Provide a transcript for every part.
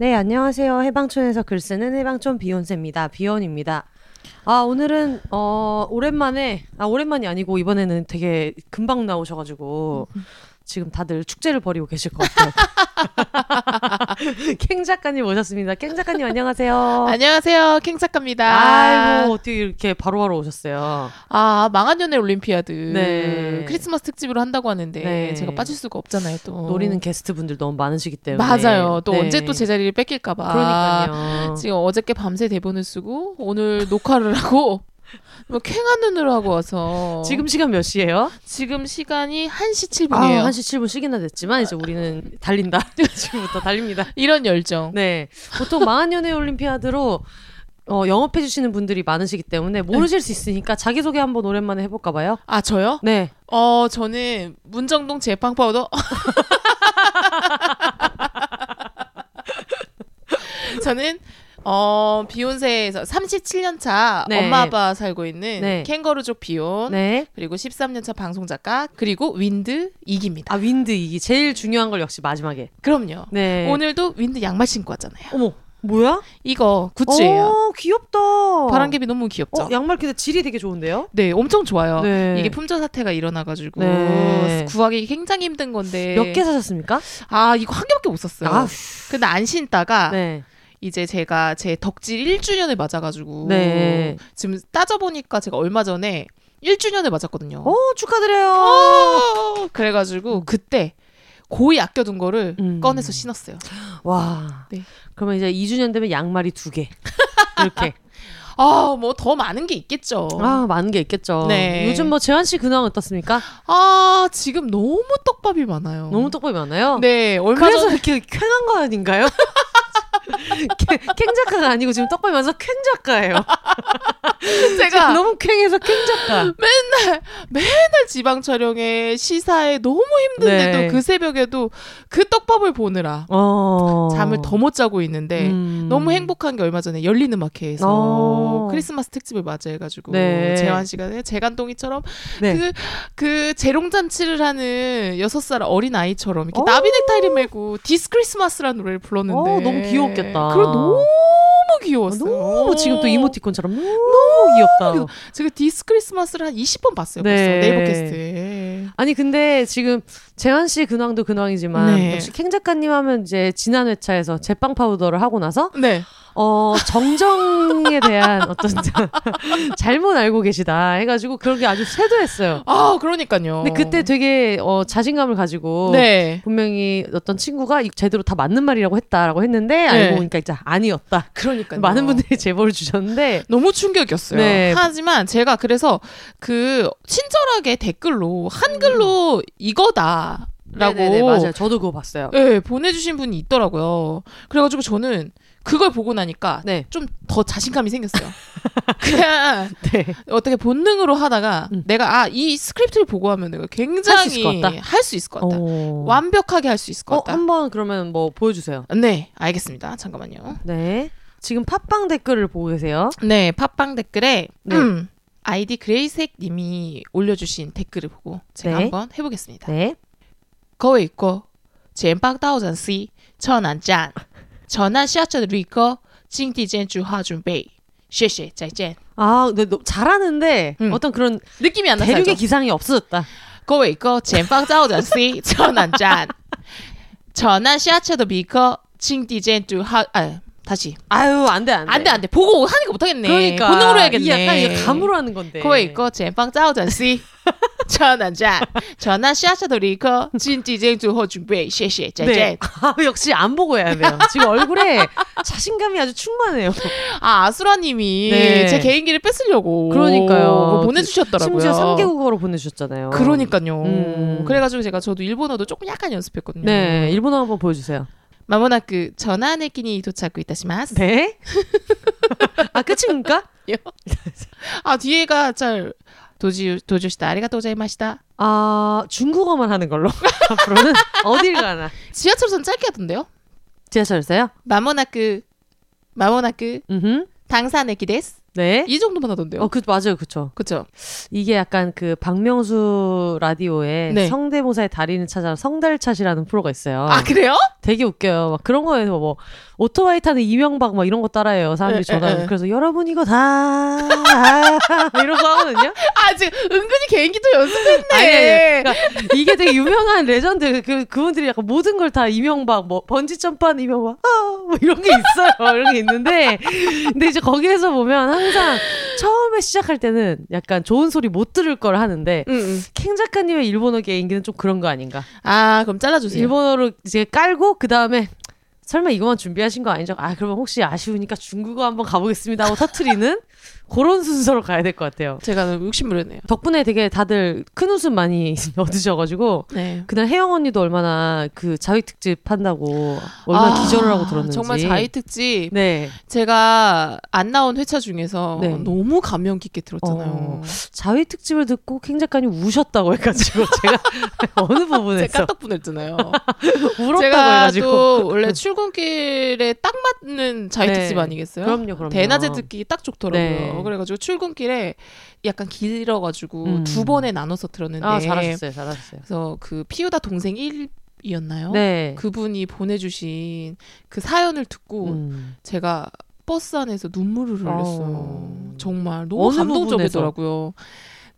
네, 안녕하세요. 해방촌에서 글 쓰는 해방촌 비욘세입니다. 비욘입니다. 아, 오늘은, 어, 오랜만에, 아, 오랜만이 아니고, 이번에는 되게 금방 나오셔 가지고, 지금 다들 축제를 벌이고 계실 것 같아요. 캥 작가님 오셨습니다. 캥 작가님 안녕하세요. 안녕하세요, 캥 작가입니다. 아이고, 어떻게 이렇게 바로 바로 오셨어요. 아, 망한 연애 올림피아드. 네. 크리스마스 특집으로 한다고 하는데 네. 제가 빠질 수가 없잖아요, 또. 노리는 게스트 분들 너무 많으시기 때문에. 맞아요. 또 네. 언제 또 제 자리를 뺏길까봐. 그러니까요. 지금 어저께 밤새 대본을 쓰고 오늘 녹화를 하고 뭐 쾌한 눈으로 하고 와서 지금 시간 몇 시예요? 지금 시간이 1시 아, 7분이에요. 1시 7분 씩이나 됐지만 이제 우리는 달린다. 지금부터 달립니다. 이런 열정. 네. 보통 망한 연애 올림피아드로 어, 영업해 주시는 분들이 많으시기 때문에 모르실 수 있으니까 자기 소개 한번 오랜만에 해 볼까 봐요. 아, 저요? 네. 어, 저는 문정동 제빵 파우더. 저는 어 비욘세에서 37년 차 네. 엄마 아빠 살고 있는 네. 캥거루족 비욘 네. 그리고 13년 차 방송 작가 그리고 윈드 이기입니다. 아, 윈드 이기. 제일 중요한 걸 역시 마지막에. 그럼요. 네. 오늘도 윈드 양말 신고 왔잖아요. 어머, 뭐야? 이거 굿즈예요. 어, 귀엽다. 바람개비 너무 귀엽죠. 어, 양말 근데 질이 되게 좋은데요? 네, 엄청 좋아요. 네. 이게 품절 사태가 일어나가지고 네. 구하기 굉장히 힘든 건데 몇 개 사셨습니까? 아 이거 한 개밖에 못 샀어요. 아, 근데 안 신다가 네. 이제 제가 제 덕질 1주년을 맞아가지고 네. 지금 따져보니까 제가 얼마 전에 1주년을 맞았거든요. 어, 축하드려요. 어, 그래가지고 그때 고이 아껴둔 거를 음. 꺼내서 신었어요. 와. 네. 그러면 이제 2주년 되면 양말이 두 개. 이렇게. 아, 뭐 더 많은 게 있겠죠. 아, 많은 게 있겠죠. 네. 요즘 뭐 재환 씨 근황 어떻습니까? 아, 지금 너무 떡밥이 많아요. 너무 떡밥이 많아요. 네, 얼마 그래서 전에 이렇게 쾌한 거 아닌가요? 캥- 캥 작가가 아니고 지금 떡밥이 많아서 캥 작가예요. 제가 너무 캥해서 캥 작가. 맨날 지방 촬영에 시사에 너무 힘든데도 네. 그 새벽에도 그 떡밥을 보느라 어. 잠을 더 못 자고 있는데 음. 너무 행복한 게 얼마 전에 열린 음악회에서 어. 크리스마스 특집을 맞이해가지고 네. 재환 씨가 재간동이처럼 네. 그, 그 재롱 잔치를 하는 여섯 살 어린 아이처럼 이렇게 어. 나비 넥타이를 메고 This Christmas라는 노래를 불렀는데 어, 귀여웠겠다. 그리고 너무 귀여웠어요. 너무 지금 또 이모티콘처럼 너무 귀엽다. 귀여워. 제가 This Christmas를 한 20번 봤어요. 네. 벌써 네이버 캐스트에. 아니 근데 지금 재환 씨 근황도 근황이지만 네. 역시 캥 작가님 하면 이제 지난 회차에서 제빵 파우더를 하고 나서 네. 어 정정에 대한 어떤 잘못 알고 계시다 해가지고 그런 게 아주 쇄도했어요. 아, 그러니까요. 근데 그때 되게 어 자신감을 가지고 네. 분명히 어떤 친구가 이- 제대로 다 맞는 말이라고 했다라고 했는데 알고 보니까 진짜 아니었다. 그러니까요. 많은 분들이 제보를 주셨는데 너무 충격이었어요. 네. 하지만 제가 그래서 그 친절하게 댓글로 한글로 이거다 라고 네네네, 맞아요. 저도 그거 봤어요. 네, 보내주신 분이 있더라고요. 그래가지고 저는 그걸 보고 나니까 네. 좀더 자신감이 생겼어요. 그냥 네. 어떻게 본능으로 하다가 음. 내가 아 이 스크립트를 보고 하면 내가 굉장히 할 수 있을 것 같다. 것 같다. 완벽하게 할 수 있을 것 어, 같다. 한번 그러면 뭐 보여주세요. 네, 알겠습니다. 잠깐만요. 네. 지금 팟빵 댓글을 보고 계세요. 네, 팟빵 댓글에 네. 음, 아이디 그레이색 님이 올려주신 댓글을 보고 제가 네. 한번 해보겠습니다. 네. 거의 있고, 젠빵 다우잔 씨, 천안 짠. 전화 시아처 리커 징디젠 주화 준비. 쉐쉐 짜이젠. 아, 근데 잘하는데 음. 어떤 그런 느낌이 안 나서 대륙의 기상이 없어졌다. 거웨 이거 젠빵 짜오자시 전환 짠. 전환 시아처도 미커 징디젠 주화 아 다시 아유, 안 돼, 안 돼. 안돼 안돼 보고 하니까 못하겠네. 그러니까 본능으로 해야겠네. 이게 약간 이거 감으로 하는 건데. 各位哥，前方到站 C 超南站，朝南下车的旅客，请提前做好准备。谢谢，再见。 네. 아, 역시 안 보고 해야 돼요. 지금 얼굴에 자신감이 아주 충만해요. 아 아수라님이 네. 제 개인기를 뺏으려고 그러니까요. 그거 보내주셨더라고요. 심지어 3개 국어로 보내주셨잖아요. 그러니까요. 음. 그래가지고 제가 저도 일본어도 조금 약간 연습했거든요. 네, 일본어 한번 보여주세요. まもなく전화駅に到着いたします. 네. 아 끝입니까? 아 뒤에가 잘 도지 도주시다 아리가또 고자이마시다. 아 중국어만 하는 걸로 앞으로는 어딜 가나 지하철선 짧게 하던데요? 지하철에서요? 마모나크 마모나크 음, 당산에기 데스. 네. 이 정도만 하던데요. 어, 그 맞아요, 그쵸. 그쵸? 이게 약간 그 박명수 라디오에 네. 성대모사의 달인을 찾아 성달찻이라는 프로가 있어요. 아 그래요? 되게 웃겨요. 막 그런 거에서 뭐 오토바이 타는 이명박 막 이런 거 따라해요. 사람들이 에, 에, 전화하면 에. 그래서 여러분 이거 다 이런 거 하거든요. 아 지금 은근히 개인기도 연습했네. 아니, 아니, 그러니까 이게 되게 유명한 레전드 그 그분들이 약간 모든 걸 다 이명박 뭐 번지 점프한 이명박 아 뭐 이런 게 있어요. 이런 게 있는데 근데 이제 거기에서 보면 항상 처음에 시작할 때는 약간 좋은 소리 못 들을 걸 하는데 응, 응. 캥 작가님의 일본어 개인기는 좀 그런 거 아닌가? 아 그럼 잘라주세요. 일본어로 이제 깔고 그 다음에 설마 이거만 준비하신 거 아니죠? 아 그러면 혹시 아쉬우니까 중국어 한번 가보겠습니다 하고 터트리는 그런 순서로 가야 될 것 같아요. 제가 너무 욕심부렸네요. 덕분에 되게 다들 큰 웃음 많이 얻으셔가지고 네. 그날 혜영 언니도 얼마나 그 자위 특집 한다고 얼마나 아, 기절을 하고 들었는지 정말 자이 특집 네 제가 안 나온 회차 중에서 네. 너무 감명 깊게 들었잖아요. 어, 자위 특집을 듣고 캥 작가님 우셨다고 해가지고 제가 어느 부분에서 제가 깜짝 놀랐잖아요. 울었다고 제가 해가지고 또 원래 출근길에 딱 맞는 네. 특집 아니겠어요? 그럼요 그럼요 대낮에 듣기 딱 좋더라고요. 네. 그래가지고 출근길에 약간 길어가지고 음. 두 번에 나눠서 들었는데 아 잘하셨어요 잘하셨어요 그래서 그 피우다 동생 1 이었나요? 네 그분이 보내주신 그 사연을 듣고 음. 제가 버스 안에서 눈물을 흘렸어요. 어. 정말 너무 감동적이더라고요.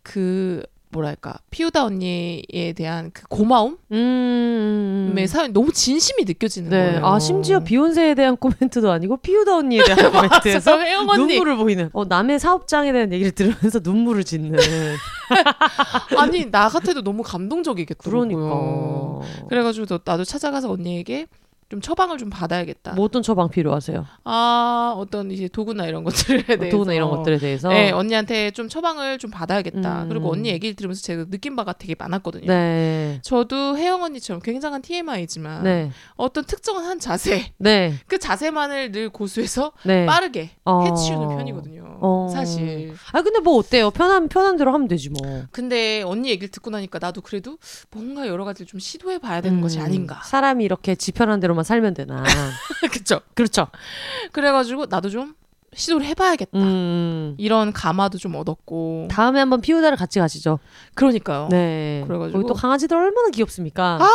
그 뭐랄까 피우다 언니에 대한 그 고마움의 음. 사연 너무 진심이 느껴지는 네. 거예요. 아 심지어 비욘세에 대한 코멘트도 아니고 피우다 언니에 대한 코멘트에서 언니 눈물을 보이는. 어 남의 사업장에 대한 얘기를 들으면서 눈물을 짓는. 아니 나 같아도 너무 감동적이겠더라고요. 그러니까. 그래가지고 너- 나도 찾아가서 언니에게 좀 처방을 좀 받아야겠다. 뭐 어떤 처방 필요하세요? 아 어떤 이제 도구나 이런 것들에 대해서 도구나 이런 것들에 대해서. 네 언니한테 좀 처방을 좀 받아야겠다. 음. 그리고 언니 얘기를 들으면서 제가 느낀 바가 되게 많았거든요. 네. 저도 혜영 언니처럼 굉장한 TMI지만 네. 어떤 특정한 한 자세 네. 그 자세만을 늘 고수해서 네. 빠르게 어. 해치우는 편이거든요. 어. 사실. 아 근데 뭐 어때요? 편한 편한 대로 하면 되지 뭐. 근데 언니 얘기를 듣고 나니까 나도 그래도 뭔가 여러 가지를 좀 시도해 봐야 되는 것이 음, 아닌가. 사람이 이렇게 지 편한 대로만 살면 되나. 그쵸. 그렇죠. 그래가지고 나도 좀 시도를 해봐야겠다. 음. 이런 감화도 좀 얻었고. 다음에 한번 피우다를 같이 가시죠. 그러니까요. 네. 그래가지고. 또 강아지들 얼마나 귀엽습니까? 아,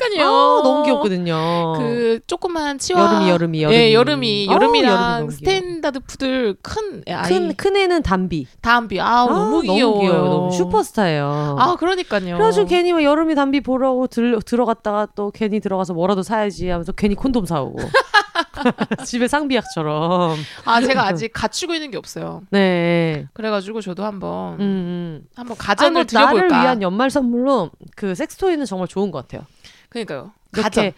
그러니까요. 아, 너무 귀엽거든요. 그 조그만 치와 여름이 여름이 여름이. 예, 여름이 여름이랑 여름이 너무 스탠다드 푸들 큰 아이 큰, 큰 애는 담비. 담비 아, 너무 귀여워요. 너무 귀여워요. 너무 슈퍼스타예요. 아 그러니까요. 그래가지고 괜히 막 여름이 담비 보라고 들, 들어갔다가 또 괜히 들어가서 뭐라도 사야지 하면서 괜히 콘돔 사오고. 집에 상비약처럼. 아 제가 아직 갖추고 있는 게 없어요. 네. 그래가지고 저도 한번 음, 음. 한번 아, 가전을 뭐 나를 드려볼까. 위한 연말 선물로 그 섹스토이는 정말 좋은 것 같아요. 그러니까요. 이렇게.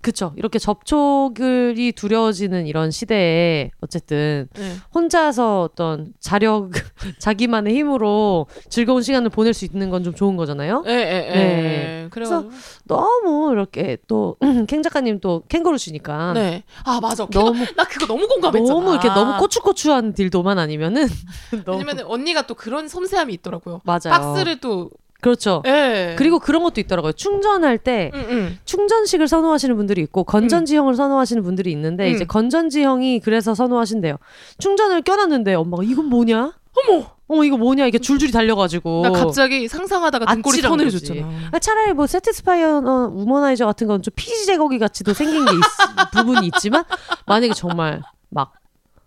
그쵸 이렇게 접촉이 두려워지는 이런 시대에 어쨌든 네. 혼자서 어떤 자력 자기만의 힘으로 즐거운 시간을 보낼 수 있는 건 좀 좋은 거잖아요. 예, 예, 예. 네. 그래가지고 너무 이렇게 또캥 작가님 또 캥거루 시니까 네. 아 맞아. 너무 너무 나 그거 너무 공감했잖아. 너무 이렇게 너무 고추고추한 딜도만 아니면은 왜냐면 언니가 또 그런 섬세함이 있더라고요. 맞아요. 박스를 또 그렇죠. 예. 그리고 그런 것도 있더라고요. 충전할 때 응, 응. 충전식을 선호하시는 분들이 있고 건전지형을 선호하시는 분들이 있는데 음. 이제 건전지형이 그래서 선호하신대요. 충전을 껴놨는데 엄마가 이건 뭐냐? 어머. 어머 이거 뭐냐? 이게 줄줄이 달려가지고. 나 갑자기 상상하다가 등골이 아찔한 터널 거지. 줬잖아. 아, 차라리 뭐 세티스파이어 어, 우머나이저 같은 건 좀 피지 제거기 같이도 생긴 게 있, 부분이 있지만 만약에 정말 막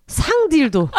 상딜도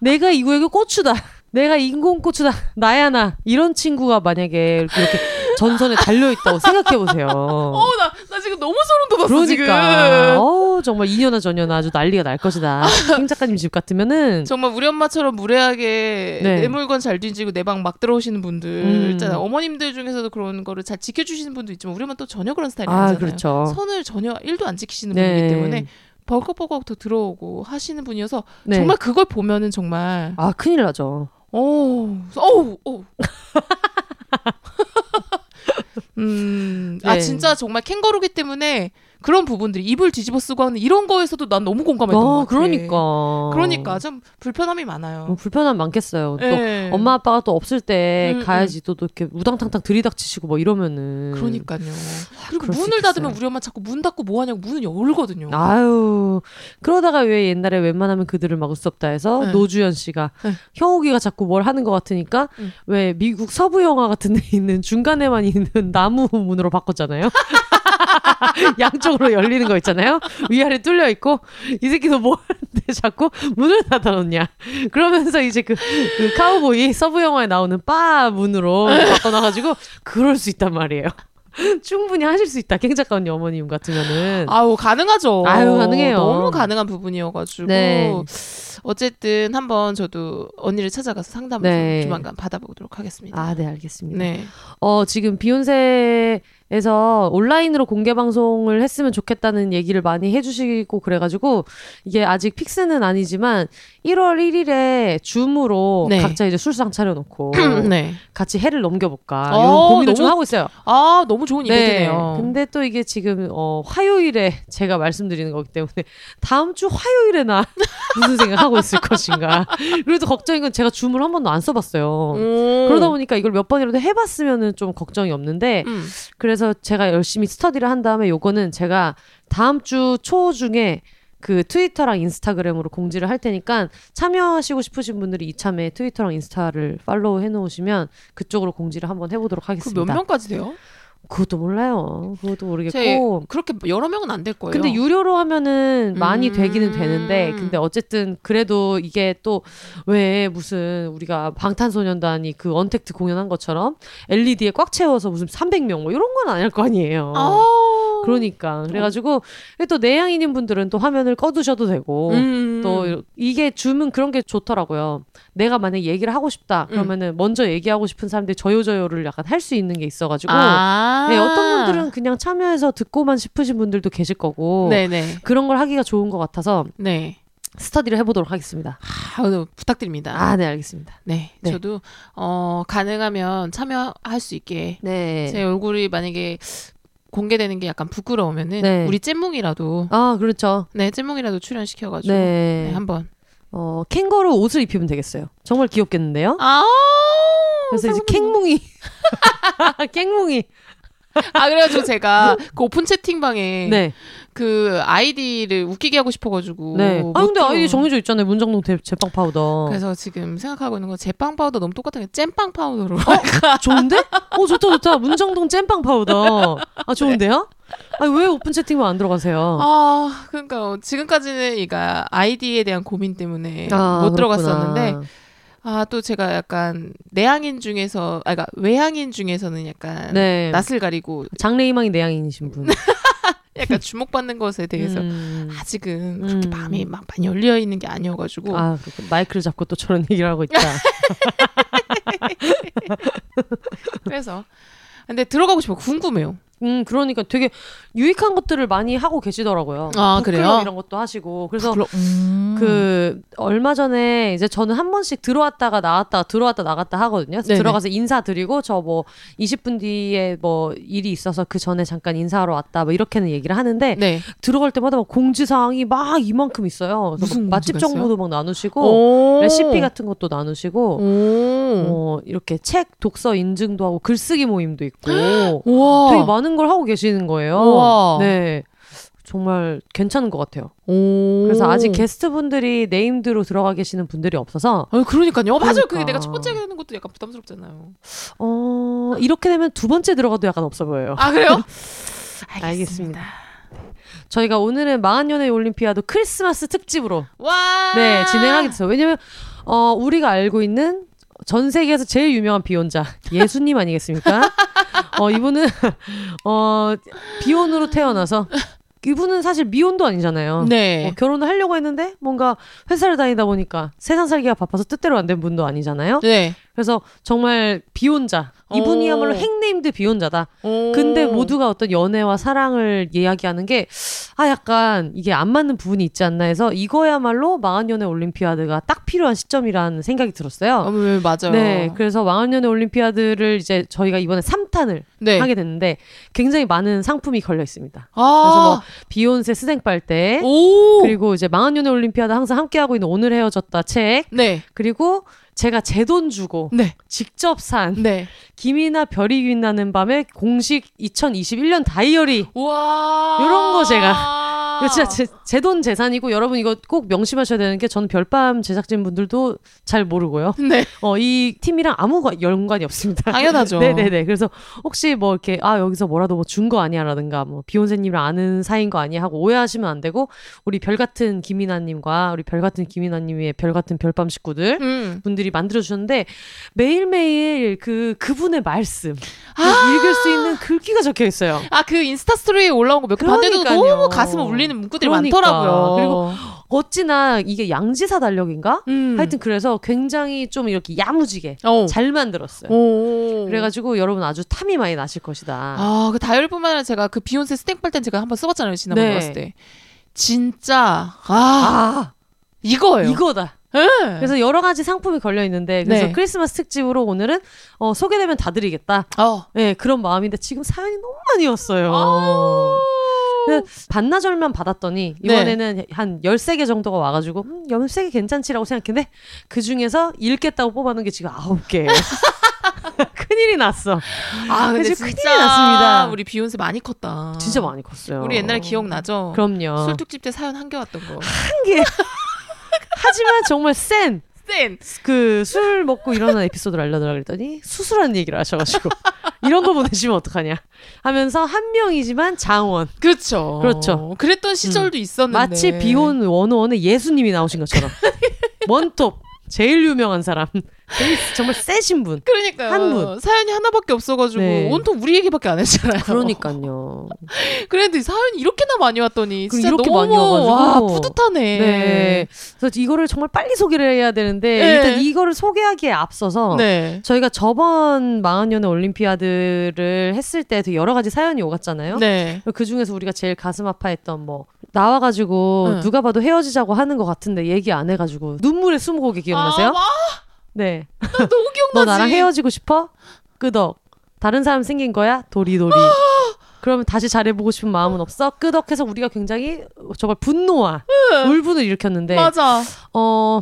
내가 이거에게 고추다. 내가 인공 고추다. 나야 나. 이런 친구가 만약에 이렇게 전선에 달려 있다고 생각해 보세요. 어, 나, 나 지금 너무 소름 돋았어, 그러니까 지금. 어 정말 2년아 전년아 아주 난리가 날 것이다. 킹 작가님 집 같으면은 정말 우리 엄마처럼 무례하게 네. 내 물건 잘 뒤지고 내 방 막 들어오시는 분들 음. 있잖아요. 어머님들 중에서도 그런 거를 잘 지켜주시는 분도 있지만 우리 엄마 또 전혀 그런 스타일이 아 아니잖아요. 그렇죠. 선을 전혀 1도 안 지키시는 네. 분이기 때문에 벌컥벌컥 더 들어오고 하시는 분이어서 네. 정말 그걸 보면은 정말 아 큰일 나죠. 어우 어우 어우 음, 아 네. 진짜 정말 캥거루기 때문에 그런 부분들이 입을 뒤집어 쓰고 하는 이런 거에서도 난 너무 공감했던 것 어, 같아. 그러니까. 그러니까 좀 불편함이 많아요. 어, 불편함 많겠어요. 또 예. 엄마 아빠가 또 없을 때 음, 가야지 또, 또 이렇게 우당탕탕 들이닥치시고 뭐 이러면은 그러니까요. 그리고 그럴 수 문을 있겠어요. 닫으면 우리 엄마 자꾸 문 닫고 뭐 하냐고 문을 열거든요. 아유 그러다가 왜 옛날에 웬만하면 그들을 막을 수 없다 해서 네. 노주현 씨가 네. 형욱이가 자꾸 뭘 하는 것 같으니까 음. 왜 미국 서부 영화 같은 데 있는 중간에만 있는 나무 문으로 바꿨잖아요. 양쪽으로 열리는 거 있잖아요. 위아래 뚫려 있고 이 새끼도 뭐 하는데 자꾸 문을 닫아 놓냐. 그러면서 이제 그, 그 카우보이 서부 영화에 나오는 바 문으로 바꿔놔가지고 그럴 수 있단 말이에요. 충분히 하실 수 있다. 캥 작가 언니 어머님 같으면은. 아우 가능하죠. 아유, 가능해요. 너무 가능한 부분이어가지고 네. 어쨌든 한번 저도 언니를 찾아가서 상담을 네. 좀 조만간 받아보도록 하겠습니다. 아, 네, 알겠습니다. 네. 어, 지금 비욘세에서 온라인으로 공개 방송을 했으면 좋겠다는 얘기를 많이 해주시고 그래가지고 이게 아직 픽스는 아니지만 1월 1일에 줌으로 네. 각자 이제 술상 차려놓고 네. 같이 해를 넘겨볼까 어, 고민을 좀 너무 하고 있어요. 아 너무 좋은 이벤트네요. 근데 또 이게 지금 어, 화요일에 제가 말씀드리는 거기 때문에 다음 주 화요일에 나 무슨 생각 하고 있을 것인가. 그래도 걱정인 건 제가 줌을 한 번도 안 써봤어요. 음. 그러다 보니까 이걸 몇 번이라도 해봤으면은 좀 걱정이 없는데 음. 그래서 제가 열심히 스터디를 한 다음에 요거는 제가 다음 주 초 중에 그 트위터랑 인스타그램으로 공지를 할 테니까 참여하시고 싶으신 분들이 이참에 트위터랑 인스타를 팔로우 해놓으시면 그쪽으로 공지를 한번 해보도록 그 하겠습니다. 몇 명까지 돼요? 그것도 몰라요. 그것도 모르겠고. 제 그렇게 여러 명은 안 될 거예요. 근데 유료로 하면은 많이 음. 되기는 되는데 근데 어쨌든 그래도 이게 또 왜 무슨 우리가 방탄소년단이 그 언택트 공연한 것처럼 LED에 꽉 채워서 무슨 300명 뭐 이런 건 아닐 거 아니에요. 아. 그러니까 그래가지고 또 내향인인 분들은 또 화면을 꺼두셔도 되고 음. 또 이게 줌은 그런 게 좋더라고요. 내가 만약 얘기를 하고 싶다 음. 그러면은 먼저 얘기하고 싶은 사람들이 저요저요를 약간 할 수 있는 게 있어가지고 아. 네, 어떤 분들은 그냥 참여해서 듣고만 싶으신 분들도 계실 거고 네네. 그런 걸 하기가 좋은 것 같아서 네. 스터디를 해보도록 하겠습니다. 아, 부탁드립니다. 아, 네, 알겠습니다. 네, 네. 저도 어 가능하면 참여할 수 있게 네. 제 얼굴이 만약에 공개되는 게 약간 부끄러우면은 네. 우리 잼몽이라도 아, 그렇죠. 네 잼몽이라도 출연시켜가지고 네. 네, 한번 어, 캥거루 옷을 입히면 되겠어요. 정말 귀엽겠는데요? 아 그래서 이제 캥뭉이. 캥뭉이. 아 그래가지고 제가 그 오픈 채팅방에 네. 그 아이디를 웃기게 하고 싶어가지고 네. 못 아, 근데. 아이디 정해져 있잖아요. 문정동 대, 제빵 파우더. 그래서 지금 생각하고 있는 건 제빵 파우더 너무 똑같은 게 잼빵 파우더로 좋은데? 어, 좋다, 좋다. 문정동 잼빵 파우더. 아, 좋은데요? 아니, 왜 오픈 채팅만 안 들어가세요? 아 그러니까 지금까지는 이거 아이디에 대한 고민 때문에 아, 못 그렇구나. 들어갔었는데 아 또 제가 약간 내향인 중에서 아 그러니까 외향인 중에서는 약간 네. 낯을 가리고 장래 희망이 내향인이신 분. 약간 주목받는 것에 대해서 음. 아직은 그렇게 음. 마음이 막 많이 열려 있는 게 아니어가지고 아, 그 마이크를 잡고 또 저런 얘기를 하고 있다. 그래서 근데 들어가고 싶어 궁금해요. 음, 그러니까 되게 유익한 것들을 많이 하고 계시더라고요. 아, 그래요? 이런 것도 하시고. 그래서 부끄러- 음. 그 얼마 전에 이제 저는 한 번씩 들어왔다가 나왔다 들어왔다 나갔다 하거든요. 들어가서 인사 드리고 저 뭐 20분 뒤에 뭐 일이 있어서 그 전에 잠깐 인사하러 왔다 뭐 이렇게는 얘기를 하는데 네. 들어갈 때마다 막 공지 사항이 막 이만큼 있어요. 무슨 막 맛집 정보도 막 나누시고 오. 레시피 같은 것도 나누시고 오. 어, 이렇게 책 독서 인증도 하고 글쓰기 모임도 있고. 되게 많은 걸 하고 계시는 거예요. 우와. 네. 정말 괜찮은 것 같아요. 오. 그래서 아직 게스트분들이 네임드로 들어가 계시는 분들이 없어서 아 그러니까요. 맞아요. 그게 그러니까. 내가 첫 번째 하는 것도 약간 부담스럽잖아요. 어, 이렇게 되면 두 번째 들어가도 약간 없어 보여요. 아 그래요? 알겠습니다. 저희가 오늘은 망한연애 올림피아도 크리스마스 특집으로 와. 네, 진행하게 됐어요. 왜냐면 어, 우리가 알고 있는 전 세계에서 제일 유명한 비혼자 예수님 아니겠습니까? 어, 이분은 어, 비혼으로 태어나서 이분은 사실 미혼도 아니잖아요. 네. 어, 결혼을 하려고 했는데 뭔가 회사를 다니다 보니까 세상 살기가 바빠서 뜻대로 안 된 분도 아니잖아요. 네. 그래서 정말 비혼자 이분이야말로 오. 행네임드 비혼자다. 오. 근데 모두가 어떤 연애와 사랑을 이야기하는 게 아 약간 이게 안 맞는 부분이 있지 않나 해서 이거야말로 망한년의 올림피아드가 딱 필요한 시점이라는 생각이 들었어요. 어, 네, 맞아요. 네, 그래서 망한년의 올림피아드를 이제 저희가 이번에 3탄을 네. 하게 됐는데 굉장히 많은 상품이 걸려 있습니다. 그래서 아, 뭐 비욘세 스생 빨대 오, 그리고 이제 망한년의 올림피아드 항상 함께하고 있는 오늘 헤어졌다 책 네, 그리고 제가 제 돈 주고 네, 직접 산 네. 김이나 별이 빛나는 밤의 공식 2021년 다이어리 와, 요런 거 제가. 이거 진짜 제 돈 재산이고 여러분 이거 꼭 명심하셔야 되는 게 저는 별밤 제작진 분들도 잘 모르고요. 네, 어, 이 팀이랑 아무 관- 연관이 없습니다. 당연하죠. 네네네. 그래서 혹시 뭐 이렇게 아 여기서 뭐라도 뭐 준 거 아니야라든가 뭐 비욘세님이랑 아는 사이인 거 아니야 하고 오해하시면 안 되고 우리 별 같은 김이나님과 우리 별 같은 김이나님의 별 같은 별밤 식구들 음. 분들이 만들어 주셨는데 매일 매일 그 그분의 말씀 아. 읽을 수 있는 글귀가 적혀 있어요. 아, 그 인스타 스토리에 올라온 거 몇 개 봤는데도. 너무 가슴을 울리는 문구들이 그러니까. 많더라고요. 그리고 어찌나 이게 양지사 달력인가? 음. 하여튼 그래서 굉장히 좀 이렇게 야무지게 어. 잘 만들었어요. 오. 그래가지고 여러분 아주 탐이 많이 나실 것이다. 아, 그 다이얼뿐만 아니라 제가 그 비욘세 스탱빨 땐 제가 한번 써봤잖아요. 지난번에 네. 봤을 때. 진짜, 아, 아, 이거예요. 이거다. 예. 그래서 여러 가지 상품이 걸려 있는데 그래서 네. 크리스마스 특집으로 오늘은 어, 소개되면 다 드리겠다. 어. 네, 그런 마음인데 지금 사연이 너무 많이 왔어요. 아. 그 반나절만 받았더니 이번에는 한 13개 정도가 와가지고 음, 13개 괜찮지라고 생각했는데 그 중에서 읽겠다고 뽑아놓은 게 지금 9개. 큰일이 났어. 아, 근데 그래서 큰일이 진짜 났습니다. 우리 비욘세 많이 컸다. 진짜 많이 컸어요. 우리 옛날에 기억나죠? 그럼요. 술특집 때 사연 한 개 왔던 거. 한 개. 하지만 정말 센 센. 그 술 먹고 일어난 에피소드를 알려달라 그랬더니 수술한 얘기를 하셔가지고 이런 거 보내시면 어떡하냐 하면서 한 명이지만 장원 그렇죠. 그렇죠. 그랬던 시절도 있었는데. 마치 비혼 원어원의 예수님이 나오신 것처럼 원톱 제일 유명한 사람 정말 세신 분 그러니까요. 한 분. 사연이 하나밖에 없어가지고 네. 온통 우리 얘기밖에 안 했잖아요. 그러니까요 그래도 사연이 이렇게나 많이 왔더니 그 진짜 이렇게 너무 많이 와가지고. 와 뿌듯하네. 네 그래서 이거를 정말 빨리 소개를 해야 되는데 네. 일단 이거를 소개하기에 앞서서 네. 저희가 저번 망한년의 올림피아드를 했을 때 되게 여러 가지 사연이 오갔잖아요 네. 그 중에서 우리가 제일 가슴 아파했던 뭐 나와가지고 응. 누가 봐도 헤어지자고 하는 것 같은데 얘기 안 해가지고 눈물의 스무고개 기억나세요? 아, 와, 네. 너무 기억나지. 너 나랑 헤어지고 싶어? 끄덕. 다른 사람 생긴 거야? 도리도리. 그러면 다시 잘해보고 싶은 마음은 없어? 끄덕해서 우리가 굉장히 저걸 분노와 울분을 일으켰는데 맞아. 어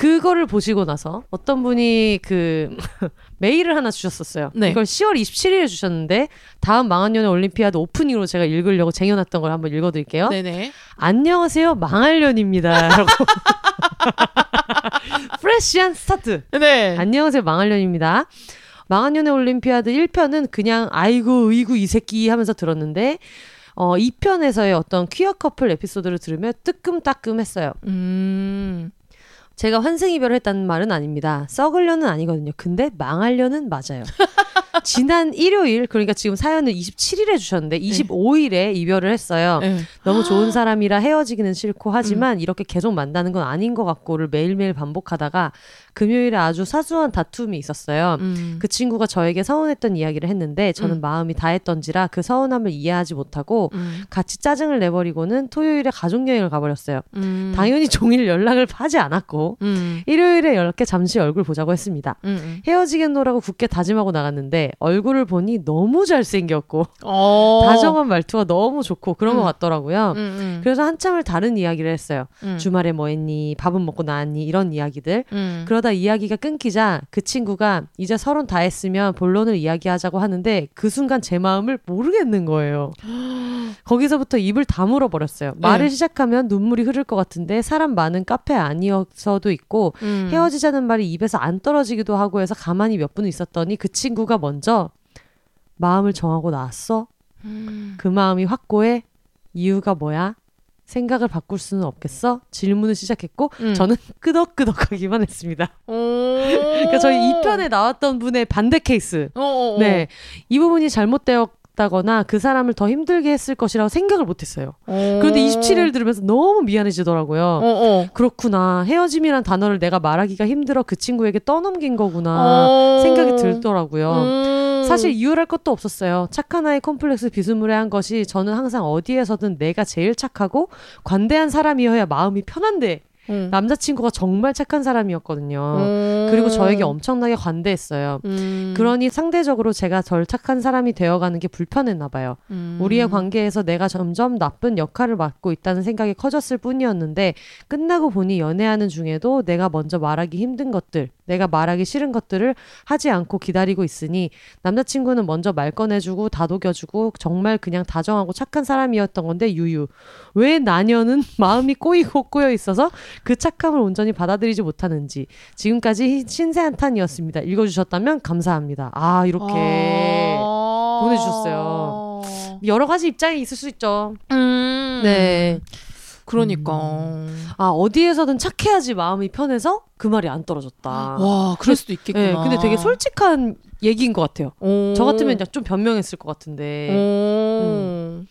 그거를 보시고 나서 어떤 분이 그 메일을 하나 주셨었어요. 네. 이걸 10월 27일에 주셨는데 다음 망한 연애 올림피아드 오프닝으로 제가 읽으려고 쟁여놨던 걸 한번 읽어드릴게요. 네네. 안녕하세요 망할 년입니다. 라고 fresh한 스타트. 네. 안녕하세요 망할 년입니다. 망한 연애 올림피아드 1편은 그냥 아이고 의구 이 새끼 하면서 들었는데 어 2편에서의 어떤 퀴어 커플 에피소드를 들으며 뜨끔따끔했어요. 음. 제가 환승이별을 했다는 말은 아닙니다. 썩을 년은 아니거든요. 근데 망하려는 맞아요. 지난 일요일, 그러니까 지금 사연을 27일에 주셨는데 25일에 이별을 했어요. 네. 너무 좋은 사람이라 헤어지기는 싫고 하지만 이렇게 계속 만나는 건 아닌 것 같고를 매일매일 반복하다가 금요일에 아주 사소한 다툼이 있었어요. 음. 그 친구가 저에게 서운했던 이야기를 했는데 저는 음. 마음이 다했던지라 그 서운함을 이해하지 못하고 음. 같이 짜증을 내버리고는 토요일에 가족여행을 가버렸어요. 음. 당연히 종일 연락을 하지 않았고 음. 일요일에 이렇게 잠시 얼굴 보자고 했습니다. 음. 헤어지겠노라고 굳게 다짐하고 나갔는데 얼굴을 보니 너무 잘생겼고 어. 다정한 말투가 너무 좋고 그런 것 음. 같더라고요. 그래서 한참을 다른 이야기를 했어요. 음. 주말에 뭐 했니? 밥은 먹고 나왔니? 이런 이야기들. 음. 그러다 이야기가 끊기자 그 친구가 이제 서론 다 했으면 본론을 이야기하자고 하는데 그 순간 제 마음을 모르겠는 거예요. 거기서부터 입을 다물어 버렸어요. 말을 네. 시작하면 눈물이 흐를 것 같은데 사람 많은 카페 아니어서도 있고 음. 헤어지자는 말이 입에서 안 떨어지기도 하고 해서 가만히 몇 분 있었더니 그 친구가 먼저 마음을 정하고 나왔어. 음. 그 마음이 확고해. 이유가 뭐야? 생각을 바꿀 수는 없겠어? 질문을 시작했고 음. 저는 끄덕끄덕하기만 했습니다. 오. 그러니까 저희 2편에 나왔던 분의 반대 케이스. 어, 어, 어. 네. 이 부분이 잘못되었 다거나 그 사람을 더 힘들게 했을 것이라고 생각을 못 했어요. 그런데 27일 들으면서 너무 미안해지더라고요. 어, 어. 그렇구나. 헤어짐이란 단어를 내가 말하기가 힘들어 그 친구에게 떠넘긴 거구나. 어. 생각이 들더라고요. 음. 사실 이유랄 것도 없었어요. 착한 아이 콤플렉스 비스무리한 것이 저는 항상 어디에서든 내가 제일 착하고 관대한 사람이어야 마음이 편한데 음. 남자친구가 정말 착한 사람이었거든요. 음. 그리고 저에게 엄청나게 관대했어요. 음. 그러니 상대적으로 제가 덜 착한 사람이 되어가는 게 불편했나 봐요. 음. 우리의 관계에서 내가 점점 나쁜 역할을 맡고 있다는 생각이 커졌을 뿐이었는데 끝나고 보니 연애하는 중에도 내가 먼저 말하기 힘든 것들, 내가 말하기 싫은 것들을 하지 않고 기다리고 있으니 남자친구는 먼저 말 꺼내주고 다독여주고 정말 그냥 다정하고 착한 사람이었던 건데 유유. 왜 나녀는 마음이 꼬이고 꼬여 있어서 그 착함을 온전히 받아들이지 못하는지 지금까지 신세한탄이었습니다. 읽어주셨다면 감사합니다. 아 이렇게 아. 보내주셨어요. 여러 가지 입장이 있을 수 있죠. 음. 네. 그러니까. 아 어디에서든 착해야지 마음이 편해서 그 말이 안 떨어졌다. 와, 그럴 수도 있겠구나. 네, 근데 되게 솔직한 얘기인 것 같아요. 오. 저 같으면 그냥 좀 변명했을 것 같은데. 오.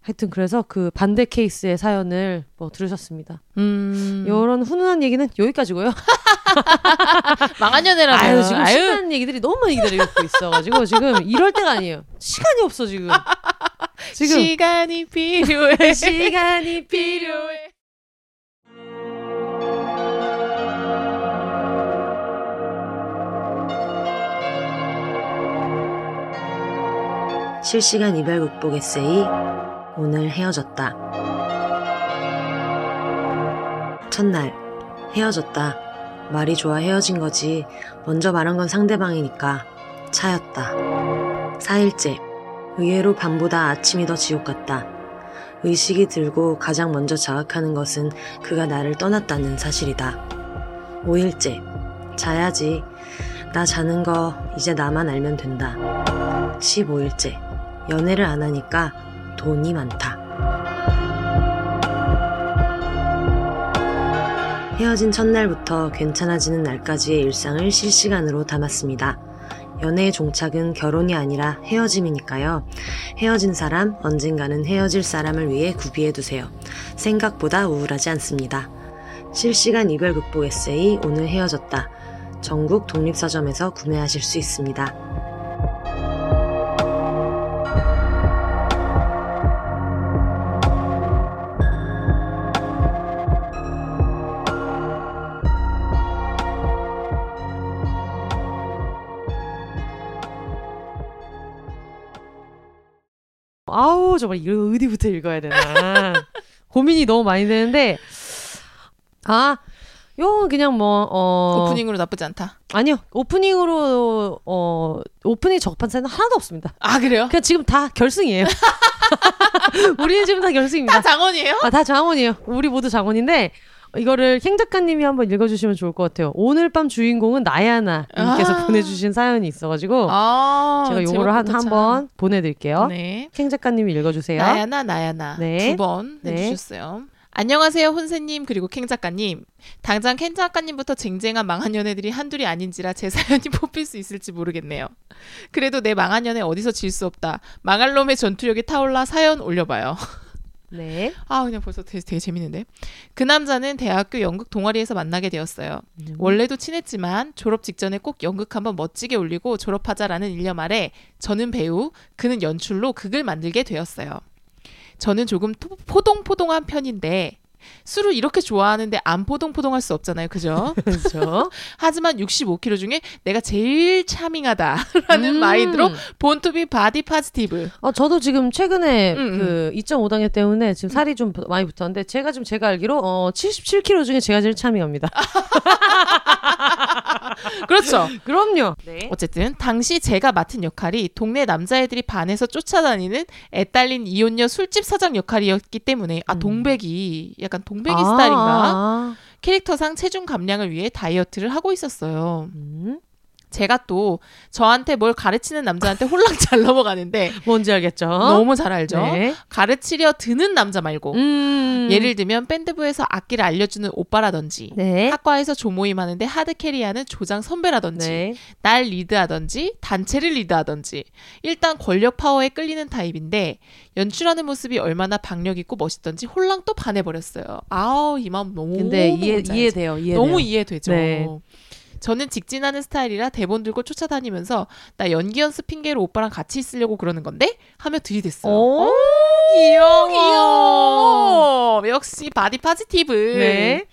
하여튼 그래서 그 반대 케이스의 사연을 뭐 들으셨습니다. 음. 이런 훈훈한 얘기는 여기까지고요. 망한 연애라면. 아유 지금 신나는 얘기들이 너무 많이 기다리고 있어가지고 지금 이럴 때가 아니에요. 시간이 없어 지금. 지금 시간이 필요해. 시간이 필요해. 실시간 이별 극복 에세이 오늘 헤어졌다. 첫날 헤어졌다. 말이 좋아 헤어진 거지. 먼저 말한 건 상대방이니까 차였다. 4일째 의외로 밤보다 아침이 더 지옥 같다. 의식이 들고 가장 먼저 자각하는 것은 그가 나를 떠났다는 사실이다. 5일째 자야지. 나 자는 거 이제 나만 알면 된다. 15일째 연애를 안 하니까 돈이 많다. 헤어진 첫날부터 괜찮아지는 날까지의 일상을 실시간으로 담았습니다. 연애의 종착은 결혼이 아니라 헤어짐이니까요. 헤어진 사람, 언젠가는 헤어질 사람을 위해 구비해두세요. 생각보다 우울하지 않습니다. 실시간 이별 극복 에세이 오늘 헤어졌다. 전국 독립서점에서 구매하실 수 있습니다. 아우 정말 이거 어디부터 읽어야 되나 고민이 너무 많이 되는데 아 요건 그냥 뭐 어, 오프닝으로 나쁘지 않다. 아니요 오프닝으로 어 오프닝 사연은 하나도 없습니다. 아, 그래요? 그냥 지금 다 결승이에요. 우리는 지금 다 결승입니다. 다 장원이에요? 아, 다 장원이에요. 우리 모두 장원인데 이거를 캥 작가님이 한번 읽어주시면 좋을 것 같아요. 오늘 밤 주인공은 나야나님께서 아. 보내주신 사연이 있어가지고 아, 제가 요거를 한. 한번 보내드릴게요. 네. 캥 작가님이 읽어주세요. 나야나 나야나 네. 두번 네. 해주셨어요. 안녕하세요 혼세님 그리고 캥 작가님. 당장 캥 작가님부터 쟁쟁한 망한 연애들이 한둘이 아닌지라 제 사연이 뽑힐 수 있을지 모르겠네요. 그래도 내 망한 연애 어디서 질 수 없다. 망할 놈의 전투력이 타올라 사연 올려봐요. 네. 아 그냥 벌써 되게, 되게 재밌는데. 그 남자는 대학교 연극 동아리에서 만나게 되었어요. 음. 원래도 친했지만 졸업 직전에 꼭 연극 한번 멋지게 올리고 졸업하자라는 일념 아래 저는 배우, 그는 연출로 극을 만들게 되었어요. 저는 조금 토- 포동포동한 편인데 술을 이렇게 좋아하는데 안 포동포동할 수 없잖아요. 그죠? 그렇죠. 하지만 65kg 중에 내가 제일 charming하다라는 음. 마인드로 born to be body positive. 어, 저도 지금 최근에 음, 그 2.5단계 때문에 지금 살이 좀 많이 붙었는데 제가 지금 제가 알기로 어 77kg 중에 제가 제일 참이합니다. 그렇죠. 그럼요. 네. 어쨌든 당시 제가 맡은 역할이 동네 남자애들이 반에서 쫓아다니는 애딸린 이혼녀 술집 사장 역할이었기 때문에 아 음. 동백이 약간 동백이 아, 스타일인가 아, 캐릭터상 체중 감량을 위해 다이어트를 하고 있었어요. 음. 제가 또 저한테 뭘 가르치는 남자한테 홀랑 잘 넘어가는데 뭔지 알겠죠? 너무 잘 알죠. 네. 가르치려 드는 남자 말고 음. 예를 들면 밴드부에서 악기를 알려주는 오빠라든지 네. 학과에서 조모임 하는데 hard carry하는 조장 선배라든지 네. 날 리드하던지 단체를 리드하던지 일단 권력 파워에 끌리는 타입인데 연출하는 모습이 얼마나 박력 있고 멋있던지 홀랑 또 반해버렸어요. 아우 이 마음 너무 근데 이해? 이해돼요. 이해. 너무 이해되죠. 네. 저는 직진하는 스타일이라 대본 들고 쫓아다니면서 나 연기 연습 핑계로 오빠랑 같이 있으려고 그러는 건데 하며 들이댔어요. 오, 귀여워. 귀여워. 역시 body positive. 네.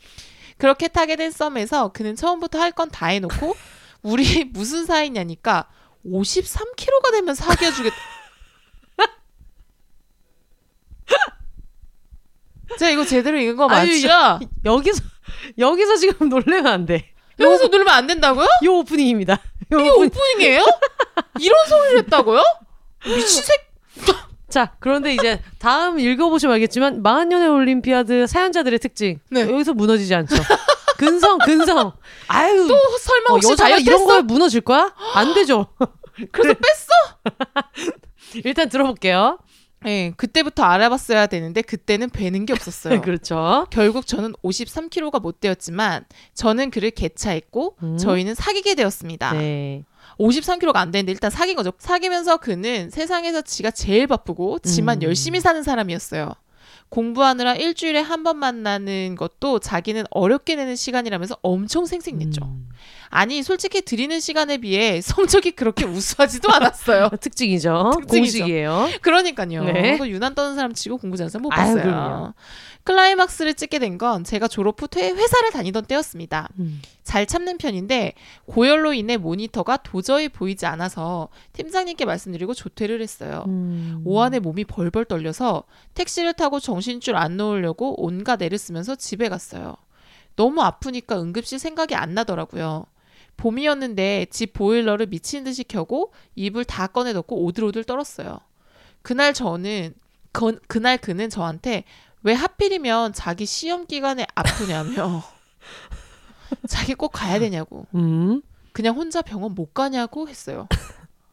그렇게 타게 된 썸에서 그는 처음부터 할 건 다 해놓고 우리 무슨 사이냐니까 53kg가 되면 사귀어 주겠다. 자 이거 제대로 읽은 거 맞죠? 여기서 여기서 지금 놀래면 안 돼. 여기서 누르면 안 된다고요? 요 오프닝입니다. 요 이게 오프닝. 오프닝이에요? 이런 소리를 했다고요? 미친 새 자, 그런데 이제 다음 읽어보시면 알겠지만 40년의 올림피아드 사연자들의 특징 네. 여기서 무너지지 않죠. 근성, 근성. 아유, 또 설마 어, 혹시 여자가 다이어트 이런? 거에 무너질 거야? 안 되죠. 그래서 뺐어? 일단 들어볼게요. 네, 그때부터 알아봤어야 되는데 그때는 배는 게 없었어요. 그렇죠. 결국 저는 53kg가 못 되었지만 저는 그를 개차했고 음. 저희는 사귀게 되었습니다. 네. 53kg가 안 되는데 일단 사귄 거죠. 사귀면서 그는 세상에서 지가 제일 바쁘고 지만 음. 열심히 사는 사람이었어요. 공부하느라 일주일에 한 번 만나는 것도 자기는 어렵게 내는 시간이라면서 엄청 생색냈죠. 음. 아니 솔직히 드리는 시간에 비해 성적이 그렇게 우수하지도 않았어요. 특징이죠. 특징이죠. 공식이에요. 그러니까요. 네. 그 유난 떠는 사람 치고 공부 잘하는 사람 못 아유, 봤어요. 그럼요. 클라이막스를 찍게 된 건 제가 졸업 후 퇴- 회사를 다니던 때였습니다. 음. 잘 참는 편인데 고열로 인해 모니터가 도저히 보이지 않아서 팀장님께 말씀드리고 조퇴를 했어요. 음. 오한에 몸이 벌벌 떨려서 택시를 타고 정신줄 안 놓으려고 온갖 애를 쓰면서 집에 갔어요. 너무 아프니까 응급실 생각이 안 나더라고요. 봄이었는데 집 보일러를 미친 듯이 켜고 이불 다 꺼내 넣고 오들오들 떨었어요. 그날 저는 건- 그날 그는 저한테 왜 하필이면 자기 시험 기간에 아프냐며 자기 꼭 가야 되냐고 음. 그냥 혼자 병원 못 가냐고 했어요.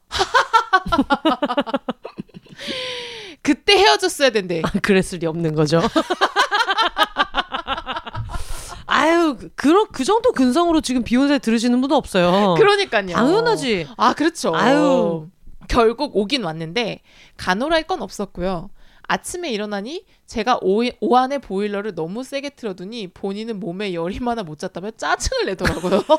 그때 헤어졌어야 된대. 그랬을 리 없는 거죠. 아유, 그- 그, 그 정도 근성으로 지금 비욘세 들으시는 분도 없어요. 그러니까요. 당연하지. 아, 그렇죠. 아유. 결국 오긴 왔는데 간호할 건 없었고요. 아침에 일어나니 제가 오, 오한의 보일러를 너무 세게 틀어두니 본인은 몸에 열이 많아 못 잤다며 짜증을 내더라고요.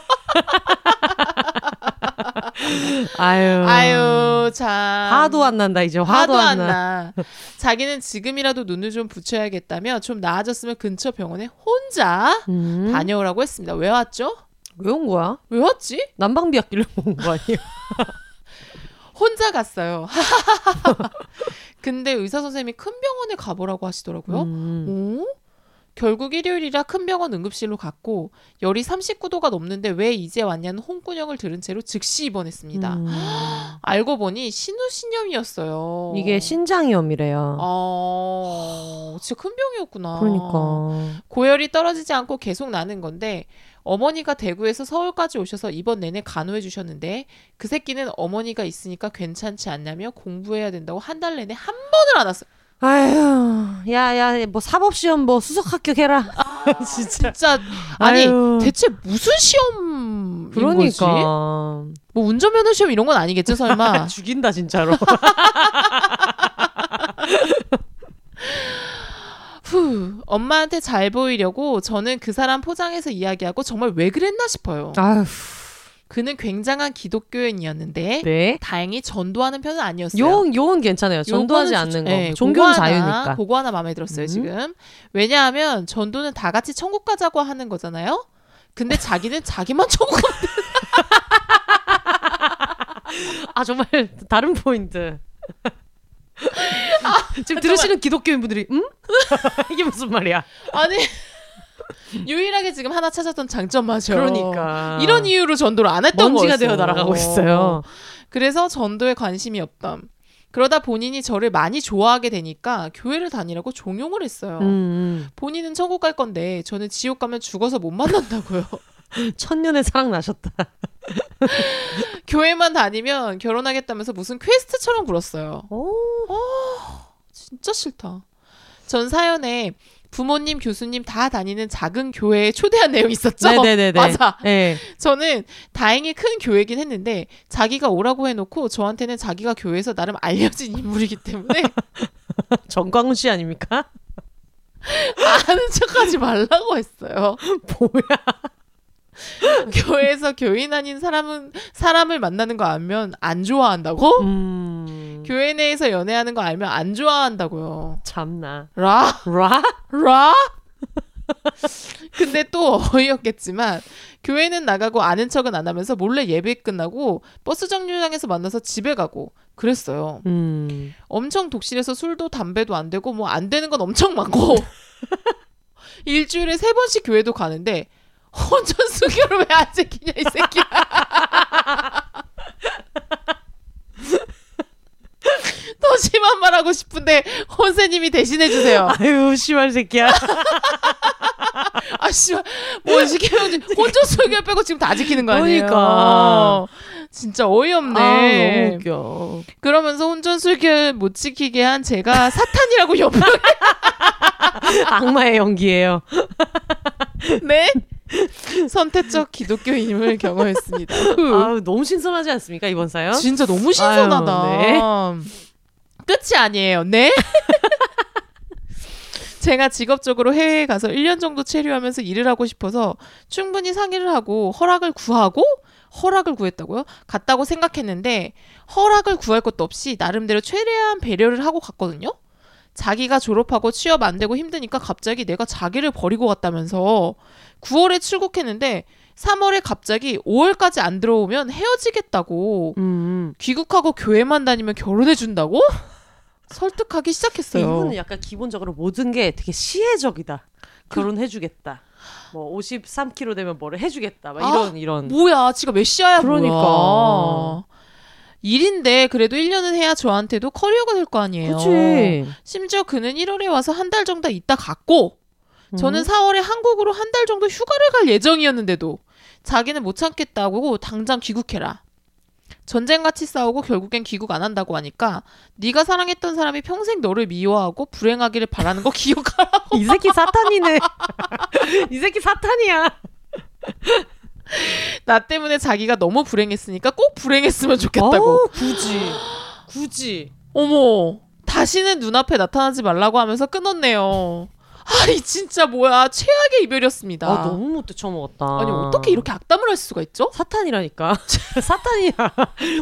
아유. 아유, 참. 화도 안 난다, 이제. 화도, 화도 안 안 나. 나. 자기는 지금이라도 눈을 좀 붙여야겠다며 좀 나아졌으면 근처 병원에 혼자 음. 다녀오라고 했습니다. 왜 왔죠? 왜 온 거야? 왜 왔지? 난방비 아끼려고 온 거 아니에요? 혼자 갔어요. 근데 의사 선생님이 큰 병원에 가보라고 하시더라고요. 음. 오? 결국 일요일이라 큰 병원 응급실로 갔고 열이 39도가 넘는데 왜 이제 왔냐는 홍군형을 들은 채로 즉시 입원했습니다. 음. 알고 보니 신우신염이었어요. 이게 신장염이래요. 아, 진짜 큰 병이었구나. 그러니까. 고열이 떨어지지 않고 계속 나는 건데 어머니가 대구에서 서울까지 오셔서 이번 내내 간호해 주셨는데 그 새끼는 어머니가 있으니까 괜찮지 않냐며 공부해야 된다고 한 달 내내 한 번을 안 왔어요. 아휴, 야, 야, 뭐 사법 시험 뭐 수석 합격해라. 진짜. 진짜 아니 아유. 대체 무슨 시험인 거지? 그러니까. 뭐 운전면허 시험 이런 건 아니겠죠 설마? 죽인다, 진짜로. 후 엄마한테 잘 보이려고 저는 그 사람 포장해서 이야기하고 정말 왜 그랬나 싶어요. 아휴, 그는 굉장한 기독교인이었는데 네. 다행히 전도하는 편은 아니었어요. 요, 요건 괜찮아요. 전도하지 않는. 거. 네, 종교는 그거 하나, 자유니까. 그거 하나 마음에 들었어요 음. 지금. 왜냐하면 전도는 다 같이 천국 가자고 하는 거잖아요. 근데 자기는 자기만 천국 가. 아, 정말 다른 포인트. 지금 들으시는 기독교인 분들이, 음? 이게 무슨 말이야? 아니 유일하게 지금 하나 찾았던 장점 맞죠. 그러니까. 이런 이유로 전도를 안 했던 먼지가. 되어 날아가고 있어요. 그래서 전도에 관심이 없담. 그러다 본인이 저를 많이 좋아하게 되니까 교회를 다니라고 종용을 했어요. 음, 본인은 천국 갈 건데 저는 지옥 가면 죽어서 못 만난다고요. 음. 천년의 사랑 나셨다. 교회만 다니면 결혼하겠다면서 무슨 퀘스트처럼 굴었어요. 오, 진짜 싫다. 전 사연에 부모님, 교수님 다 다니는 작은 교회에 초대한 내용이 있었죠? 네네네네. 맞아. 네. 저는 다행히 큰 교회긴 했는데 자기가 오라고 해놓고 저한테는 자기가 교회에서 나름 알려진 인물이기 때문에 정광훈 씨 아닙니까? 아는 척하지 말라고 했어요. 뭐야? 교회에서 교인 아닌 사람은 사람을 만나는 거 알면 안 좋아한다고? 음. 교회 내에서 연애하는 거 알면 안 좋아한다고요. 참나. 라? 라? 라? 근데 또 어이없겠지만 교회는 나가고 아는 척은 안 하면서 몰래 예배 끝나고 버스 정류장에서 만나서 집에 가고 그랬어요. 음. 엄청 독실해서 술도 담배도 안 되고 뭐 안 되는 건 엄청 많고 일주일에 세 번씩 교회도 가는데 혼전 수교를 왜 안 지키냐 이 새끼야. 더 심한 말 하고 싶은데 혼세님이 대신해 주세요. 아유, 씨발 새끼야. 아 씨발 뭐 시키면 혼전 수교 빼고 지금 다 지키는 거 아니에요? 그러니까. 진짜 어이없네. 아, 너무 웃겨. 그러면서 혼전 수교 못 지키게 한 제가 사탄이라고 옆에 악마의 연기예요. 네 선택적 기독교인임을 경험했습니다. 후. 아우, 너무 신선하지 않습니까, 이번 사연? 진짜 너무 신선하다. 아유, 네. 끝이 아니에요. 네? 제가 직업적으로 해외에 가서 1년 정도 체류하면서 일을 하고 싶어서 충분히 상의를 하고 허락을 구하고 허락을 구했다고요? 갔다고 생각했는데 허락을 구할 것도 없이 나름대로 최대한 배려를 하고 갔거든요. 자기가 졸업하고 취업 안 되고 힘드니까 갑자기 내가 자기를 버리고 갔다면서 9월에 출국했는데 3월에 갑자기 5월까지 안 들어오면 헤어지겠다고 음. 귀국하고 교회만 다니면 결혼해 준다고? 설득하기 시작했어요. 이분은 약간 기본적으로 모든 게 되게 시혜적이다. 결혼해 주겠다. 뭐 53kg 되면 뭐를 해 주겠다. 막 아, 이런 이런. 뭐야, 지가 메시아야 그러니까. 뭐야. 일인데 그래도 1년은 해야 저한테도 커리어가 될 거 아니에요. 그렇지. 심지어 그는 1월에 와서 한 달 정도 있다 갔고 저는 음. 4월에 한국으로 한 달 정도 휴가를 갈 예정이었는데도 자기는 못 참겠다고 당장 귀국해라. 전쟁같이 싸우고 결국엔 귀국 안 한다고 하니까 네가 사랑했던 사람이 평생 너를 미워하고 불행하기를 바라는 거 기억하라. 이 새끼 사탄이네. 이 새끼 사탄이야. 나 때문에 자기가 너무 불행했으니까 꼭 불행했으면 좋겠다고. 어우, 굳이. 굳이. 어머, 다시는 눈앞에 나타나지 말라고 하면서 끊었네요. 아니 진짜 뭐야 최악의 이별이었습니다. 아, 너무 못돼 처먹었다. 아니 어떻게 이렇게 악담을 할 수가 있죠? 사탄이라니까. 사탄이야.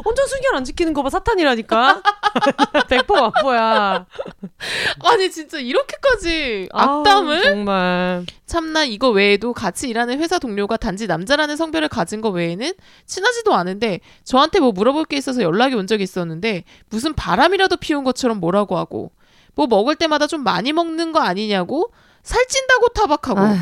혼전 순결 안 지키는 거 봐. 사탄이라니까. 100% 악보야. 아니 진짜 이렇게까지 아우, 악담을? 정말. 참나 이거 외에도 같이 일하는 회사 동료가 단지 남자라는 성별을 가진 거 외에는 친하지도 않은데 저한테 뭐 물어볼 게 있어서 연락이 온 적이 있었는데 무슨 바람이라도 피운 것처럼 뭐라고 하고 뭐 먹을 때마다 좀 많이 먹는 거 아니냐고 살찐다고 타박하고 아휴.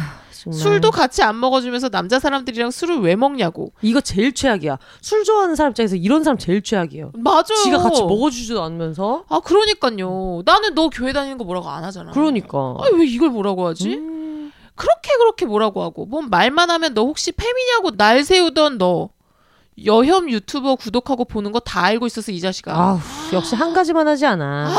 술도 같이 안 먹어주면서 남자 사람들이랑 술을 왜 먹냐고 이거 제일 최악이야. 술 좋아하는 사람 입장에서 이런 사람 제일 최악이에요. 맞아요 지가 같이 먹어주지도 않으면서. 아 그러니까요 나는 너 교회 다니는 거 뭐라고 안 하잖아 그러니까. 아니 왜 이걸 뭐라고 하지 음. 그렇게 그렇게 뭐라고 하고 뭐 말만 하면 너 혹시 페미냐고 날 세우던 너 여혐 유튜버 구독하고 보는 거 다 알고 있어서 이 자식아 아우, 역시 한 가지만 하지 않아. 아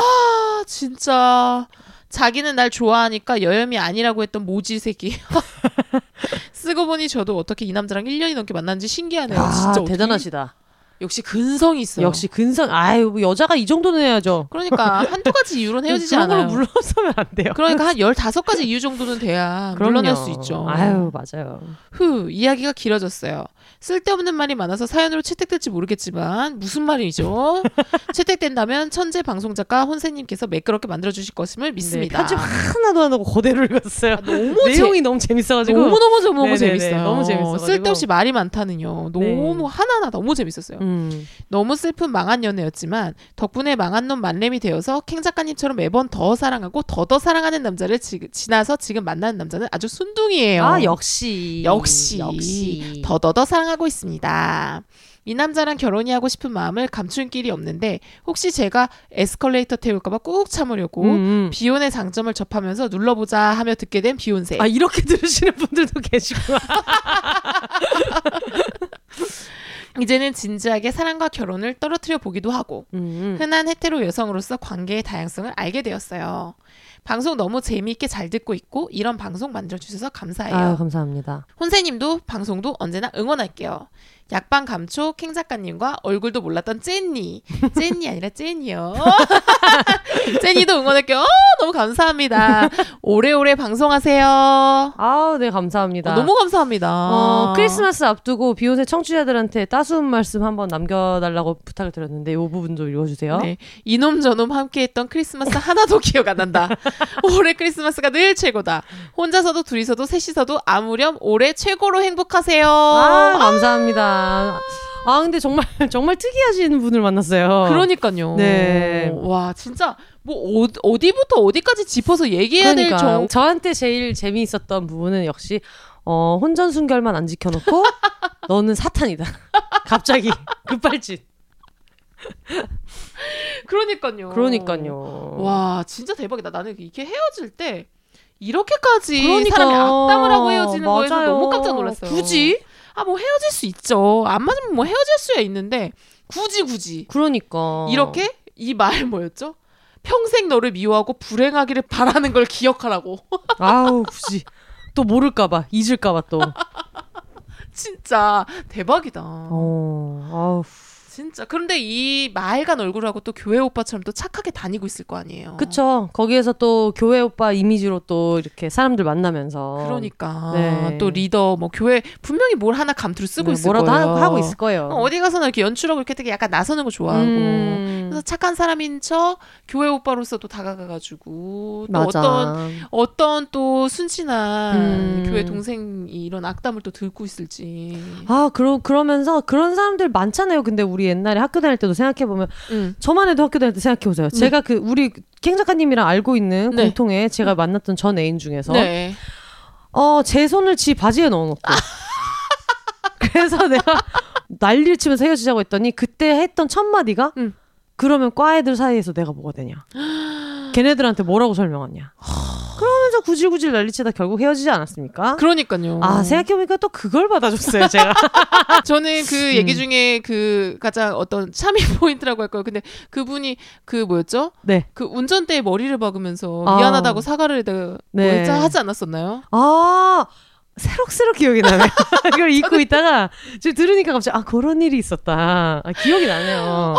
진짜. 자기는 날 좋아하니까 여혐이 아니라고 했던 모지 새끼. 쓰고 보니 저도 어떻게 이 남자랑 1년이 넘게 만났는지 신기하네요. 아, 진짜 대단하시다. 역시 근성이 있어요 역시 근성. 아유, 뭐 여자가 이 정도는 해야죠. 그러니까 한두 가지 이유로는 헤어지지 그런 않아요 물러서면 안 돼요. 그러니까 한 15가지 이유 정도는 돼야 그럼요. 물러날 수 있죠 아유, 맞아요. 후 이야기가 길어졌어요. 쓸데없는 말이 많아서 사연으로 채택될지 모르겠지만 무슨 말이죠? 채택된다면 천재 방송 작가 혼세님께서 매끄럽게 만들어 주실 것임을 믿습니다. 네, 편집 하나도 안 하고 그대로 읽었어요. 아, 너무 내용이 너무 재밌어가지고. 너무 너무 너무 재밌어요. 너무 재밌어가지고. 쓸데없이 말이 많다는요. 너무 네. 하나하나 너무 재밌었어요. 음. 너무 슬픈 망한 연애였지만 덕분에 망한 놈 만렙이 되어서 캥 작가님처럼 매번 더 사랑하고 더더 사랑하는 남자를 지, 지나서 지금 만나는 남자는 아주 순둥이에요. 아 역시 역시. 역시 더더더 사랑하고 있습니다. 이 남자랑 결혼이 하고 싶은 마음을 감출 길이 없는데 혹시 제가 에스컬레이터 태울까봐 꾹 참으려고 음, 음. 비혼의 장점을 접하면서 눌러보자 하며 듣게 된 비욘세. 아 이렇게 들으시는 분들도 계시구나. 이제는 진지하게 사랑과 결혼을 떨어뜨려 보기도 하고 음. 흔한 헤테로 여성으로서 관계의 다양성을 알게 되었어요. 방송 너무 재미있게 잘 듣고 있고 이런 방송 만들어주셔서 감사해요. 아 감사합니다. 혼세님도 방송도 언제나 응원할게요. 약방 감초 캥 작가님과 얼굴도 몰랐던 젠니. 젠니 아니라 젠이요. 젠니도 응원할게요. 어, 너무 감사합니다. 오래오래 방송하세요. 아우, 네, 감사합니다. 어, 너무 감사합니다. 어, 크리스마스 앞두고 비욘세 청취자들한테 따스운 말씀 한번 남겨달라고 부탁을 드렸는데 이 부분도 읽어주세요. 네. 이놈 저놈 함께 했던 크리스마스 하나도 기억 안 난다. 올해 크리스마스가 늘 최고다. 혼자서도 둘이서도 셋이서도 아무렴 올해 최고로 행복하세요. 아, 감사합니다. 아, 근데 정말, 정말 특이하신 분을 만났어요. 그러니까요. 네. 와 진짜 뭐 어, 어디부터 어디까지 짚어서 얘기해야 그러니까 될 정. 저한테 제일 재미있었던 부분은 역시 어, 혼전 순결만 안 지켜놓고 너는 사탄이다. 갑자기 급발진. 그러니까요. 그러니까요. 와 진짜 대박이다. 나는 이렇게 헤어질 때 이렇게까지 그러니까. 사람이 악담을 하고 헤어지는 거에서. 너무 깜짝 놀랐어요. 굳이? 아 뭐 헤어질 수 있죠. 안 맞으면 뭐 헤어질 수야 있는데 굳이 굳이 그러니까 이렇게 이 말 뭐였죠? 평생 너를 미워하고 불행하기를 바라는 걸 기억하라고. 아우 굳이 또 모를까봐 잊을까봐 또. 진짜 대박이다. 어, 아우. 진짜. 그런데 이 말간 얼굴하고 또 교회 오빠처럼 또 착하게 다니고 있을 거 아니에요. 그쵸. 거기에서 또 교회 오빠 이미지로 또 이렇게 사람들 만나면서. 그러니까 네. 또 리더 뭐 교회 분명히 뭘 하나 감투를 쓰고 네, 있을 뭐라도 거예요. 하고, 하고 있을 거예요. 어, 어디 가서나 이렇게 연출하고 이렇게 되게 약간 나서는 거 좋아하고. 음, 그래서 착한 사람인 척 교회 오빠로서도 다가가가지고 또 맞아. 어떤 어떤 또 순진한 음. 교회 동생이 이런 악담을 또 듣고 있을지. 아, 그러, 그러면서 그런 사람들 많잖아요. 근데 우리 옛날에 학교 다닐 때도 생각해 보면, 음. 저만 해도 학교 다닐 때 생각해 보세요. 제가 그, 우리 캥 작가님이랑 알고 있는 네. 공통의 제가 만났던 전 애인 중에서, 네. 어, 제 손을 지 바지에 넣어놓고. 그래서 내가 난리를 치면서 헤어지자고 했더니, 그때 했던 첫 마디가, 음. 그러면 과 애들 사이에서 내가 뭐가 되냐. 걔네들한테 뭐라고 설명하냐. 그러 면서 구질구질 난리치다 결국 헤어지지 않았습니까? 그러니까요. 아, 생각해보니까 또 그걸 받아줬어요, 제가. 저는 그 얘기 음. 중에 그 가장 어떤 참이 포인트라고 할까요? 근데 그분이 그 뭐였죠? 네. 그 운전대에 머리를 박으면서 아. 미안하다고 사과를 네. 뭐 하지 않았었나요? 아, 새록새록 기억이 나네요. 이걸 잊고 있다가 지금 들으니까 갑자기 아 그런 일이 있었다. 아, 기억이 나네요.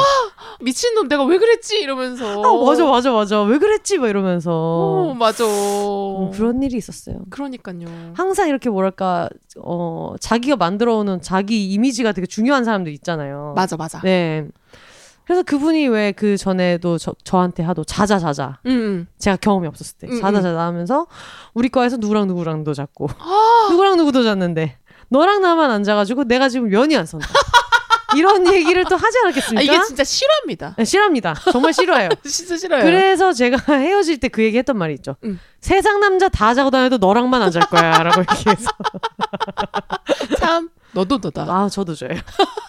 미친놈 내가 왜 그랬지 이러면서. 아 맞아 맞아 맞아 왜 그랬지 막 이러면서 어, 맞아. 음, 그런 일이 있었어요. 그러니까요. 항상 이렇게 뭐랄까 어 자기가 만들어오는 자기 이미지가 되게 중요한 사람들 있잖아요. 맞아 맞아. 네. 그래서 그분이 왜 그 전에도 저, 저한테 하도 자자 자자 응, 응. 제가 경험이 없었을 때 음, 자자 음. 자자 하면서 우리 과에서 누구랑 누구랑도 잤고 아. 누구랑 누구도 잤는데 너랑 나만 안 자가지고 내가 지금 면이 안 선다 이런 얘기를 또 하지 아, 않았겠습니까? 이게 진짜 싫어합니다. 네, 싫어합니다 정말 싫어요 진짜 싫어요. 그래서 제가 헤어질 때 그 얘기 했던 말이 있죠 음. 세상 남자 다 자고 다녀도 너랑만 안 잘 거야 라고 얘기해서 참 너도 너다. 아 저도 저요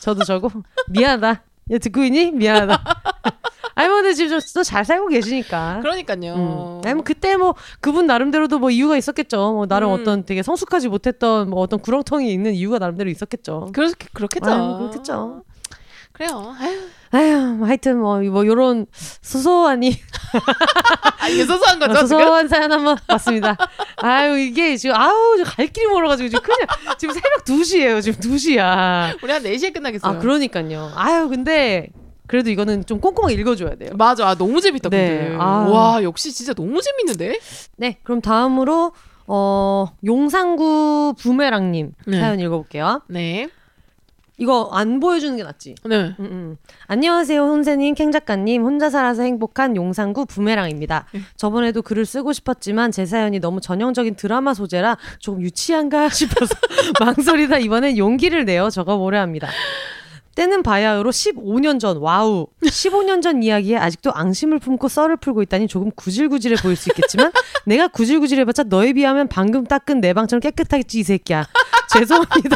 저도 저고 미안하다 얘 듣고 있니? 미안하다 아니 뭐 근데 지금 또잘 살고 계시니까 그러니까요. 음. 아니 뭐 그때 뭐 그분 나름대로도 뭐 이유가 있었겠죠. 뭐 나름 음. 어떤 되게 성숙하지 못했던 뭐 어떤 구렁텅이 있는 이유가 나름대로 있었겠죠. 그렇 그렇겠죠. 아유, 그렇겠죠. 그래요. 아유, 아휴 하여튼 뭐, 뭐 요런 소소하니 아, 이게 소소한 거죠 지금? 소소한 사연 한번 봤습니다. 아유 이게 지금 아우 저갈 길이 멀어가지고 지금 그냥 지금 새벽 2시예요. 지금 2시야. 우리 한 4시에 끝나겠어요. 아 그러니까요. 아유 근데 그래도 이거는 좀 꼼꼼하게 읽어줘야 돼요. 맞아. 아, 너무 재밌다, 네. 근데. 아. 와, 역시 진짜 너무 재밌는데? 네 그럼 다음으로 어 용산구 부메랑님 네. 사연 읽어볼게요. 네. 이거 안 보여주는 게 낫지. 네. 음, 음. 안녕하세요, 혼세님, 캥 작가님. 혼자 살아서 행복한 용산구 부메랑입니다. 네. 저번에도 글을 쓰고 싶었지만 제 사연이 너무 전형적인 드라마 소재라 조금 유치한가 싶어서 망설이다 이번엔 용기를 내어 적어보려 합니다. 때는 바야흐로 15년 전, 와우. 15년 전 이야기에 아직도 앙심을 품고 썰을 풀고 있다니 조금 구질구질해 보일 수 있겠지만 내가 구질구질해봤자 너에 비하면 방금 닦은 내 방처럼 깨끗하겠지, 이 새끼야. 죄송합니다.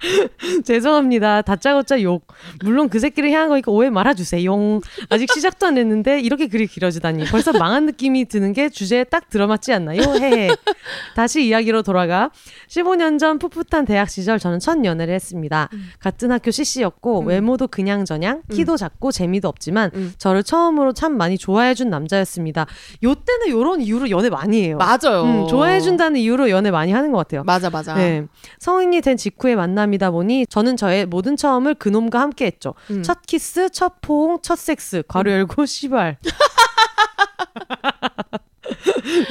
죄송합니다. 다짜고짜 욕. 물론 그 새끼를 향한 거니까 오해 말아주세요. 용. 아직 시작도 안 했는데 이렇게 글이 길어지다니. 벌써 망한 느낌이 드는 게 주제에 딱 들어맞지 않나요? 헤헤. 다시 이야기로 돌아가 15년 전 풋풋한 대학 시절 저는 첫 연애를 했습니다. 같은 학교 CC였고 음. 외모도 그냥저냥 키도 작고 재미도 없지만 음. 저를 처음으로 참 많이 좋아해준 남자였습니다. 요 때는 요런 이유로 연애 많이 해요. 맞아요. 음, 좋아해준다는 이유로 연애 많이 하는 것 같아요. 맞아, 맞아. 네. 성인이 된 직후의 만남이 다 보니 저는 저의 모든 처음을 그놈과 함께 했죠. 음. 첫 키스, 첫 포옹, 첫 섹스, 괄호 열고 시발.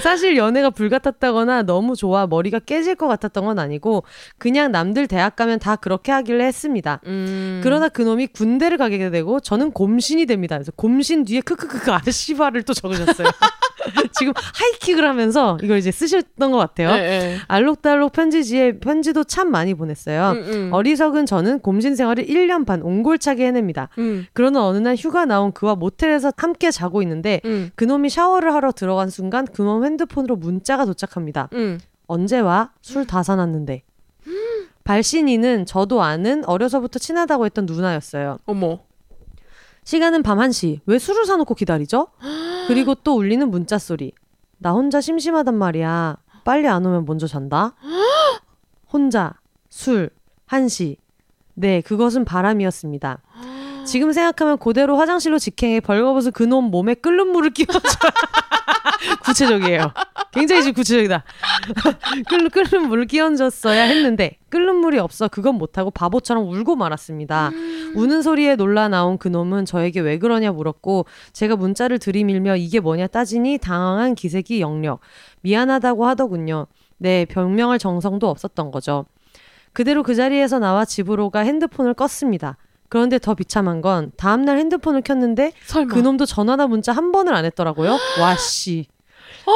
사실 연애가 불같았다거나 너무 좋아 머리가 깨질 것 같았던 건 아니고 그냥 남들 대학 가면 다 그렇게 하길래 했습니다. 음. 그러나 그놈이 군대를 가게 되고 저는 곰신이 됩니다. 그래서 곰신 뒤에 크크크크 아시바를 또 적으셨어요. 지금 하이킥을 하면서 이걸 이제 쓰셨던 것 같아요. 예, 예. 알록달록 편지지에 편지도 참 많이 보냈어요. 음, 음. 어리석은 저는 곰신 생활을 1년 반 옹골차게 해냅니다. 음, 그러나 어느 날 휴가 나온 그와 모텔에서 함께 자고 있는데 음, 그놈이 샤워를 하러 들어간 순간 그놈 핸드폰으로 문자가 도착합니다. 음. 언제 와? 술 다 사놨는데. 발신이는 저도 아는 어려서부터 친하다고 했던 누나였어요. 어머. 시간은 밤 1시. 왜 술을 사놓고 기다리죠? 그리고 또 울리는 문자 소리. 나 혼자 심심하단 말이야. 빨리 안 오면 먼저 잔다. 혼자, 술, 1시. 네, 그것은 바람이었습니다. 지금 생각하면 그대로 화장실로 직행해 벌거벗은 그놈 몸에 끓는 물을 끼워줘. 구체적이에요. 굉장히 지금 구체적이다. 끓는, 끓는 물을 끼얹었어야 했는데 끓는 물이 없어 그건 못하고 바보처럼 울고 말았습니다. 우는 소리에 놀라 나온 그놈은 저에게 왜 그러냐 물었고 제가 문자를 들이밀며 이게 뭐냐 따지니 당황한 기색이 역력. 미안하다고 하더군요. 네, 변명할 정성도 없었던 거죠. 그대로 그 자리에서 나와 집으로 가 핸드폰을 껐습니다. 그런데 더 비참한 건 다음날 핸드폰을 켰는데 설마. 그놈도 전화나 문자 한 번을 안 했더라고요. 와씨.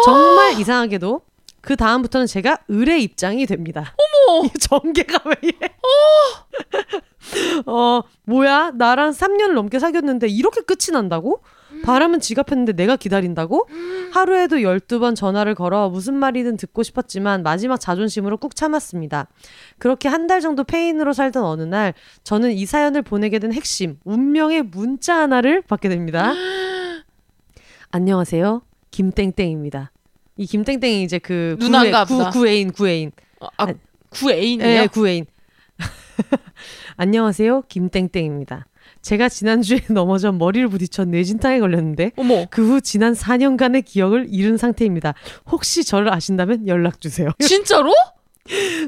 정말 이상하게도 그 다음부터는 제가 을의 입장이 됩니다. 어머. 이 전개가 왜 이래? 어, 뭐야? 나랑 3년을 넘게 사귀었는데 이렇게 끝이 난다고? 바람은 지갑했는데 내가 기다린다고? 하루에도 12번 전화를 걸어 무슨 말이든 듣고 싶었지만 마지막 자존심으로 꾹 참았습니다. 그렇게 한 달 정도 페인으로 살던 어느 날 저는 이 사연을 보내게 된 핵심, 운명의 문자 하나를 받게 됩니다. 안녕하세요. 김땡땡입니다. 이 김땡땡이 이제 그 누나인가 보다. 구, 구애인 구애인. 아, 구애인이요? 네, 구애인. 안녕하세요. 김땡땡입니다. 제가 지난주에 넘어져 머리를 부딪혀 뇌진탕에 걸렸는데. 그 후 지난 4년간의 기억을 잃은 상태입니다. 혹시 저를 아신다면 연락 주세요. 진짜로?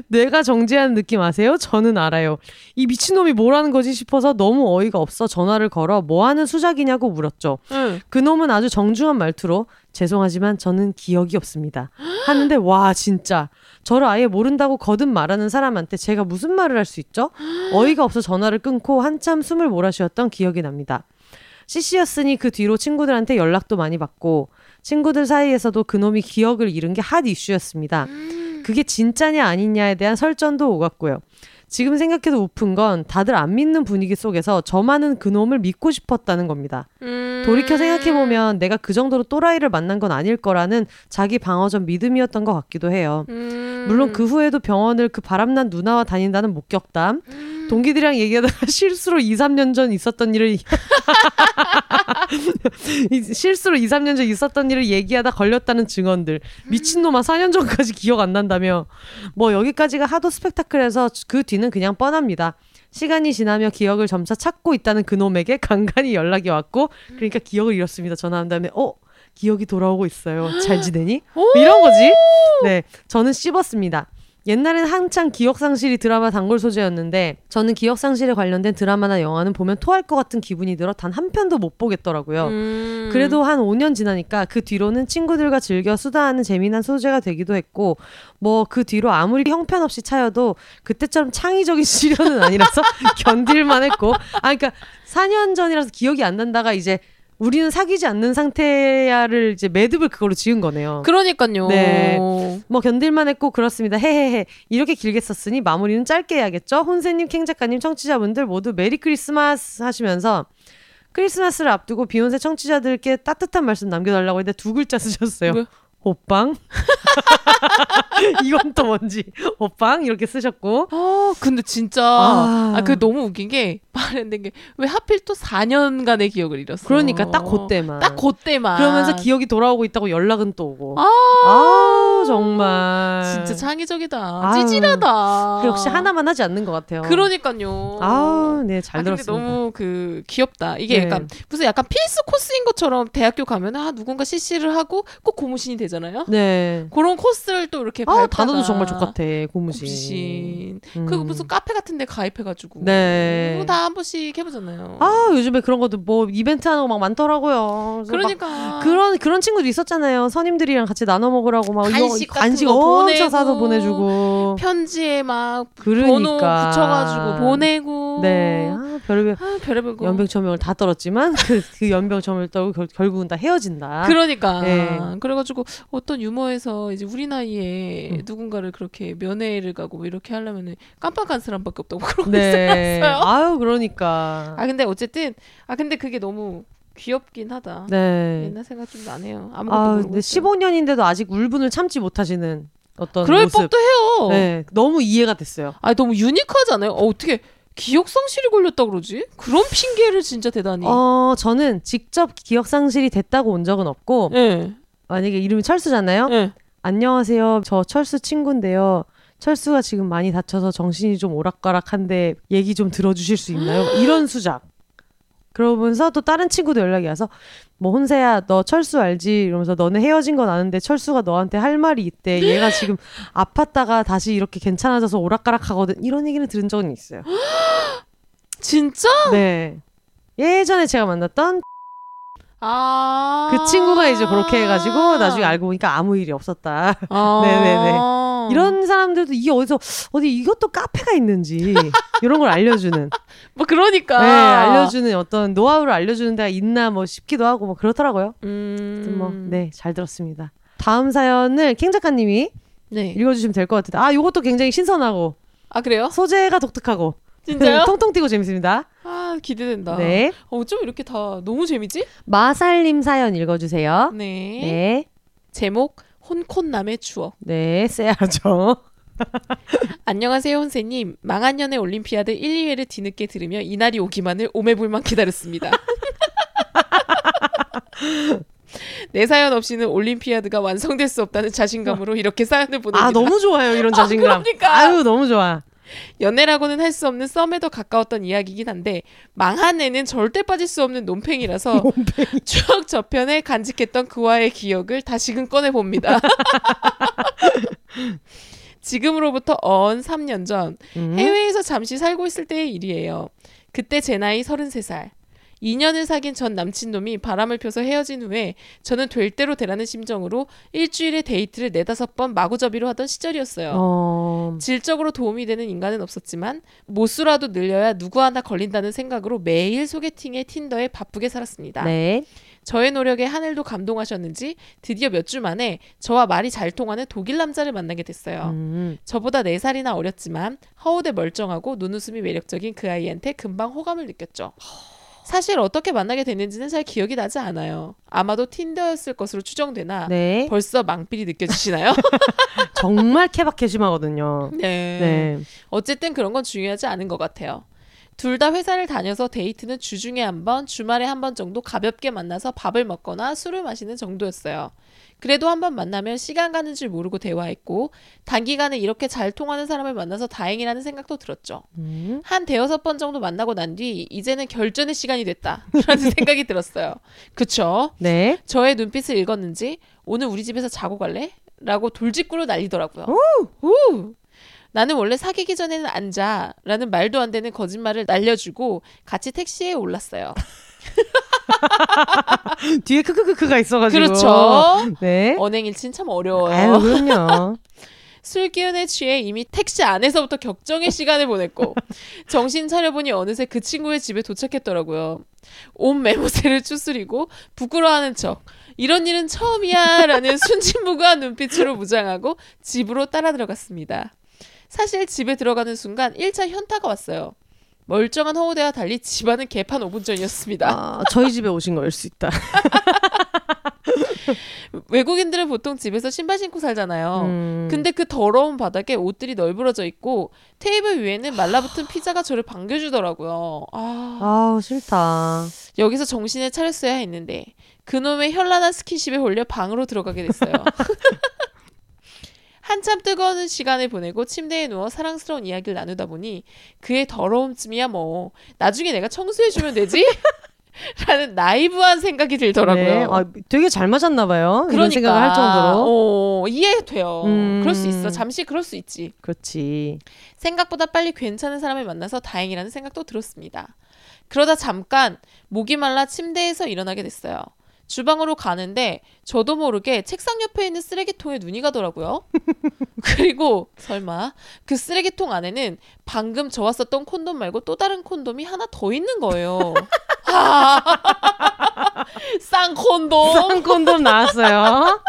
뇌가 정지하는 느낌 아세요? 저는 알아요. 이 미친놈이 뭐라는 거지 싶어서 너무 어이가 없어 전화를 걸어 뭐 하는 수작이냐고 물었죠. 응. 그놈은 아주 정중한 말투로 죄송하지만 저는 기억이 없습니다. 하는데 와 진짜 저를 아예 모른다고 거듭 말하는 사람한테 제가 무슨 말을 할 수 있죠? 어이가 없어 전화를 끊고 한참 숨을 몰아쉬었던 기억이 납니다. CC였으니 그 뒤로 친구들한테 연락도 많이 받고 친구들 사이에서도 그놈이 기억을 잃은 게 핫 이슈였습니다. 그게 진짜냐 아니냐에 대한 설전도 오갔고요. 지금 생각해도 우픈 건 다들 안 믿는 분위기 속에서 저만은 그놈을 믿고 싶었다는 겁니다. 음. 돌이켜 생각해보면 내가 그 정도로 또라이를 만난 건 아닐 거라는 자기 방어전 믿음이었던 것 같기도 해요. 음. 물론 그 후에도 병원을 그 바람난 누나와 다닌다는 목격담, 동기들이랑 얘기하다가 실수로 2, 3년 전 있었던 일을 이- 실수로 2, 3년 전 있었던 일을 얘기하다 걸렸다는 증언들. 미친놈아 4년 전까지 기억 안 난다며. 뭐 여기까지가 하도 스펙타클해서 그 뒤는 그냥 뻔합니다. 시간이 지나며 기억을 점차 찾고 있다는 그놈에게 간간히 연락이 왔고 그러니까 기억을 잃었습니다. 전화한 다음에 어 기억이 돌아오고 있어요. 잘 지내니? 이런 거지. 네, 저는 씹었습니다. 옛날엔 한창 기억상실이 드라마 단골 소재였는데 저는 기억상실에 관련된 드라마나 영화는 보면 토할 것 같은 기분이 들어 단 한 편도 못 보겠더라고요. 음. 그래도 한 5년 지나니까 그 뒤로는 친구들과 즐겨 수다하는 재미난 소재가 되기도 했고 뭐 그 뒤로 아무리 형편없이 차여도 그때처럼 창의적인 시련은 아니라서 견딜만 했고 아 그러니까 4년 전이라서 기억이 안 난다가 이제 우리는 사귀지 않는 상태야를 이제 매듭을 그걸로 지은 거네요. 그러니까요. 네. 뭐 견딜만 했고 그렇습니다. 헤헤헤. 이렇게 길게 썼으니 마무리는 짧게 해야겠죠? 혼세님, 캥 작가님, 청취자분들 모두 메리 크리스마스 하시면서 크리스마스를 앞두고 비욘세 청취자들께 따뜻한 말씀 남겨달라고 했는데 두 글자 쓰셨어요. 호빵. 이건 또 뭔지. 호빵 이렇게 쓰셨고. 아, 근데 진짜 아. 아, 그 너무 웃긴 게 말했는 게왜 하필 또 4년간의 기억을 잃었어. 그러니까 딱 그때만. 딱 그때만. 그러면서 기억이 돌아오고 있다고 연락은 또 오고. 아, 아우 정말. 진짜 창의적이다. 아유. 찌질하다. 역시 하나만 하지 않는 것 같아요. 그러니까요. 아우 네잘 아, 근데 들었습니다. 너무 그 귀엽다. 이게 네. 약간 무슨 약간 필수 코스인 것처럼 대학교 가면 아 누군가 CC를 하고 꼭 고무신이 되잖 아요. 고무신이잖아요. 네. 그런 코스를 또 이렇게 아, 단어도 정말 좋같아 고무신. 고무신. 음. 그 무슨 카페 같은데 가입해가지고 네. 그거 다한 번씩 해보잖아요. 아 요즘에 그런 것도 뭐 이벤트 하는 거 막 많더라고요. 그러니까 그런 그런 친구도 있었잖아요. 선임들이랑 같이 나눠 먹으라고 막 간식 이거 같은 거 보내고. 사서 보내주고. 편지에 막 그러니까. 번호 붙여가지고 보내고 네. 아, 별별 아, 별의별 거. 연병천명을 다 떨었지만 그, 그 연병천명을 떨고 결, 결국은 다 헤어진다. 그러니까 네. 그래가지고 어떤 유머에서 이제 우리 나이에 음. 누군가를 그렇게 면회를 가고 뭐 이렇게 하려면은 깜빡한 사람밖에 없다고 그러고 네. 있어요. 아유 그러니까. 아 근데 어쨌든 아 근데 그게 너무 귀엽긴 하다. 네. 옛날 생각 좀 나네요. 아무것도 아 모르고 근데 있어요. 15년인데도 아직 울분을 참지 못하시는 어떤 그럴 모습. 법도 해요. 네. 너무 이해가 됐어요. 아 너무 유니크하잖아요. 어, 어떻게 기억 상실이 걸렸다 그러지? 그런 핑계를 진짜 대단히. 어 저는 직접 기억 상실이 됐다고 온 적은 없고 예. 만약에 이름이 철수잖아요. 예. 안녕하세요. 저 철수 친구인데요. 철수가 지금 많이 다쳐서 정신이 좀 오락가락한데 얘기 좀 들어주실 수 있나요? 이런 수작. 그러면서 또 다른 친구도 연락이 와서 뭐 혼세야 너 철수 알지? 이러면서 너네 헤어진 건 아는데 철수가 너한테 할 말이 있대. 얘가 지금 아팠다가 다시 이렇게 괜찮아져서 오락가락하거든. 이런 얘기를 들은 적은 있어요. 진짜? 네. 예전에 제가 만났던 아. 그 친구가 이제 그렇게 해가지고 나중에 알고 보니까 아무 일이 없었다. 아. 네네네. 이런 사람들도 이게 어디서 어디 이것도 카페가 있는지 이런 걸 알려주는 뭐 그러니까. 네, 알려주는 어떤 노하우를 알려주는 데가 있나 뭐 싶기도 하고 뭐 그렇더라고요. 음. 뭐네잘 들었습니다. 다음 사연을 캥 작가님이 네. 읽어주시면 될 것 같은데 아 이것도 굉장히 신선하고 아 그래요? 소재가 독특하고 진짜요? 통통 튀고 재밌습니다. 아 기대된다. 네 어쩜 이렇게 다 너무 재미지? 마살님 사연 읽어주세요. 네. 네, 제목 혼콘남의 추억. 네, 쎄하죠. 안녕하세요 혼세님. 망한 년의 올림피아드 1, 2회를 뒤늦게 들으며 이날이 오기만을 오매불만 기다렸습니다. 내 사연 없이는 올림피아드가 완성될 수 없다는 자신감으로 이렇게 사연을 보냅니다. 아 너무 좋아요 이런 자신감. 그러니까. 아유 너무 좋아. 연애라고는 할 수 없는 썸에 더 가까웠던 이야기이긴 한데 망한 애는 절대 빠질 수 없는 논팽이라서 추억 저편에 간직했던 그와의 기억을 다시금 꺼내 봅니다. 지금으로부터 언 3년 전 음. 해외에서 잠시 살고 있을 때의 일이에요. 그때 제 나이 33살. 2년을 사귄 전 남친놈이 바람을 펴서 헤어진 후에 저는 될 대로 되라는 심정으로 일주일에 데이트를 네다섯 번 마구잡이로 하던 시절이었어요. 어, 질적으로 도움이 되는 인간은 없었지만 모수라도 늘려야 누구 하나 걸린다는 생각으로 매일 소개팅에 틴더에 바쁘게 살았습니다. 네. 저의 노력에 하늘도 감동하셨는지 드디어 몇 주 만에 저와 말이 잘 통하는 독일 남자를 만나게 됐어요. 음. 저보다 4살이나 어렸지만 허우대 멀쩡하고 눈웃음이 매력적인 그 아이한테 금방 호감을 느꼈죠. 사실 어떻게 만나게 됐는지는 잘 기억이 나지 않아요. 아마도 틴더였을 것으로 추정되나 네. 벌써 망필이 느껴지시나요? 정말 케바케심하거든요. 네. 네. 어쨌든 그런 건 중요하지 않은 것 같아요. 둘 다 회사를 다녀서 데이트는 주중에 한 번, 주말에 한 번 정도 가볍게 만나서 밥을 먹거나 술을 마시는 정도였어요. 그래도 한번 만나면 시간 가는 줄 모르고 대화했고 단기간에 이렇게 잘 통하는 사람을 만나서 다행이라는 생각도 들었죠. 음. 한 대여섯 번 정도 만나고 난 뒤 이제는 결전의 시간이 됐다라는 생각이 들었어요. 그쵸? 네. 저의 눈빛을 읽었는지 오늘 우리 집에서 자고 갈래? 라고 돌직구로 날리더라고요. 우! 나는 원래 사귀기 전에는 앉아 라는 말도 안 되는 거짓말을 날려주고 같이 택시에 올랐어요. 뒤에 크크크크가 있어가지고. 그렇죠. 네. 언행일친 참 어려워요. 아유 그럼요. 술 기운에 취해 이미 택시 안에서부터 격정의 시간을 보냈고 정신 차려보니 어느새 그 친구의 집에 도착했더라고요. 온 매모새를 추스리고 부끄러워하는 척 이런 일은 처음이야 라는 순진무구한 눈빛으로 무장하고 집으로 따라 들어갔습니다. 사실 집에 들어가는 순간 1차 현타가 왔어요. 멀쩡한 허우대와 달리 집안은 개판 5분 전이었습니다. 아, 저희 집에 오신 거일 수 있다. 외국인들은 보통 집에서 신발 신고 살잖아요. 음. 근데 그 더러운 바닥에 옷들이 널브러져 있고 테이블 위에는 말라붙은 피자가 저를 반겨주더라고요. 아, 아우 싫다. 여기서 정신을 차렸어야 했는데 그놈의 현란한 스킨십에 홀려 방으로 들어가게 됐어요. 한참 뜨거운 시간을 보내고 침대에 누워 사랑스러운 이야기를 나누다 보니 그의 더러움쯤이야 뭐 나중에 내가 청소해주면 되지? 라는 나이브한 생각이 들더라고요. 네. 아, 되게 잘 맞았나 봐요. 그러니까 생각을 할 정도로. 어, 이해돼요. 음. 그럴 수 있어. 잠시 그럴 수 있지. 그렇지. 생각보다 빨리 괜찮은 사람을 만나서 다행이라는 생각도 들었습니다. 그러다 잠깐 목이 말라 침대에서 일어나게 됐어요. 주방으로 가는데 저도 모르게 책상 옆에 있는 쓰레기통에 눈이 가더라고요. 그리고 설마 그 쓰레기통 안에는 방금 저와 썼던 콘돔 말고 또 다른 콘돔이 하나 더 있는 거예요. 아, 쌍 콘돔. 쌍콘돔 나왔어요.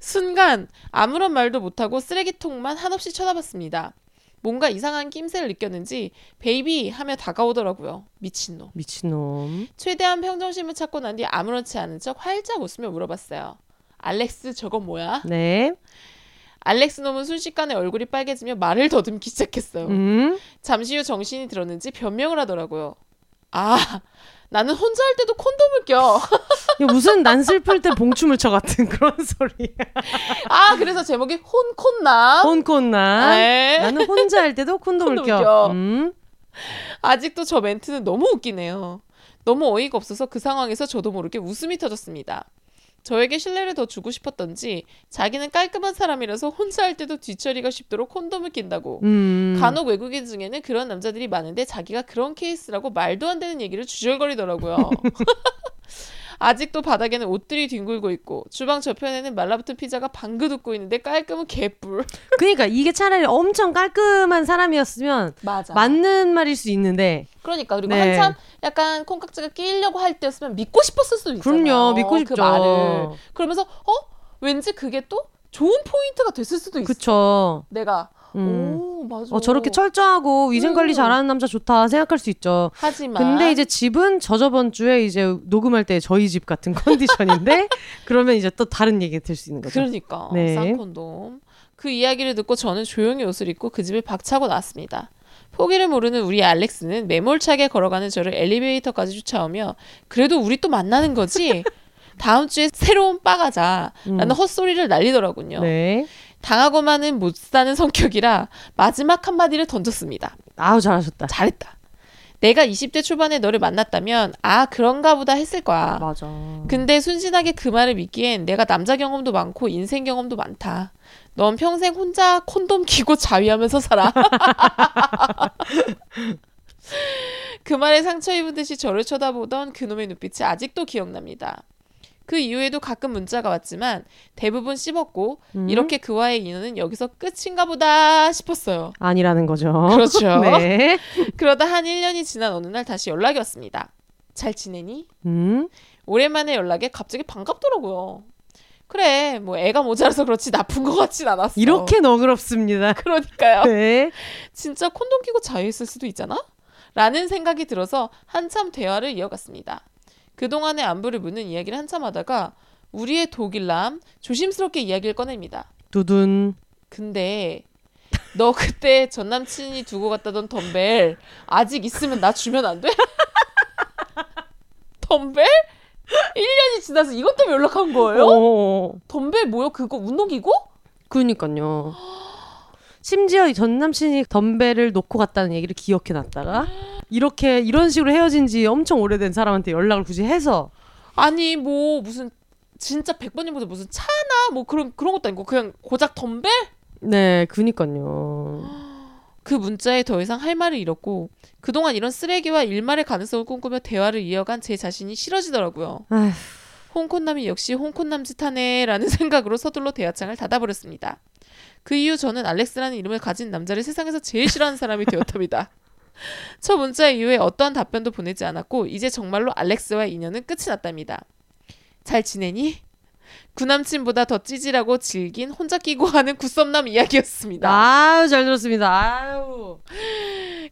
순간 아무런 말도 못하고 쓰레기통만 한없이 쳐다봤습니다. 뭔가 이상한 낌새를 느꼈는지 baby 하며 다가오더라고요. 미친놈. 미친놈. 최대한 평정심을 찾고 난 뒤 아무렇지 않은 척 활짝 웃으며 물어봤어요. 알렉스 저건 뭐야? 네. 알렉스 놈은 순식간에 얼굴이 빨개지며 말을 더듬기 시작했어요. 음. 잠시 후 정신이 들었는지 변명을 하더라고요. 아 나는 혼자 할 때도 콘돔을 껴. 무슨 난 슬플 때 봉춤을 쳐 같은 그런 소리야. 아 그래서 제목이 혼콘남. 혼콘나. 네. 나는 혼자 할 때도 콘돔을 콘돔을 껴. 껴. 음. 아직도 저 멘트는 너무 웃기네요. 너무 어이가 없어서 그 상황에서 저도 모르게 웃음이 터졌습니다. 저에게 신뢰를 더 주고 싶었던지 자기는 깔끔한 사람이라서 혼자 할 때도 뒤처리가 쉽도록 콘돔을 낀다고. 음. 간혹 외국인 중에는 그런 남자들이 많은데 자기가 그런 케이스라고 말도 안 되는 얘기를 주절거리더라고요. 아직도 바닥에는 옷들이 뒹굴고 있고 주방 저편에는 말라붙은 피자가 방긋 웃고 있는데 깔끔은 개뿔. 그러니까 이게 차라리 엄청 깔끔한 사람이었으면 맞아. 맞는 말일 수 있는데 그러니까 그리고 네. 한참 약간 콩깍지가 끼려고 할 때였으면 믿고 싶었을 수도 있잖아요. 그럼요 믿고 싶죠. 그 말을 그러면서 어 왠지 그게 또 좋은 포인트가 됐을 수도 있어. 그쵸. 내가 음. 오 맞아. 어, 저렇게 철저하고 위생 관리 음. 잘하는 남자 좋다 생각할 수 있죠. 하지만 근데 이제 집은 저저번 주에 이제 녹음할 때 저희 집 같은 컨디션인데 그러면 이제 또 다른 얘기가 될수 있는 거죠. 그러니까 네. 쌍콘돔. 그 이야기를 듣고 저는 조용히 옷을 입고 그 집을 박차고 나왔습니다. 포기를 모르는 우리 알렉스는 매몰차게 걸어가는 저를 엘리베이터까지 쫓아오며 그래도 우리 또 만나는 거지. 다음 주에 새로운 바 가자. 음. 라는 헛소리를 날리더라군요. 네. 당하고만은 못 사는 성격이라 마지막 한마디를 던졌습니다. 아우 잘하셨다. 잘했다. 내가 20대 초반에 너를 만났다면 아 그런가 보다 했을 거야. 맞아. 근데 순진하게 그 말을 믿기엔 내가 남자 경험도 많고 인생 경험도 많다. 넌 평생 혼자 콘돔 끼고 자위하면서 살아. 그 말에 상처 입은 듯이 저를 쳐다보던 그놈의 눈빛이 아직도 기억납니다. 그 이후에도 가끔 문자가 왔지만 대부분 씹었고 음? 이렇게 그와의 인연은 여기서 끝인가 보다 싶었어요. 아니라는 거죠. 그렇죠. 네. 그러다 한 1년이 지난 어느 날 다시 연락이 왔습니다. 잘 지내니? 음. 오랜만에 연락에 갑자기 반갑더라고요. 그래, 뭐 애가 모자라서 그렇지 나쁜 것 같진 않았어. 이렇게 너그럽습니다. 그러니까요. 네. 진짜 콘돔 끼고 자유했을 수도 있잖아? 라는 생각이 들어서 한참 대화를 이어갔습니다. 그동안의 안부를 묻는 이야기를 한참 하다가 우리의 독일남 조심스럽게 이야기를 꺼냅니다. 두둔. 근데 너 그때 전 남친이 두고 갔다던 덤벨 아직 있으면 나 주면 안 돼? 덤벨? 1년이 지나서 이것 때문에 연락한 거예요? 어. 덤벨 뭐야? 그거 운동기구? 그니까요. 심지어 전 남친이 덤벨을 놓고 갔다는 얘기를 기억해 놨다가 이렇게 이런 식으로 헤어진 지 엄청 오래된 사람한테 연락을 굳이 해서 아니 뭐 무슨 진짜 100번님보다 무슨 차나 뭐 그런 그런 것도 아니고 그냥 고작 덤벨? 네, 그니까요. 그 문자에 더 이상 할 말을 잃었고 그동안 이런 쓰레기와 일말의 가능성을 꿈꾸며 대화를 이어간 제 자신이 싫어지더라고요. 아휴. 홍콩남이 역시 홍콩남 짓하네라는 생각으로 서둘러 대화창을 닫아버렸습니다. 그 이후 저는 알렉스라는 이름을 가진 남자를 세상에서 제일 싫어하는 사람이 되었답니다. 첫 문자 이후에 어떠한 답변도 보내지 않았고 이제 정말로 알렉스와의 인연은 끝이 났답니다. 잘 지내니? 구남친보다 더 찌질하고 질긴 혼자 끼고 하는 구썸남 이야기였습니다. 아유, 잘 들었습니다. 아유.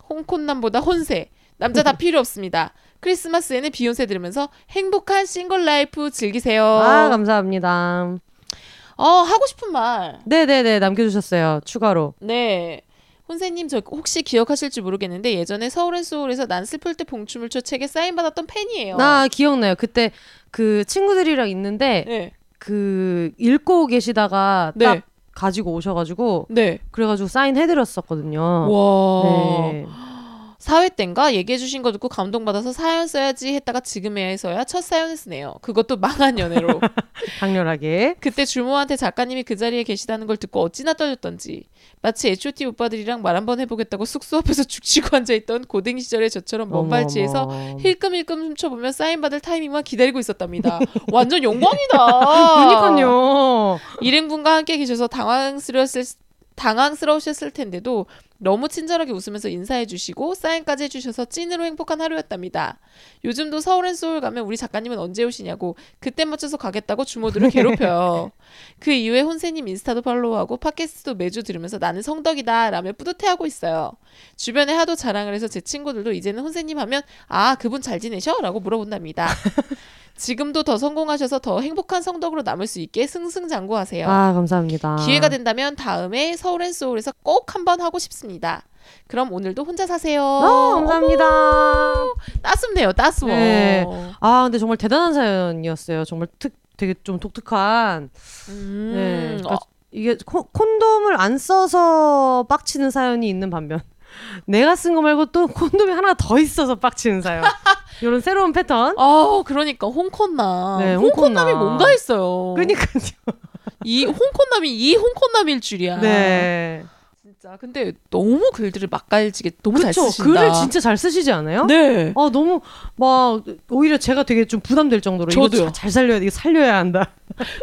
홍콩남보다 혼세. 남자 다 필요 없습니다. 크리스마스에는 비혼세 들으면서 행복한 single life 즐기세요. 아, 감사합니다. 어, 하고 싶은 말. 네네네, 남겨주셨어요. 추가로. 네. 혼세님 저 혹시 기억하실지 모르겠는데 예전에 서울앤소울에서 난 슬플 때 봉춤을 춰 책에 사인 받았던 팬이에요. 나 기억나요. 그때 그 친구들이랑 있는데 네. 그 읽고 계시다가 네. 딱 가지고 오셔가지고 네. 그래가지고 사인 해드렸었거든요. 와. 네. 사회 땐가 얘기해 주신 거 듣고 감동받아서 사연 써야지 했다가 지금에서야 첫 사연을 쓰네요. 그것도 망한 연애로. 강렬하게. 그때 주모한테 작가님이 그 자리에 계시다는 걸 듣고 어찌나 떨렸던지 마치 H.O.T 오빠들이랑 말 한번 해보겠다고 숙소 앞에서 죽치고 앉아있던 고등 시절의 저처럼 먼 발치에서. 힐끔힐끔 훔쳐보며 사인 받을 타이밍만 기다리고 있었답니다. 완전 영광이다. 그러니까요. 일행분과 함께 계셔서 당황스러웠을 당황스러우셨을 텐데도 너무 친절하게 웃으면서 인사해 주시고 사인까지 해주셔서 찐으로 행복한 하루였답니다. 요즘도 서울앤소울 가면 우리 작가님은 언제 오시냐고 그때 맞춰서 가겠다고 주모들을 괴롭혀요. 그 이후에 혼세님 인스타도 팔로우하고 팟캐스트도 매주 들으면서 나는 성덕이다 라며 뿌듯해하고 있어요. 주변에 하도 자랑을 해서 제 친구들도 이제는 혼세님 하면 아 그분 잘 지내셔? 라고 물어본답니다. 지금도 더 성공하셔서 더 행복한 성덕으로 남을 수 있게 승승장구하세요. 아, 감사합니다. 기회가 된다면 다음에 서울 앤 소울에서 꼭 한번 하고 싶습니다. 그럼 오늘도 혼자 사세요. 아, 감사합니다. 따숩네요, 따스워. 네. 아, 근데 정말 대단한 사연이었어요. 정말 특, 되게 좀 독특한. 음, 네. 그러니까 어, 이게 코, 콘돔을 안 써서 빡치는 사연이 있는 반면 내가 쓴 거 말고 또 콘돔이 하나 더 있어서 빡치는 사연. 이런 새로운 패턴. 어, 그러니까 홍콩남. 네, 홍콩남이 홍콩남. 뭔가 있어요. 그러니까요. 이 홍콩남이 이 홍콩남일 줄이야. 네. 진짜. 근데 너무 글들을 맛깔지게 너무 잘 그쵸. 쓰신다. 글을 진짜 잘 쓰시지 않아요? 네. 아 너무 막 오히려 제가 되게 좀 부담될 정도로 이거 저도요. 자- 잘 살려야 돼, 이거 살려야 한다.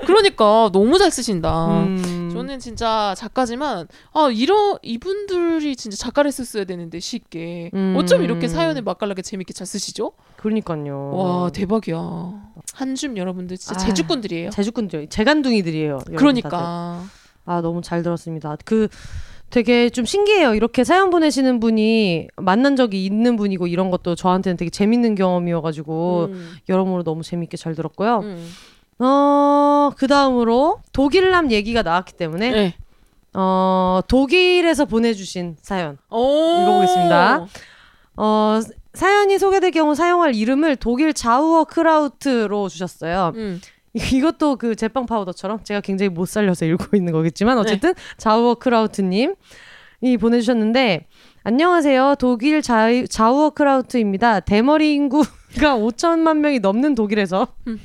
그러니까 너무 잘 쓰신다. 음. 저는 진짜 작가지만 아 이런 이분들이 진짜 작가를 했었어야 되는데 쉽게 음. 어쩜 이렇게 사연을 맛깔나게 재밌게 잘 쓰시죠? 그러니까요. 와 대박이야. 한줌 여러분들 진짜 아, 제주꾼들이에요. 제주꾼들, 재간둥이들이에요. 여러분 다들. 그러니까 아 너무 잘 들었습니다. 그 되게 좀 신기해요. 이렇게 사연 보내시는 분이 만난 적이 있는 분이고 이런 것도 저한테는 되게 재밌는 경험이어가지고 음, 여러모로 너무 재밌게 잘 들었고요. 음. 어, 그 다음으로 독일남 얘기가 나왔기 때문에 네. 어, 독일에서 보내주신 사연. 오. 읽어보겠습니다. 어, 사연이 소개될 경우 사용할 이름을 독일 자우어 크라우트로 주셨어요. 음. 이것도 그 제빵 파우더처럼 제가 굉장히 못 살려서 읽고 있는 거겠지만 네. 어쨌든 자우어 크라우트님 이 보내주셨는데 안녕하세요 독일 자, 자우어 크라우트입니다 대머리 인구가 5천만 명이 넘는 독일에서 음.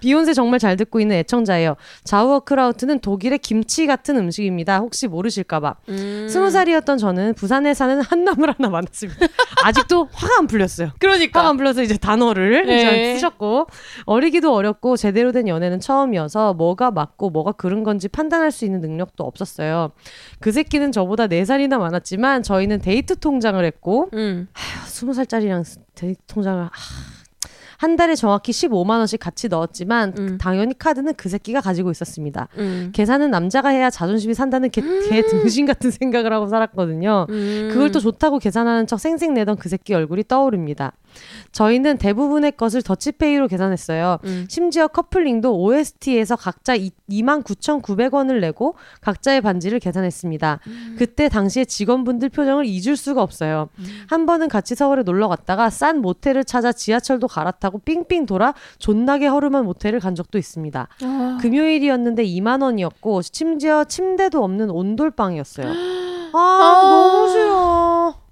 비욘세 정말 잘 듣고 있는 애청자예요 자우어 크라우트는 독일의 김치 같은 음식입니다 혹시 모르실까봐 음. 스무 살이었던 저는 부산에 사는 한남을 하나 만났습니다 아직도 화가 안 풀렸어요 그러니까 화가 안 불러서 이제 단어를 네. 쓰셨고 어리기도 어렸고 제대로 된 연애는 처음이어서 뭐가 맞고 뭐가 그른 건지 판단할 수 있는 능력도 없었어요. 그 새끼는 저보다 4살이나 많았지만 저희는 데이트 통장을 했고 음. 스무 살짜리랑 데이트 통장을 아, 한 달에 정확히 15만 원씩 같이 넣었지만 음. 당연히 카드는 그 새끼가 가지고 있었습니다. 음. 계산은 남자가 해야 자존심이 산다는 개, 개 등신 같은 생각을 하고 살았거든요. 음. 그걸 또 좋다고 계산하는 척 쌩쌩 내던 그 새끼 얼굴이 떠오릅니다. 저희는 대부분의 것을 더치페이로 계산했어요. 음. 심지어 커플링도 OST에서 각자 29,900원을 내고 각자의 반지를 계산했습니다. 그때 당시에 직원분들 표정을 잊을 수가 없어요. 한 번은 같이 서울에 놀러 갔다가 싼 모텔을 찾아 지하철도 갈아타고 삥삥 돌아 존나게 허름한 모텔을 간 적도 있습니다. 아. 금요일이었는데 2만 원이었고 심지어 침대도 없는 온돌방이었어요. 아, 너무 싫어.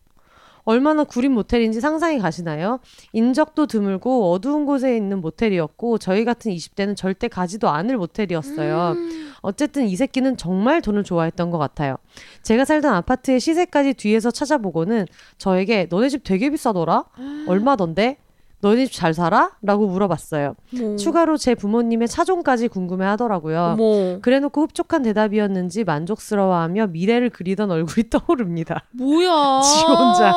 얼마나 구린 모텔인지 상상이 가시나요? 인적도 드물고 어두운 곳에 있는 모텔이었고 저희 같은 20대는 절대 가지도 않을 모텔이었어요. 어쨌든 이 새끼는 정말 돈을 좋아했던 것 같아요. 제가 살던 아파트의 시세까지 뒤에서 찾아보고는 저에게 너네 집 되게 비싸더라? 얼마던데? 너네 집 잘 살아? 라고 물어봤어요. 뭐. 추가로 제 부모님의 차종까지 궁금해 하더라고요. 어머. 그래놓고 흡족한 대답이었는지 만족스러워하며 미래를 그리던 얼굴이 떠오릅니다. 뭐야? 지 혼자.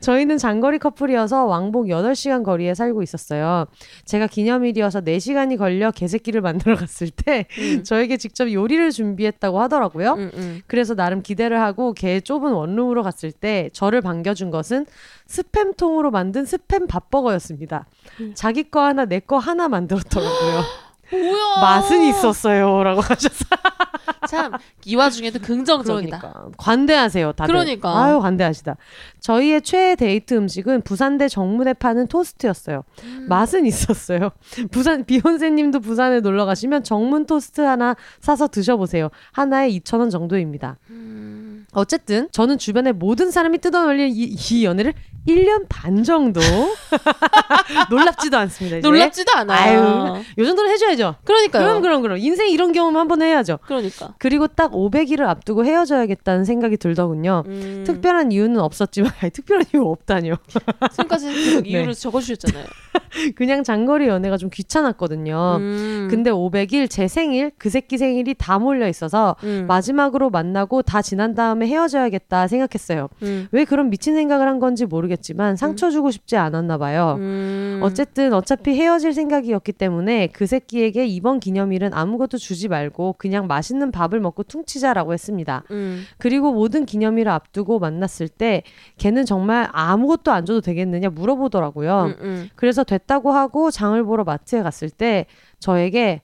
저희는 장거리 커플이어서 왕복 8시간 거리에 살고 있었어요. 제가 기념일이어서 4시간이 걸려 개새끼를 만들어 갔을 때 음. 저에게 직접 요리를 준비했다고 하더라고요. 음, 음. 그래서 나름 기대를 하고 걔의 좁은 원룸으로 갔을 때 저를 반겨준 것은 스팸통으로 만든 스팸 밥버거였습니다. 음. 자기 거 하나 내 거 하나 만들었더라고요. 뭐야? 맛은 있었어요라고 하셨어요. 참이 와중에도 긍정적이다. 그러니까 관대하세요, 다들. 그러니까. 아유 관대하시다. 저희의 최애 데이트 음식은 부산대 정문에 파는 토스트였어요. 음. 맛은 있었어요. 부산 비혼세님도 부산에 놀러 가시면 정문 토스트 하나 사서 드셔보세요. 하나에 2천 원 정도입니다. 음. 어쨌든 저는 주변의 모든 사람이 뜯어말린 이, 이 연애를 1년 반 정도 놀랍지도 않습니다. 이제. 놀랍지도 않아요. 아유, 요 정도는 해줘야죠. 그러니까요. 그럼 그럼 그럼 인생 이런 경험 한번 해야죠. 그러니까. 그리고 딱 500일을 앞두고 헤어져야겠다는 생각이 들더군요. 음, 특별한 이유는 없었지만 아니, 특별한 이유 없다뇨. 지금까지 네. 이유를 적어주셨잖아요. 그냥 장거리 연애가 좀 귀찮았거든요. 음, 근데 500일 제 생일 그 새끼 생일이 다 몰려 있어서 음, 마지막으로 만나고 다 지난 다음에 헤어져야겠다 생각했어요. 음, 왜 그런 미친 생각을 한 건지 모르 겠지만 상처 주고 싶지 않았나 봐요. 음, 어쨌든 어차피 헤어질 생각이었기 때문에 그 새끼에게 이번 기념일은 아무것도 주지 말고 그냥 맛있는 밥을 먹고 퉁치자라고 했습니다. 음, 그리고 모든 기념일을 앞두고 만났을 때 걔는 정말 아무것도 안 줘도 되겠느냐 물어보더라고요. 음, 음. 그래서 됐다고 하고 장을 보러 마트에 갔을 때 저에게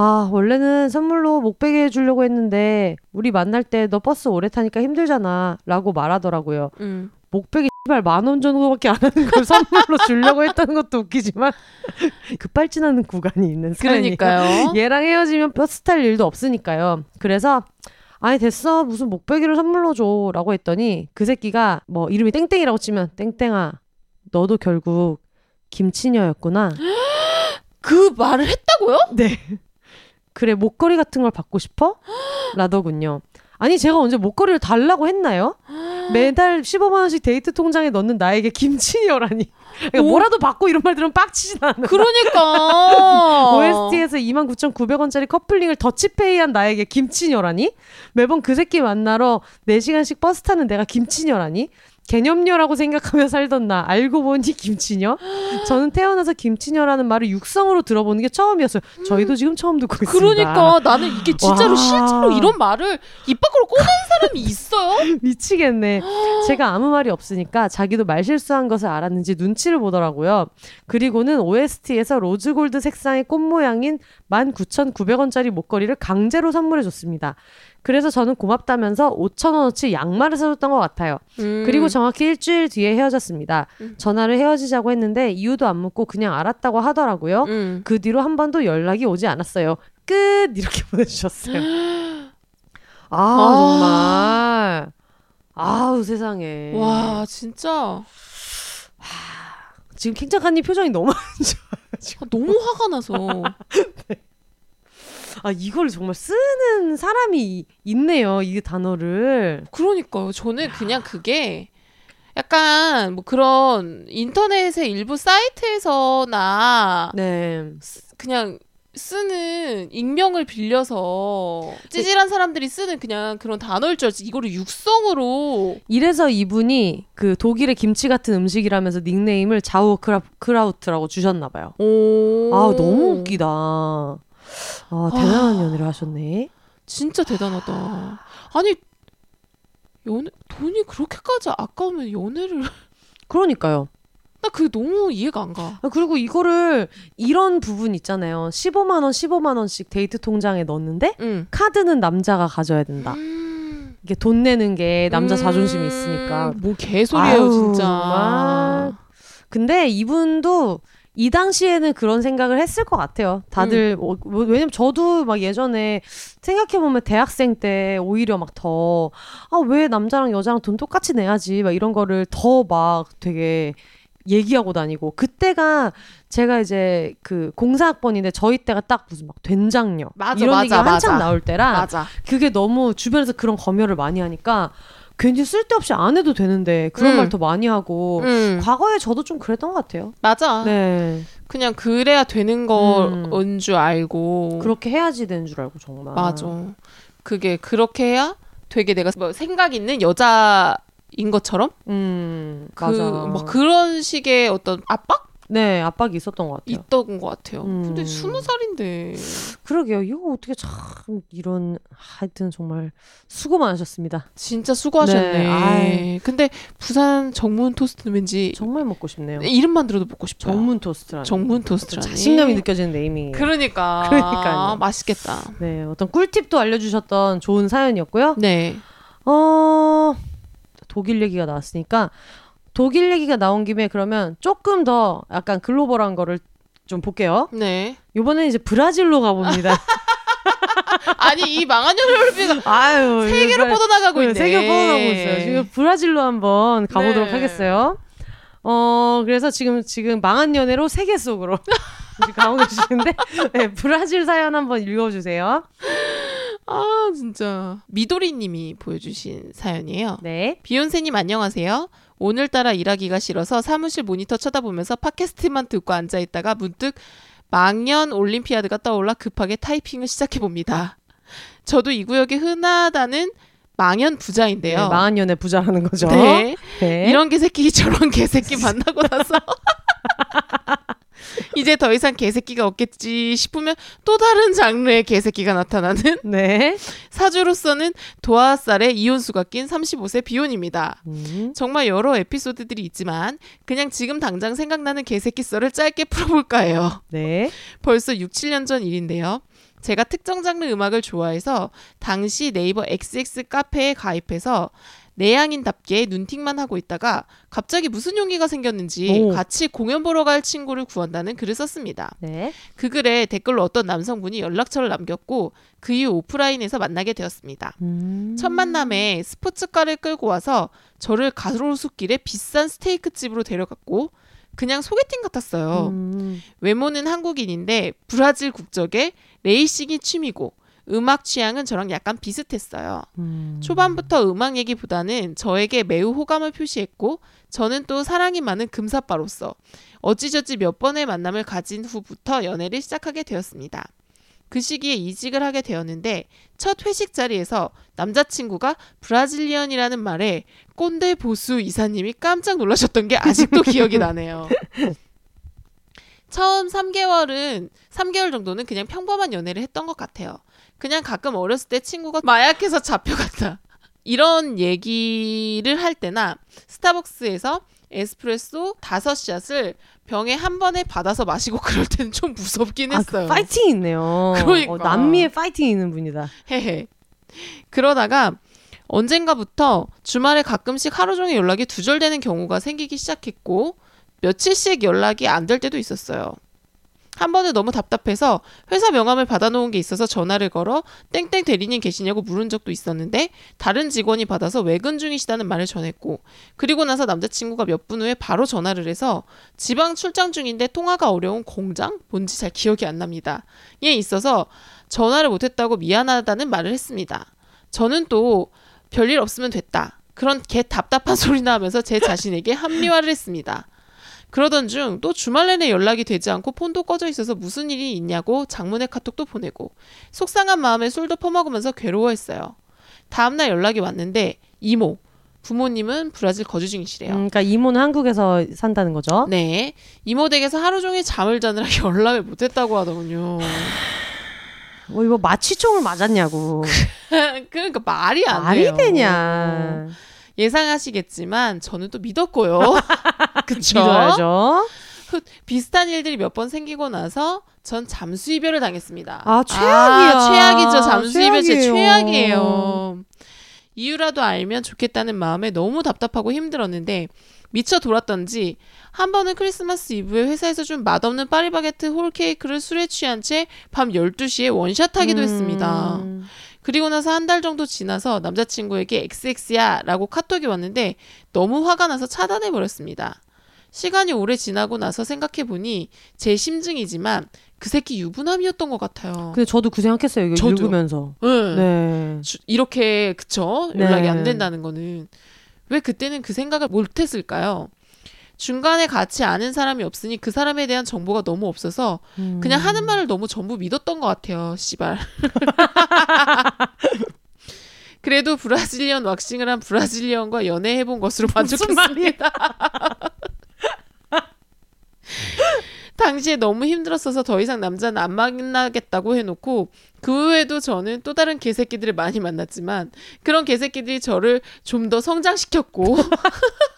아 원래는 선물로 목베개 해주려고 했는데 우리 만날 때 너 버스 오래 타니까 힘들잖아 라고 말하더라고요. 음. 목베개 씨발 만원 정도밖에 안 하는 걸 선물로 주려고 했다는 것도 웃기지만 급발진하는 구간이 있는. 그러니까요. 얘랑 헤어지면 버스 탈 일도 없으니까요. 그래서 아니 됐어 무슨 목베개를 선물로 줘라고 했더니 그 새끼가 뭐 이름이 땡땡이라고 치면 땡땡아 너도 결국 김치녀였구나. 그 말을 했다고요? 네. 그래 목걸이 같은 걸 받고 싶어? 라더군요. 아니 제가 언제 목걸이를 달라고 했나요? 매달 15만 원씩 데이트 통장에 넣는 나에게 김치녀라니. 그러니까 오. 뭐라도 받고 이런 말 들으면 빡치진 않아. 그러니까. OST에서 29,900원짜리 커플링을 더치페이한 나에게 김치녀라니? 매번 그 새끼 만나러 4시간씩 버스 타는 내가 김치녀라니? 개념녀라고 생각하며 살던 나 알고 보니 김치녀? 저는 태어나서 김치녀라는 말을 육성으로 들어보는 게 처음이었어요. 저희도 지금 처음 듣고 있습니다. 그러니까 나는 이게 진짜로 와. 실제로 이런 말을 입 밖으로 꺼낸 사람이 있어요? 미치겠네. 제가 아무 말이 없으니까 자기도 말 실수한 것을 알았는지 눈치를 보더라고요. 그리고는 OST에서 rose gold 색상의 꽃 모양인 19,900원짜리 목걸이를 강제로 선물해 줬습니다. 그래서 저는 고맙다면서 5,000원어치 양말을 사줬던 것 같아요. 그리고 정확히 일주일 뒤에 헤어졌습니다. 음. 전화를 헤어지자고 했는데 이유도 안 묻고 그냥 알았다고 하더라고요. 음. 그 뒤로 한 번도 연락이 오지 않았어요. 끝 이렇게 보내주셨어요. 아 정말 아우 세상에. 와 진짜 지금 킹작가님 표정이 너무 안 좋아. 아, 너무 화가 나서 아 이걸 정말 쓰는 사람이 있네요. 이 단어를. 그러니까요. 저는 그냥 그게 약간 뭐 그런 인터넷의 일부 사이트에서나 네. 그냥 쓰는 익명을 빌려서 찌질한 사람들이 쓰는 그냥 그런 단어일 줄 알지 이거를 육성으로 이래서 이분이 그 독일의 김치 같은 음식이라면서 닉네임을 자우 크라, 크라우트라고 주셨나 봐요. 오. 아 너무 웃기다. 아 대단한 연애를 하셨네. 진짜 대단하다. 아니 연애 돈이 그렇게까지 아까우면 연애를 그러니까요. 나 그게 너무 이해가 안 가. 아, 그리고 이거를 이런 부분 있잖아요. 15만 원, 15만 원씩 데이트 통장에 넣는데 응. 카드는 남자가 가져야 된다. 음. 이게 돈 내는 게 남자 음, 자존심이 있으니까. 뭐 개소리예요 아유, 진짜. 정말. 근데 이분도 이 당시에는 그런 생각을 했을 것 같아요. 다들 음. 어, 뭐, 왜냐면 저도 막 예전에 생각해 보면 대학생 때 오히려 막 더 아 왜 남자랑 여자랑 돈 똑같이 내야지 막 이런 거를 더 막 되게 얘기하고 다니고 그때가 제가 이제 그 공사학번인데 저희 때가 딱 무슨 막 된장녀 맞아, 이런 맞아, 얘기가 한참 맞아. 나올 때라 맞아. 그게 너무 주변에서 그런 검열을 많이 하니까 괜히 쓸데없이 안 해도 되는데 그런 음. 말더 많이 하고 음. 과거에 저도 좀 그랬던 것 같아요. 맞아. 네. 그냥 그래야 되는 음. 거인 줄 알고. 그렇게 해야지 되는 줄 알고 정말. 맞아. 그게 그렇게 해야 되게 내가 뭐 생각 있는 여자인 것처럼 음, 그 맞아. 뭐 그런 식의 어떤 압박 네, 압박이 있었던 것 같아요. 있던 것 같아요. 음. 근데 스무 살인데 그러게요. 이거 어떻게 참 이런 하여튼 정말 수고 많으셨습니다. 진짜 수고하셨네. 네. 근데 부산 정문 토스트는 왠지 정말 먹고 싶네요. 이름만 들어도 먹고 싶어요. 정문 토스트라는 정문 토스트라니. 자신감이 느껴지는 네이밍이에요. 그러니까 그러니까요. 맛있겠다. 네, 어떤 꿀팁도 알려주셨던 좋은 사연이었고요. 네. 어 독일 얘기가 나왔으니까 독일 얘기가 나온 김에 그러면 조금 더 약간 글로벌한 거를 좀 볼게요. 네. 이번엔 이제 브라질로 가봅니다. 아니 이 망한 연애비가 아유 세계로 뻗어나가고 네, 있네. 세계로 뻗어나가고 있어요. 지금 브라질로 한번 가보도록 네. 하겠어요. 어 그래서 지금 지금 망한 연애로 세계 속으로 가고 계시는데 네, 브라질 사연 한번 읽어주세요. 아 진짜 미도리님이 보여주신 사연이에요. 네. 비욘세님 안녕하세요. 오늘따라 일하기가 싫어서 사무실 모니터 쳐다보면서 팟캐스트만 듣고 앉아있다가 문득 망년 올림피아드가 떠올라 급하게 타이핑을 시작해봅니다. 저도 이 구역에 흔하다는 망연 네, 부자인데요. 망한 연애 부자라는 거죠. 네. 네. 이런 개새끼 저런 개새끼 만나고 나서 이제 더 이상 개새끼가 없겠지 싶으면 또 다른 장르의 개새끼가 나타나는 네. 사주로서는 도화살에 이혼수가 낀 35세 비혼입니다. 음. 정말 여러 에피소드들이 있지만 그냥 지금 당장 생각나는 개새끼 썰을 짧게 풀어볼까 해요. 네. 벌써 6, 7년 전 일인데요. 제가 특정 장르 음악을 좋아해서 당시 네이버 XX 카페에 가입해서 내향인답게 눈팅만 하고 있다가 갑자기 무슨 용기가 생겼는지 오. 같이 공연 보러 갈 친구를 구한다는 글을 썼습니다. 네. 그 글에 댓글로 어떤 남성분이 연락처를 남겼고 그 이후 오프라인에서 만나게 되었습니다. 음. 첫 만남에 스포츠카를 끌고 와서 저를 가로수길에 비싼 스테이크 집으로 데려갔고 그냥 소개팅 같았어요. 음. 외모는 한국인인데 브라질 국적에 레이싱이 취미고 음악 취향은 저랑 약간 비슷했어요. 음. 초반부터 음악 얘기보다는 저에게 매우 호감을 표시했고 저는 또 사랑이 많은 금사빠로서 어찌저찌 몇 번의 만남을 가진 후부터 연애를 시작하게 되었습니다. 그 시기에 이직을 하게 되었는데 첫 회식 자리에서 남자친구가 Brazilian이라는 말에 꼰대 보수 이사님이 깜짝 놀라셨던 게 아직도 기억이 나네요. 처음 3개월은 3개월 정도는 그냥 평범한 연애를 했던 것 같아요. 그냥 가끔 어렸을 때 친구가 마약해서 잡혀갔다. 이런 얘기를 할 때나 스타벅스에서 에스프레소 다섯 샷을 병에 한 번에 받아서 마시고 그럴 때는 좀 무섭긴 아, 했어요. 그 파이팅 있네요. 그러니까. 어, 남미에 파이팅 있는 분이다. 헤헤. 그러다가 언젠가부터 주말에 가끔씩 하루 종일 연락이 두절되는 경우가 생기기 시작했고 며칠씩 연락이 안 될 때도 있었어요. 한 번은 너무 답답해서 회사 명함을 받아놓은 게 있어서 전화를 걸어 땡땡 대리님 계시냐고 물은 적도 있었는데 다른 직원이 받아서 외근 중이시다는 말을 전했고 그리고 나서 남자친구가 몇 분 후에 바로 전화를 해서 지방 출장 중인데 통화가 어려운 공장 뭔지 잘 기억이 안 납니다. 에 있어서 전화를 못했다고 미안하다는 말을 했습니다. 저는 또 별일 없으면 됐다. 그런 개 답답한 소리나 하면서 제 자신에게 합리화를 했습니다. 그러던 중 또 주말 내내 연락이 되지 않고 폰도 꺼져 있어서 무슨 일이 있냐고 장문의 카톡도 보내고 속상한 마음에 술도 퍼먹으면서 괴로워했어요. 다음날 연락이 왔는데 이모 부모님은 브라질 거주 중이시래요. 음, 그러니까 이모는 한국에서 산다는 거죠. 네 이모 댁에서 하루 종일 잠을 자느라 연락을 못했다고 하더군요. 뭐 이거 마취총을 맞았냐고. 그러니까 말이 안 말이 돼요. 되냐. 예상하시겠지만 저는 또 믿었고요. 그쵸? 믿어야죠. 비슷한 일들이 몇 번 생기고 나서 전 잠수 이별을 당했습니다. 아, 최악이야. 아, 최악이죠. 잠수 이별 제 최악이에요. 최악이에요. 이유라도 알면 좋겠다는 마음에 너무 답답하고 힘들었는데 미쳐 돌았던지 한 번은 크리스마스 이브에 회사에서 준 맛없는 파리바게트 홀케이크를 술에 취한 채 밤 12시에 원샷하기도 했습니다. 음. 그리고 나서 한 달 정도 지나서 남자친구에게 XX야 라고 카톡이 왔는데 너무 화가 나서 차단해 버렸습니다. 시간이 오래 지나고 나서 생각해보니 제 심증이지만 그 새끼 유부남이었던 것 같아요. 근데 저도 그 생각했어요. 이거 저도요. 읽으면서. 네. 네. 주- 이렇게 그쵸 연락이 네. 안 된다는 거는 왜 그때는 그 생각을 못했을까요? 중간에 같이 아는 사람이 없으니 그 사람에 대한 정보가 너무 없어서 음. 그냥 하는 말을 너무 전부 믿었던 것 같아요. 씨발. 그래도 브라질리언 왁싱을 한 브라질리언과 연애해본 것으로 만족했습니다. 당시에 너무 힘들었어서 더 이상 남자는 안 만나겠다고 해놓고 그 후에도 저는 또 다른 개새끼들을 많이 만났지만 그런 개새끼들이 저를 좀 더 성장시켰고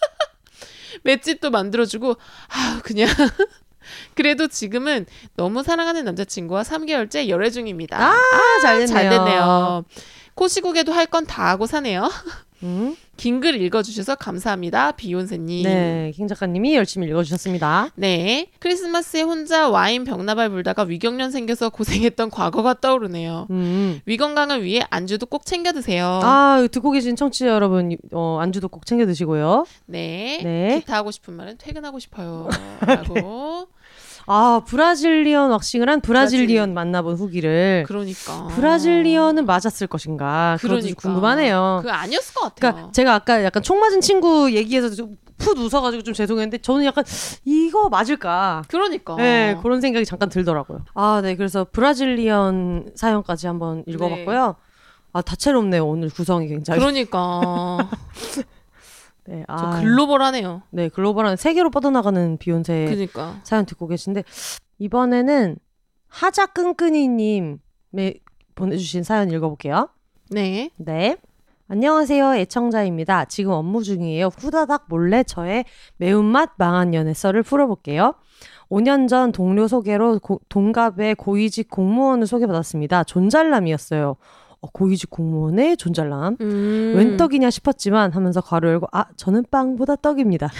맷집도 만들어주고 아 그냥 그래도 지금은 너무 사랑하는 남자친구와 3개월째 열애 중입니다. 아, 잘 됐네요. 잘 됐네요. 코시국에도 할 건 다 하고 사네요. 음. 긴글 읽어주셔서 감사합니다. 비욘세님. 네, 킹 작가님이 열심히 읽어주셨습니다. 네. 크리스마스에 혼자 와인 병나발 불다가 위경련 생겨서 고생했던 과거가 떠오르네요. 음. 위 건강을 위해 안주도 꼭 챙겨 드세요. 아, 듣고 계신 청취자 여러분, 어, 안주도 꼭 챙겨 드시고요. 네. 네. 기타 하고 싶은 말은 퇴근하고 싶어요. 라고. 아, Brazilian waxing을 한 Brazilian 브라질. 만나본 후기를. 그러니까. Brazilian은 맞았을 것인가? 그러니까. 궁금하네요. 그거 아니었을 것 같아요. 그러니까 제가 아까 약간 총 맞은 친구 얘기해서 좀 풋 웃어가지고 좀 죄송했는데 저는 약간 이거 맞을까? 그러니까. 네, 그런 생각이 잠깐 들더라고요. 아, 네. 그래서 Brazilian 사연까지 한번 읽어봤고요. 아, 다채롭네요. 오늘 구성이 굉장히. 그러니까. 네, 저 아, 글로벌하네요. 네, 글로벌한 세계로 뻗어나가는 비욘세 그러니까. 사연 듣고 계신데 이번에는 하자 끈끈이님의 보내주신 사연 읽어볼게요. 네. 네. 안녕하세요. 애청자입니다. 지금 업무 중이에요. 후다닥 몰래 저의 매운맛 망한 연애 썰을 풀어볼게요. 5년 전 동료 소개로 고- 동갑의 고위직 공무원을 소개받았습니다. 존잘남이었어요. 어, 고위직 공무원의 존잘남. 음. 웬 떡이냐 싶었지만 하면서 괄호 열고 아 저는 빵보다 떡입니다.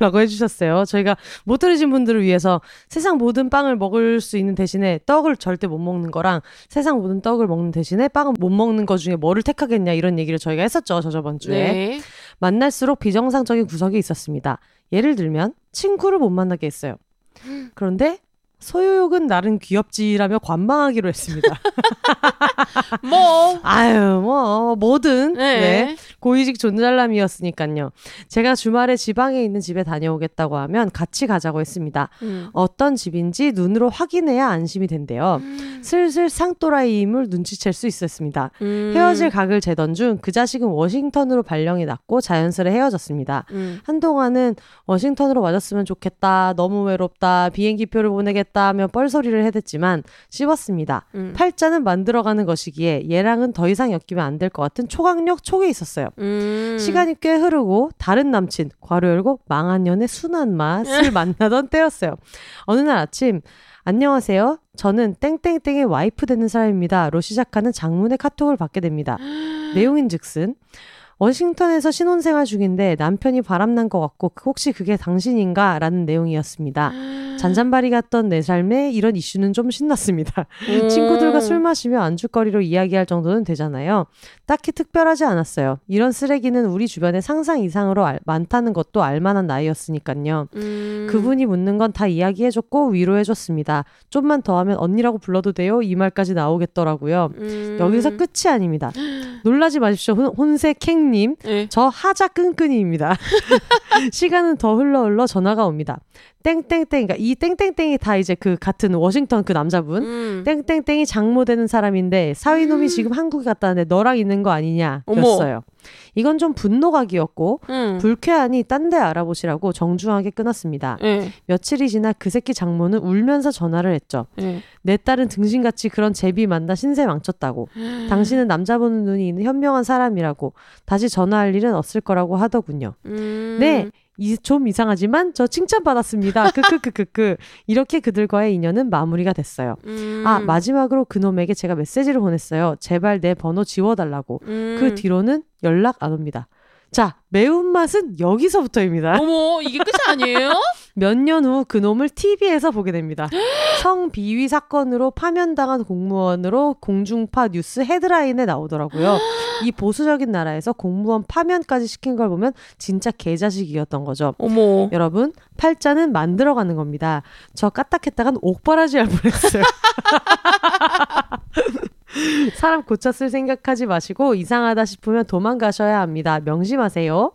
라고 해주셨어요. 저희가 못 들으신 분들을 위해서 세상 모든 빵을 먹을 수 있는 대신에 떡을 절대 못 먹는 거랑 세상 모든 떡을 먹는 대신에 빵을 못 먹는 것 중에 뭐를 택하겠냐 이런 얘기를 저희가 했었죠. 저 저번 주에. 네. 만날수록 비정상적인 구석이 있었습니다. 예를 들면 친구를 못 만나게 했어요. 그런데 소유욕은 나름 귀엽지라며 관망하기로 했습니다. 뭐. 아유 뭐 뭐든 네. 네. 고위직 존잘남이었으니까요. 제가 주말에 지방에 있는 집에 다녀오겠다고 하면 같이 가자고 했습니다. 음. 어떤 집인지 눈으로 확인해야 안심이 된대요. 슬슬 상또라이임을 눈치챌 수 있었습니다. 음. 헤어질 각을 재던 중 그 자식은 워싱턴으로 발령이 났고 자연스레 헤어졌습니다. 음. 한동안은 워싱턴으로 와줬으면 좋겠다. 너무 외롭다. 비행기표를 보내겠다 하며 뻘소리를 해댔지만 씹었습니다. 음. 팔자는 만들어가는 것이기에 얘랑은 더 이상 엮이면 안 될 것 같은 초강력 촉이 있었어요. 음. 시간이 꽤 흐르고 다른 남친 괄호 열고 망한 년의 순한 맛을 만나던 때였어요. 어느 날 아침 안녕하세요. 저는 땡땡땡의 와이프 되는 사람입니다.로 시작하는 장문의 카톡을 받게 됩니다. 내용인즉슨 워싱턴에서 신혼생활 중인데 남편이 바람난 것 같고 혹시 그게 당신인가? 라는 내용이었습니다. 잔잔바리 같던 내 삶에 이런 이슈는 좀 신났습니다. 음. 친구들과 술 마시며 안주거리로 이야기할 정도는 되잖아요. 딱히 특별하지 않았어요. 이런 쓰레기는 우리 주변에 상상 이상으로 알- 많다는 것도 알만한 나이였으니까요. 음. 그분이 묻는 건 다 이야기해줬고 위로해줬습니다. 좀만 더 하면 언니라고 불러도 돼요? 이 말까지 나오겠더라고요. 음. 여기서 끝이 아닙니다. 놀라지 마십시오. 혼, 혼세 캥 님. 네. 저 하자 끈끈이입니다. 시간은 더 흘러 흘러 전화가 옵니다. 땡땡땡, 그러니까 이 땡땡땡이 다 이제 그 같은 워싱턴 그 남자분. 음. 땡땡땡이 장모 되는 사람인데 사위놈이 지금 한국에 갔다는데 너랑 있는 거 아니냐. 였어요. 이건 좀 분노각이었고 음. 불쾌하니 딴 데 알아보시라고 정중하게 끊었습니다. 네. 며칠이 지나 그 새끼 장모는 울면서 전화를 했죠. 네. 내 딸은 등신같이 그런 제비 만나 신세 망쳤다고. 당신은 남자 보는 눈이 있는 현명한 사람이라고. 다시 전화할 일은 없을 거라고 하더군요. 음. 네. 이, 좀 이상하지만 저 칭찬받았습니다. 크크크크크. 이렇게 그들과의 인연은 마무리가 됐어요. 음. 아, 마지막으로 그놈에게 제가 메시지를 보냈어요. 제발 내 번호 지워달라고. 음. 그 뒤로는 연락 안 옵니다. 자, 매운맛은 여기서부터입니다. 어머 이게 끝이 아니에요? 몇 년 후 그놈을 TV에서 보게 됩니다. 성비위 사건으로 파면당한 공무원으로 공중파 뉴스 헤드라인에 나오더라고요. 이 보수적인 나라에서 공무원 파면까지 시킨 걸 보면 진짜 개자식이었던 거죠. 어머. 여러분, 팔자는 만들어가는 겁니다. 저 까딱했다간 옥바라지 할 뻔했어요. 사람 고쳤을 생각하지 마시고 이상하다 싶으면 도망가셔야 합니다. 명심하세요.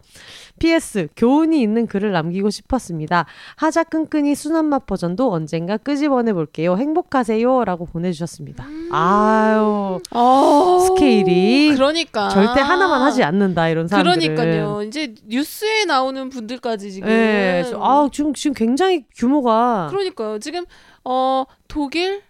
PS 교훈이 있는 글을 남기고 싶었습니다. 하자 끈끈이 순한 맛 버전도 언젠가 끄집어내 볼게요. 행복하세요라고 보내주셨습니다. 아유 어. 스케일이 그러니까 절대 하나만 하지 않는다 이런 사람들은. 그러니까요. 이제 뉴스에 나오는 분들까지 지금. 예, 저- 아 지금 지금 굉장히 규모가 그러니까요. 지금 어 독일,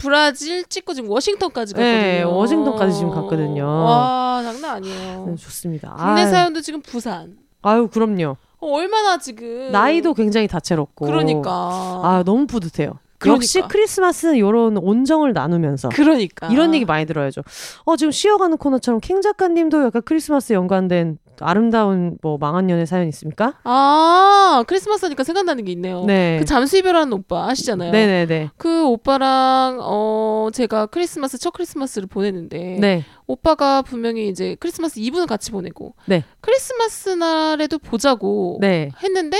브라질 찍고 지금 워싱턴까지 갔거든요. 네, 워싱턴까지 지금 갔거든요. 와 장난 아니에요. 네, 좋습니다. 국내 아유, 사연도 지금 부산. 아유 그럼요. 어, 얼마나 지금 나이도 굉장히 다채롭고. 그러니까 아 너무 뿌듯해요. 역시 그러니까. 크리스마스는 이런 온정을 나누면서 그러니까 이런 얘기 많이 들어야죠. 어 지금 쉬어가는 코너처럼 킹 작가님도 약간 크리스마스 연관된 아름다운 뭐 망한 연애 사연 있습니까? 아 크리스마스 하니까 생각나는 게 있네요. 네. 그 잠수 이별하는 오빠 아시잖아요. 네네네. 그 오빠랑 어 제가 크리스마스 첫 크리스마스를 보냈는데 네. 오빠가 분명히 이제 크리스마스 이브는 같이 보내고 네. 크리스마스 날에도 보자고 네. 했는데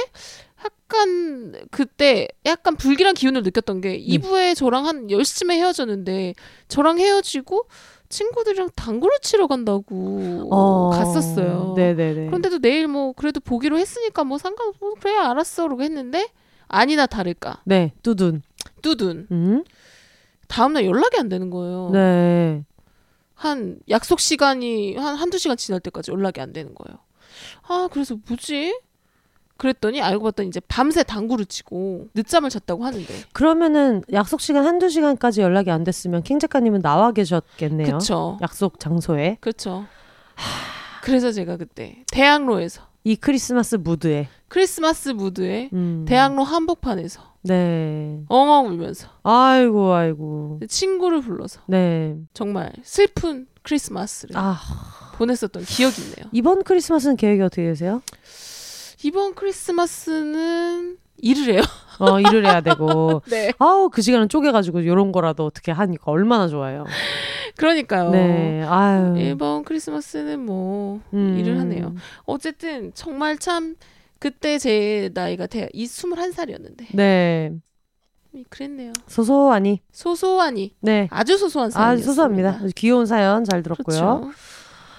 약간 그때 약간 불길한 기운을 느꼈던 게 네. 이브에 저랑 한 10시쯤에 헤어졌는데 저랑 헤어지고 친구들이랑 당구를 치러 간다고 어. 갔었어요. 네네네. 그런데도 내일 뭐 그래도 보기로 했으니까 뭐 상관 뭐 그래 알았어 그러고 했는데 아니나 다를까 네. 뚜둔. 뚜둔 음. 다음날 연락이 안 되는 거예요. 네. 한 약속 시간이 한 한두 시간 지날 때까지 연락이 안 되는 거예요. 아, 그래서 뭐지? 그랬더니 알고 봤더니 이제 밤새 당구를 치고 늦잠을 잤다고 하는데. 그러면은 약속 시간 한두 시간까지 연락이 안 됐으면 킹 작가님은 나와 계셨겠네요. 그쵸. 약속 장소에. 그렇죠. 그래서 제가 그때 대학로에서 이 크리스마스 무드에. 크리스마스 무드에 음. 대학로 한복판에서 네. 엉엉 울면서 아이고 아이고. 친구를 불러서 네. 정말 슬픈 크리스마스를 아 보냈었던 기억이 있네요. 이번 크리스마스는 계획이 어떻게 되세요? 이번 크리스마스는 일을 해요. 어 일을 해야 되고. 네. 아우 그 시간은 쪼개가지고 요런 거라도 어떻게 하니까 얼마나 좋아요. 그러니까요. 네. 아유. 이번 크리스마스는 뭐 음. 일을 하네요. 어쨌든 정말 참 그때 제 나이가 대, 이 21살이었는데 네. 그랬네요. 소소하니. 소소하니 네. 아주 소소한 아 사연. 소소합니다. 아주 귀여운 사연 잘 들었고요. 그렇죠.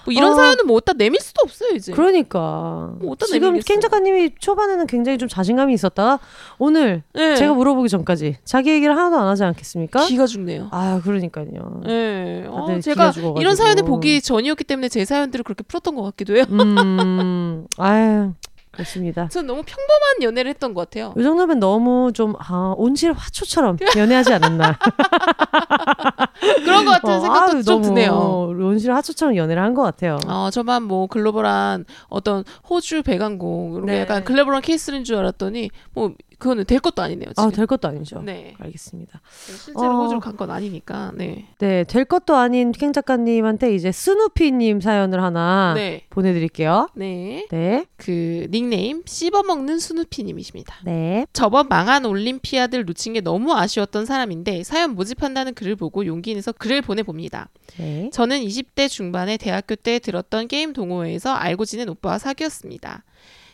뭐 이런 어. 사연은 뭐 어디다 내밀 수도 없어요 이제. 그러니까 뭐 어디다 지금. 캥 작가님이 초반에는 굉장히 좀 자신감이 있었다가 오늘 네. 제가 물어보기 전까지 자기 얘기를 하나도 안 하지 않겠습니까? 기가 죽네요. 아 그러니까요. 네. 어, 제가. 이런 사연을 보기 전이었기 때문에 제 사연들을 그렇게 풀었던 것 같기도 해요. 음, 아유 그렇습니다. 전 너무 평범한 연애를 했던 것 같아요. 이 정도면 너무 좀 아, 온실 화초처럼 연애하지 않았나. 그런 것 같은 생각도 아유, 좀 드네요. 온실 화초처럼 연애를 한 것 같아요. 어, 저만 뭐 글로벌한 어떤 호주 배관공 이런 네. 약간 글로벌한 케이스인 줄 알았더니 뭐 그거는 될 것도 아니네요. 지금. 아, 될 것도 아니죠. 네. 알겠습니다. 실제로 어. 호주를 간건 아니니까. 네. 네, 될 것도 아닌 캥 작가님한테 이제 스누피님 사연을 하나 네. 보내드릴게요. 네. 네, 그 닉네임 씹어먹는 스누피님이십니다. 네, 저번 망한 올림피아드를 놓친 게 너무 아쉬웠던 사람인데 사연 모집한다는 글을 보고 용기 내서 글을 보내봅니다. 네. 저는 20대 중반에 대학교 때 들었던 게임 동호회에서 알고 지낸 오빠와 사귀었습니다.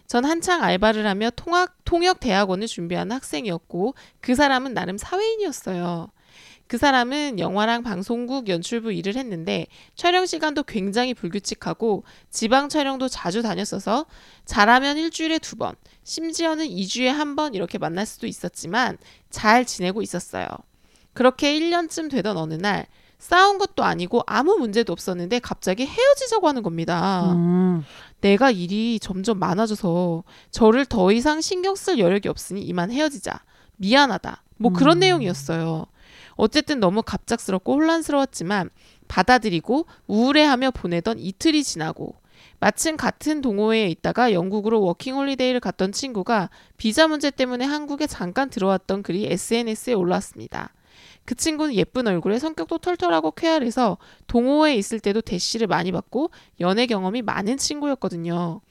전 한창 알바를 하며 통학, 통역 대학원을 준비하는 학생이었고 그 사람은 나름 사회인이었어요. 그 사람은 영화랑 방송국 연출부 일을 했는데 촬영 시간도 굉장히 불규칙하고 지방 촬영도 자주 다녔어서 잘하면 일주일에 두 번, 심지어는 2주에 한 번 이렇게 만날 수도 있었지만 잘 지내고 있었어요. 그렇게 1년쯤 되던 어느 날 싸운 것도 아니고 아무 문제도 없었는데 갑자기 헤어지자고 하는 겁니다. 음, 내가 일이 점점 많아져서 저를 더 이상 신경 쓸 여력이 없으니 이만 헤어지자. 미안하다. 뭐 그런 음. 내용이었어요. 어쨌든 너무 갑작스럽고 혼란스러웠지만 받아들이고 우울해하며 보내던 이틀이 지나고 마침 같은 동호회에 있다가 영국으로 워킹홀리데이를 갔던 친구가 비자 문제 때문에 한국에 잠깐 들어왔던 글이 SNS에 올라왔습니다. 그 친구는 예쁜 얼굴에 성격도 털털하고 쾌활해서 동호회에 있을 때도 대시를 많이 받고 연애 경험이 많은 친구였거든요.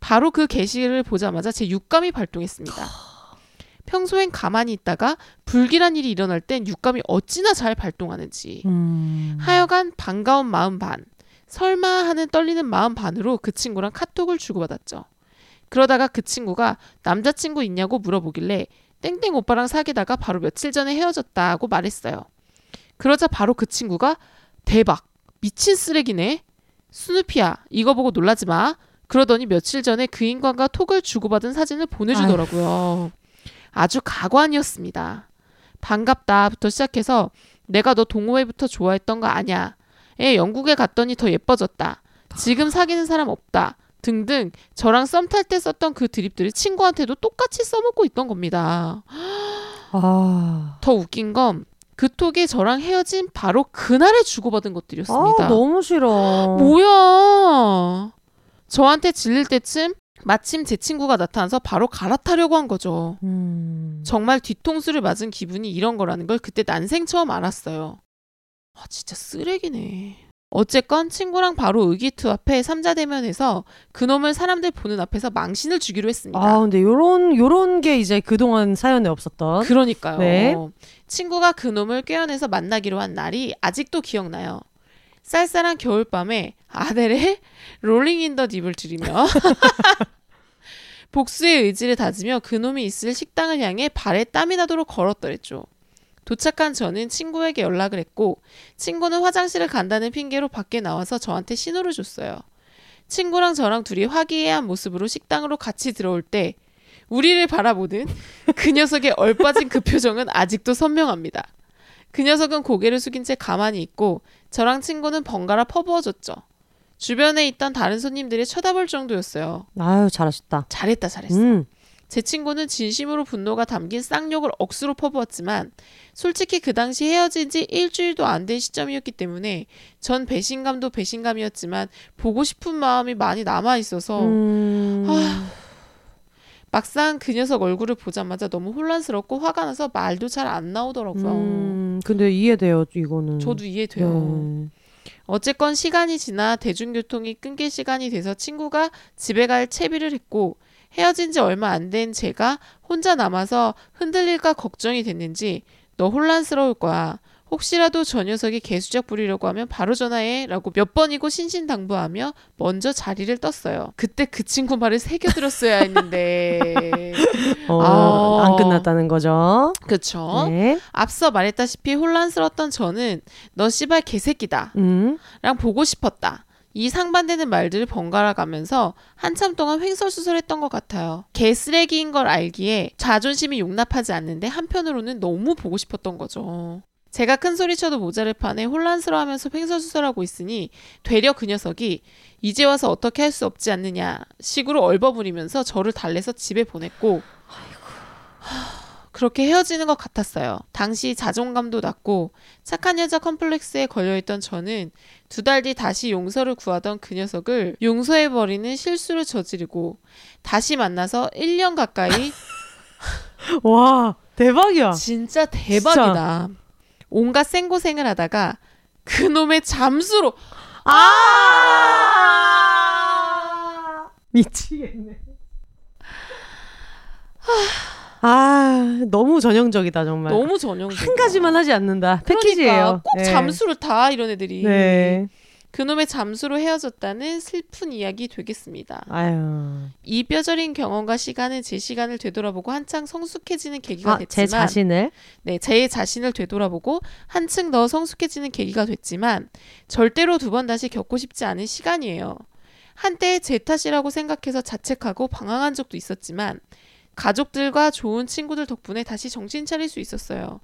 바로 그 게시를 보자마자 제 육감이 발동했습니다. 평소엔 가만히 있다가 불길한 일이 일어날 땐 육감이 어찌나 잘 발동하는지. 음. 하여간 반가운 마음 반, 설마 하는 떨리는 마음 반으로 그 친구랑 카톡을 주고받았죠. 그러다가 그 친구가 남자친구 있냐고 물어보길래 땡땡 오빠랑 사귀다가 바로 며칠 전에 헤어졌다고 말했어요. 그러자 바로 그 친구가 대박 미친 쓰레기네 스누피야 이거 보고 놀라지 마 그러더니 며칠 전에 그 인간과 톡을 주고받은 사진을 보내주더라고요. 아주 가관이었습니다. 반갑다부터 시작해서 내가 너 동호회부터 좋아했던 거 아냐? 애 영국에 갔더니 더 예뻐졌다. 지금 사귀는 사람 없다. 등등 저랑 썸 탈 때 썼던 그 드립들을 친구한테도 똑같이 써먹고 있던 겁니다. 아, 더 웃긴 건 그 톡이 저랑 헤어진 바로 그날에 주고받은 것들이었습니다. 아 너무 싫어. 뭐야? 저한테 질릴 때쯤 마침 제 친구가 나타나서 바로 갈아타려고 한 거죠. 음. 정말 뒤통수를 맞은 기분이 이런 거라는 걸 그때 난생 처음 알았어요. 아, 진짜 쓰레기네. 어쨌건 친구랑 바로 의기투합해 삼자 대면에서 그놈을 사람들 보는 앞에서 망신을 주기로 했습니다. 아 근데 요런 요런 게 이제 그동안 사연에 없었던. 그러니까요. 네. 친구가 그놈을 꿰어내서 만나기로 한 날이 아직도 기억나요. 쌀쌀한 겨울밤에 아델의 롤링 인 더 딥을 들으며 복수의 의지를 다지며 그놈이 있을 식당을 향해 발에 땀이 나도록 걸었더랬죠. 도착한 저는 친구에게 연락을 했고 친구는 화장실을 간다는 핑계로 밖에 나와서 저한테 신호를 줬어요. 친구랑 저랑 둘이 화기애애한 모습으로 식당으로 같이 들어올 때 우리를 바라보는 그 녀석의 얼빠진 그 표정은 아직도 선명합니다. 그 녀석은 고개를 숙인 채 가만히 있고 저랑 친구는 번갈아 퍼부어졌죠. 주변에 있던 다른 손님들이 쳐다볼 정도였어요. 아유 잘하셨다. 잘했다 잘했어. 음. 제 친구는 진심으로 분노가 담긴 쌍욕을 억수로 퍼부었지만 솔직히 그 당시 헤어진 지 일주일도 안 된 시점이었기 때문에 전 배신감도 배신감이었지만 보고 싶은 마음이 많이 남아 있어서 음. 막상 그 녀석 얼굴을 보자마자 너무 혼란스럽고 화가 나서 말도 잘 안 나오더라고요. 음, 근데 이해돼요 이거는. 저도 이해돼요. 네. 어쨌건 시간이 지나 대중교통이 끊길 시간이 돼서 친구가 집에 갈 채비를 했고 헤어진 지 얼마 안 된 제가 혼자 남아서 흔들릴까 걱정이 됐는지 너 혼란스러울 거야. 혹시라도 저 녀석이 개수작 부리려고 하면 바로 전화해 라고 몇 번이고 신신당부하며 먼저 자리를 떴어요. 그때 그 친구 말을 새겨들었어야 했는데 어, 아. 안 끝났다는 거죠. 그쵸? 네. 앞서 말했다시피 혼란스러웠던 저는 너 씨발 개새끼다 음. 랑 보고 싶었다. 이 상반되는 말들을 번갈아 가면서 한참 동안 횡설수설했던 것 같아요. 개쓰레기인 걸 알기에 자존심이 용납하지 않는데 한편으로는 너무 보고 싶었던 거죠. 제가 큰 소리 쳐도 모자를 판에 혼란스러워하면서 횡설수설하고 있으니 되려 그 녀석이 이제 와서 어떻게 할 수 없지 않느냐 식으로 얼버무리면서 저를 달래서 집에 보냈고 하, 그렇게 헤어지는 것 같았어요. 당시 자존감도 낮고 착한 여자 컴플렉스에 걸려있던 저는 두 달 뒤 다시 용서를 구하던 그 녀석을 용서해버리는 실수를 저지르고 다시 만나서 1년 가까이 와 대박이야. 진짜 대박이다. 온갖 생고생을 하다가 그놈의 잠수로 아 미치겠네. 아 너무 전형적이다 정말. 너무 전형적 한 가지만 하지 않는다. 패키지예요. 그러니까 꼭 네. 잠수를 다 이런 애들이 네. 그놈의 잠수로 헤어졌다는 슬픈 이야기 되겠습니다. 아유. 이 뼈저린 경험과 시간은 제 시간을 되돌아보고 한창 성숙해지는 계기가 아, 됐지만 제 자신을. 네, 제 자신을 되돌아보고 한층 더 성숙해지는 계기가 됐지만 절대로 두 번 다시 겪고 싶지 않은 시간이에요. 한때 제 탓이라고 생각해서 자책하고 방황한 적도 있었지만 가족들과 좋은 친구들 덕분에 다시 정신 차릴 수 있었어요.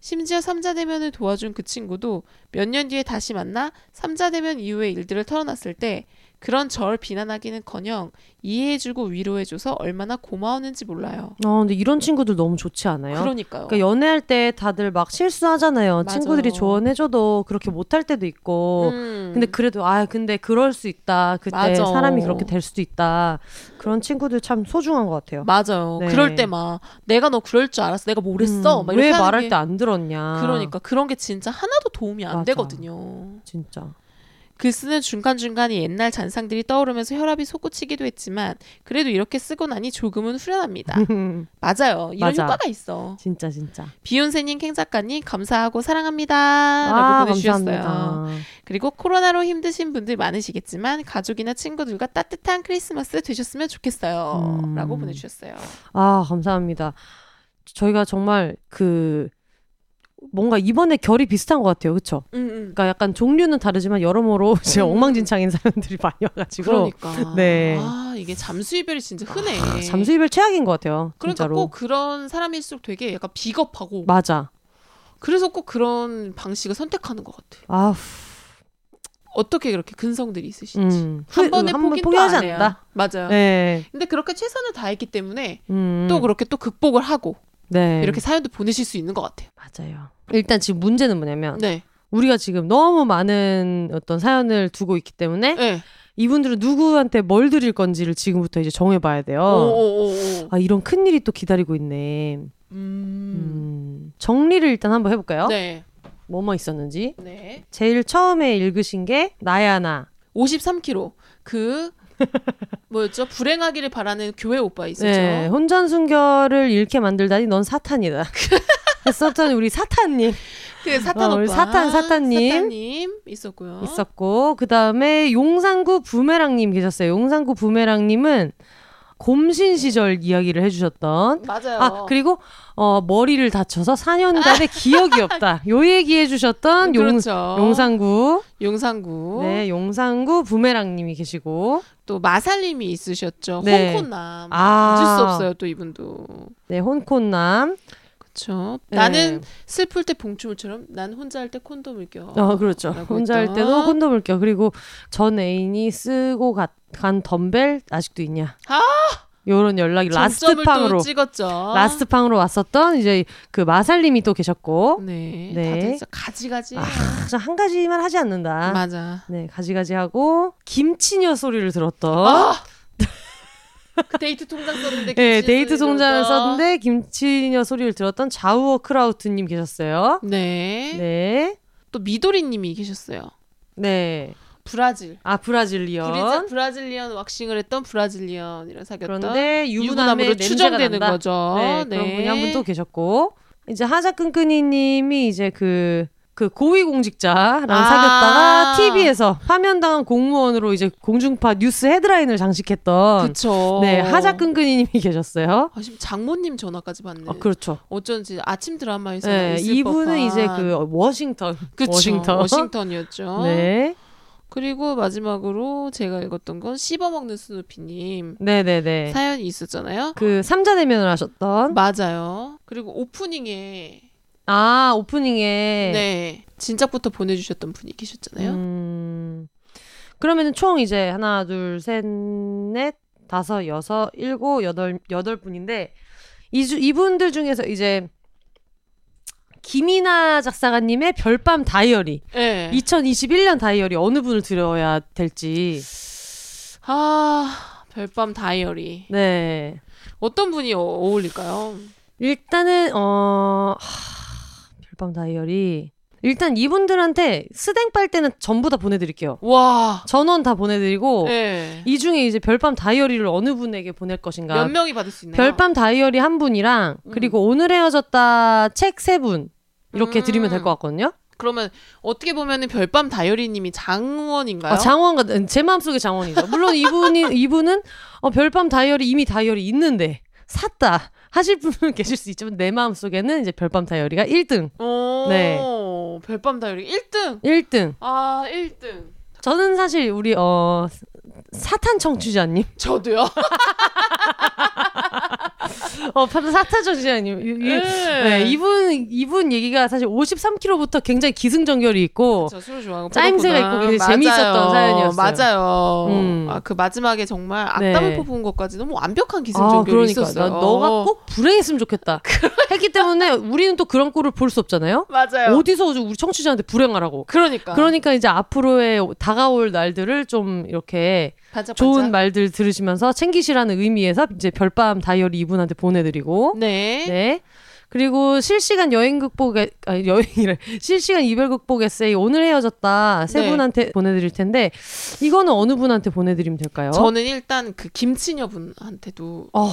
심지어 삼자대면을 도와준 그 친구도 몇 년 뒤에 다시 만나 삼자대면 이후의 일들을 털어놨을 때 그런 절 비난하기는커녕 이해해주고 위로해줘서 얼마나 고마웠는지 몰라요. 어 근데 이런 친구들 너무 좋지 않아요? 그러니까요. 그러니까 연애할 때 다들 막 실수하잖아요. 맞아요. 친구들이 조언해줘도 그렇게 못할 때도 있고. 음. 근데 그래도 아 근데 그럴 수 있다. 그때 맞아. 사람이 그렇게 될 수도 있다. 그런 친구들 참 소중한 것 같아요. 맞아요. 네. 그럴 때 막 내가 너 그럴 줄 알았어. 내가 뭘 했어. 음, 왜 말할 게- 때안 들었냐. 그러니까 그런 게 진짜 하나도 도움이 안 맞아. 되거든요. 진짜. 글 쓰는 중간중간에 옛날 잔상들이 떠오르면서 혈압이 솟구치기도 했지만 그래도 이렇게 쓰고 나니 조금은 후련합니다. 맞아요. 이런 맞아. 효과가 있어. 진짜 진짜. 비욘세님, 캥 작가님 감사하고 사랑합니다. 아, 라고 보내주셨어요. 감사합니다. 그리고 코로나로 힘드신 분들 많으시겠지만 가족이나 친구들과 따뜻한 크리스마스 되셨으면 좋겠어요. 음. 라고 보내주셨어요. 아 감사합니다. 저희가 정말 그 뭔가 이번에 결이 비슷한 것 같아요. 그렇죠? 음, 음. 그러니까 약간 종류는 다르지만 여러모로 진짜 음. 엉망진창인 사람들이 많이 와가지고 그러니까. 네. 아, 이게 잠수 이별이 진짜 흔해. 아, 잠수 이별 최악인 것 같아요. 그러니까 진짜로. 꼭 그런 사람일수록 되게 약간 비겁하고 맞아. 그래서 꼭 그런 방식을 선택하는 것 같아. 아, 어떻게 그렇게 근성들이 있으신지. 음. 한 번에 한번 포기는 포기하지. 않는다. 맞아요. 네. 근데 그렇게 최선을 다했기 때문에 음. 또 그렇게 또 극복을 하고 네. 이렇게 사연도 보내실 수 있는 것 같아요. 맞아요. 일단 지금 문제는 뭐냐면 네. 우리가 지금 너무 많은 어떤 사연을 두고 있기 때문에 네. 이분들은 누구한테 뭘 드릴 건지를 지금부터 이제 정해봐야 돼요. 오오오오. 아 이런 큰 일이 또 기다리고 있네. 음. 음, 정리를 일단 한번 해볼까요? 네. 뭐뭐 있었는지. 네. 제일 처음에 읽으신 게 나야나. 53kg. 그 뭐였죠? 불행하기를 바라는 교회 오빠 있었죠. 네, 혼전 순결을 잃게 만들다니 넌 사탄이다. 했었던 우리 사탄님 그 사탄 어, 오빠. 우리 사탄, 사탄님. 사탄님 있었고요. 있었고 그 다음에 용산구 부메랑님 계셨어요. 용산구 부메랑님은 곰신 시절 이야기를 해주셨던. 맞아요. 아 그리고 어, 머리를 다쳐서 4년간의 기억이 없다. 요 얘기 해주셨던 용, 그렇죠. 용산구 용산구. 네 용산구 부메랑님이 계시고 또 마살님이 있으셨죠. 네. 홍콩남. 아. 잊을 수 없어요. 또 이분도. 네 혼콘남 그렇죠. 네. 나는 슬플 때 봉춤을처럼 난 혼자 할 때 콘돔을 껴. 어 그렇죠 라고 혼자 할 했던. 때도 콘돔을 껴 그리고 전 애인이 쓰고 가- 간 덤벨 아직도 있냐 아! 요런 연락이 last 점점을 또 팡으로 찍었죠. 라스트 팡으로 왔었던 이제 그 마살님이 또 계셨고 네. 네. 가지가지. 아, 한 가지만 하지 않는다. 맞아. 네, 가지가지 하고 김치녀 소리를 들었던. 아! 그 데이트 통장 썼는데 네, 김치 데이트 들었죠. 썼는데 김치녀 소리를 들었던 자우어 크라우트 님 계셨어요. 네. 네, 또 미도리 님이 계셨어요. 네. 브라질. 아 Brazilian. 브리자, Brazilian waxing을 했던 Brazilian이랑 사귀었던 그런데 유부남으로 추정되는. 거죠. 네, 네. 그런 분이 한 분 또 계셨고 이제 하자끈끈이님이 이제 그. 그 고위공직자랑 아. 사귀었다가 TV에서 파면당한 공무원으로 이제 공중파 뉴스 헤드라인을 장식했던 그쵸. 네 하자 끈끈이님이 계셨어요. 아, 지금 장모님 전화까지 받네. 아, 그렇죠. 어쩐지 아침 드라마에서 네, 이분은 법한. 이제 그 워싱턴. 그쵸, 워싱턴. 워싱턴이었죠. 네. 그리고 마지막으로 제가 읽었던 건 씹어먹는 스누피님 네네네. 사연이 있었잖아요. 그 삼자대면을 하셨던. 맞아요. 그리고 오프닝에 아, 오프닝에. 네 진작부터 보내주셨던 분이 계셨잖아요. 음. 그러면은 총 이제 하나, 둘, 셋, 넷, 다섯, 여섯, 일곱, 여덟, 여덟 분인데, 이주, 이분들 중에서 이제, 김이나 작사가님의 별밤 다이어리. 네. 2021년 다이어리 어느 분을 드려야 될지. 아 별밤 다이어리 네. 어떤 분이 어, 어울릴까요? 일단은 어 하, 별밤 다이어리 일단 이분들한테 스댕 빨 때는 전부 다 보내드릴게요. 와. 전원 다 보내드리고 네. 이 중에 이제 별밤 다이어리를 어느 분에게 보낼 것인가. 몇 명이 받을 수 있나요? 별밤 다이어리 한 분이랑 음. 그리고 오늘 헤어졌다 책 세 분 이렇게 음. 드리면 될 것 같거든요. 그러면 어떻게 보면은 별밤 다이어리님이 장원인가요? 아, 장원과 제 마음속에 장원이죠. 물론 이분이 이분은 어, 별밤 다이어리 이미 다이어리 있는데 샀다 하실 분은 계실 수 있지만 내 마음 속에는 이제 별밤 다이어리가 1등, 오, 네. 별밤 다이어리 1등. 1등. 아, 1등. 저는 사실 우리 어 사탄 청취자님, 저도요. 어 청취자님, 이- 이- 네. 네, 이분 이분 얘기가 사실 53kg부터 굉장히 기승전결이 있고 좋아하고 짜임새가. 있고 굉장히 재미있었던 맞아요. 사연이었어요. 맞아요. 음. 아, 그 마지막에 정말 악담을 네. 뽑은 것까지 너무 완벽한 아, 기승전결이 그러니까 있었어요. 나 너가 꼭 불행했으면 좋겠다. 했기 때문에 우리는 또 그런 꼴을 볼 수 없잖아요. 맞아요. 어디서 우리 청취자한테 불행하라고. 그러니까. 그러니까 이제 앞으로의 다가올 날들을 좀 이렇게 반짝반짝. 좋은 말들 들으시면서 챙기시라는 의미에서 이제 별밤 다이어리 이분한테 보내드리고 네. 네. 그리고 실시간 여행 극복 에 아니 여행이래 실시간 이별 극복 에세이 오늘 헤어졌다 세 네. 분한테 보내드릴 텐데 이거는 어느 분한테 보내드리면 될까요? 저는 일단 그 김치녀 분한테도 어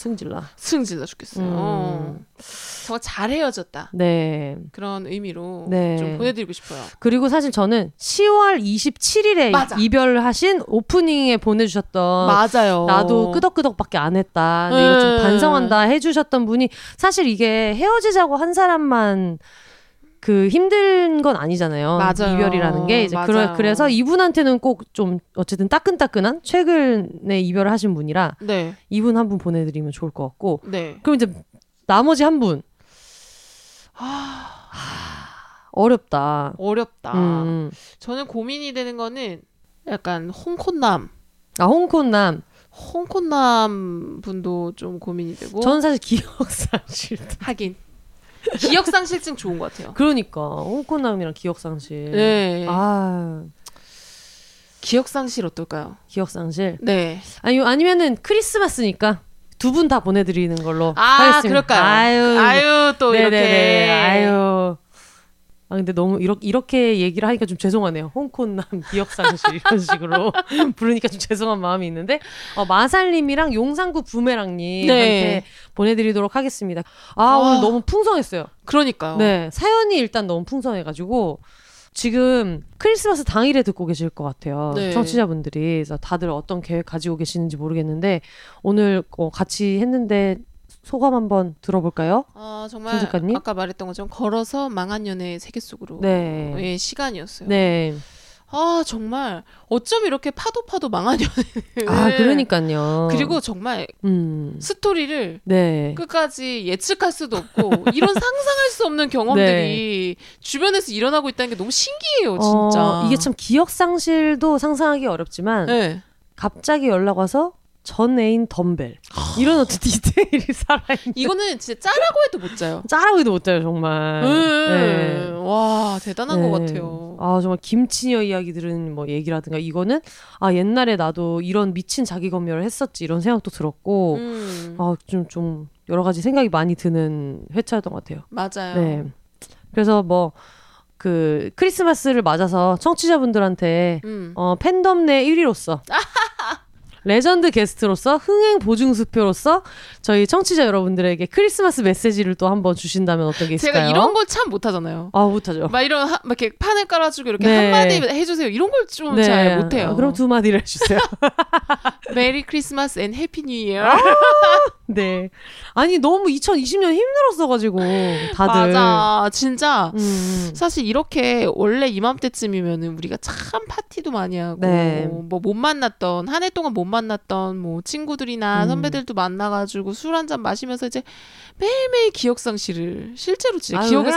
승질나. 승질나 죽겠어요. 음. 정말 잘 헤어졌다. 네. 그런 의미로 네. 좀 보내드리고 싶어요. 그리고 사실 저는 10월 27일에 맞아. 이별을 하신 오프닝에 보내주셨던 맞아요. 나도 끄덕끄덕밖에 안 했다. 근데 이거 좀 음. 반성한다 해주셨던 분이 사실 이게 헤어지자고 한 사람만 그 힘든 건 아니잖아요. 맞아요. 이별이라는 게 이제. 그래, 그래서 이분한테는 꼭 좀 어쨌든 따끈따끈한 최근에 이별을 하신 분이라 네. 이분 한 분 보내드리면 좋을 것 같고 네. 그럼 이제 나머지 한 분 아, 어렵다. 어렵다. 음. 저는 고민이 되는 거는 약간 홍콩남. 아 홍콩남. 홍콩남 분도 좀 고민이 되고 저는 사실 기억상실. 하긴 기억 상실증 좋은 것 같아요. 그러니까 홍콩남이랑 기억 상실. 네. 아 기억 상실 어떨까요? 기억 상실. 네. 아니 아니면은 크리스마스니까 두 분 다 보내드리는 걸로 아, 하겠습니다. 그럴까요? 아유, 아유, 또 네네네. 이렇게. 아유. 아 근데 너무 이렇게 이렇게 얘기를 하니까 좀 죄송하네요. 홍콩남 기억상실 이런 식으로 부르니까 좀 죄송한 마음이 있는데 어, 마살님이랑 용산구 부메랑님한테 네. 보내드리도록 하겠습니다. 아, 아. 오늘 너무 풍성했어요. 그러니까요. 네 사연이 일단 너무 풍성해가지고 지금 크리스마스 당일에 듣고 계실 것 같아요. 네. 청취자분들이 그래서 다들 어떤 계획 가지고 계시는지 모르겠는데 오늘 어, 같이 했는데 소감 한번 들어볼까요? 아, 정말 김 작가님? 아까 말했던 것처럼 걸어서 망한 연애 세계 속으로 네. 의 시간이었어요. 네. 아, 정말 어쩜 이렇게 파도 파도 망한 연애를 아 그러니까요. 그리고 정말 음. 스토리를 네. 끝까지 예측할 수도 없고 이런 상상할 수 없는 경험들이 주변에서 일어나고 있다는 게 너무 신기해요, 진짜. 어, 이게 참 기억 상실도 상상하기 어렵지만 네. 갑자기 연락 와서 전 애인 덤벨 이런 어떤 디테일이 살아있는 이거는 진짜 짜라고 해도 못 자요. 짜라고 해도 못 자요 정말. 네. 와 대단한 것 네. 같아요. 아 정말 김치녀 이야기 들은 뭐 얘기라든가 이거는 아 옛날에 나도 이런 미친 자기 검열을 했었지 이런 생각도 들었고 음, 아좀좀 여러 가지 생각이 많이 드는 회차였던 것 같아요. 맞아요. 네. 그래서 뭐그 크리스마스를 맞아서 청취자분들한테 음. 어, 팬덤 내 1위로서 레전드 게스트로서 흥행 보증 수표로서 저희 청취자 여러분들에게 크리스마스 메시지를 또 한번 주신다면 어떤 게 있을까요? 제가 이런 걸 참 못하잖아요. 아 못하죠. 막 이런 하, 막 이렇게 판을 깔아주고 이렇게 네. 한 마디 해주세요. 이런 걸 좀 잘 못해요. 아, 그럼 두 마디를 해주세요. Merry Christmas and Happy New Year. 네. 아니 너무 2020년 힘들었어가지고 다들. 맞아. 진짜 음, 사실 이렇게 원래 이맘때쯤이면은 우리가 참 파티도 많이 하고 네. 뭐못 만났던 한 해 동안 못 만났던 뭐 친구들이나 음. 선배들도 만나가지고 술 한 잔 마시면서 이제 매일매일 기억 상실을 실제로 진짜 아유, 기억을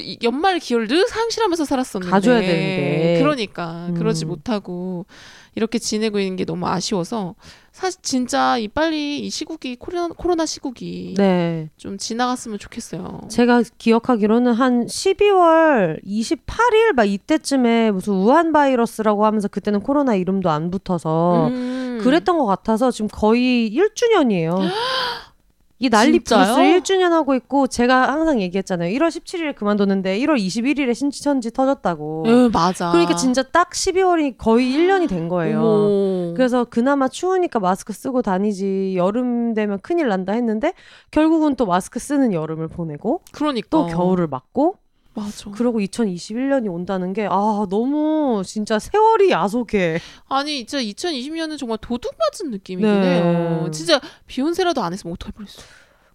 이 연말 기억을 늘 상실하면서 살았었는데 가져야 되는데. 그러니까 음. 그러지 못하고 이렇게 지내고 있는 게 너무 아쉬워서 사실 진짜 이 빨리 이 시국이 코로나, 코로나 시국이 네. 좀 지나갔으면 좋겠어요. 제가 기억하기로는 한 12월 28일 막 이때쯤에 무슨 우한 바이러스라고 하면서 그때는 코로나 이름도 안 붙어서 음. 그랬던 것 같아서 지금 거의 1주년이에요. 이 난리 진짜요? 부스를 1주년 하고 있고 제가 항상 얘기했잖아요. 1월 17일에 그만뒀는데 1월 21일에 신천지 터졌다고. 예, 맞아. 그러니까 진짜 딱 12월이 거의 1년이 된 거예요. 어머. 그래서 그나마 추우니까 마스크 쓰고 다니지 여름 되면 큰일 난다 했는데 결국은 또 마스크 쓰는 여름을 보내고 그러니까 또 겨울을 맞고 맞아. 그러고 2021년이 온다는 게 아 너무 진짜 세월이 야속해. 아니 진짜 2020년은 정말 도둑 맞은 느낌이긴 네. 해요. 진짜 비혼세라도 안 했으면 어떡할 뻔했어.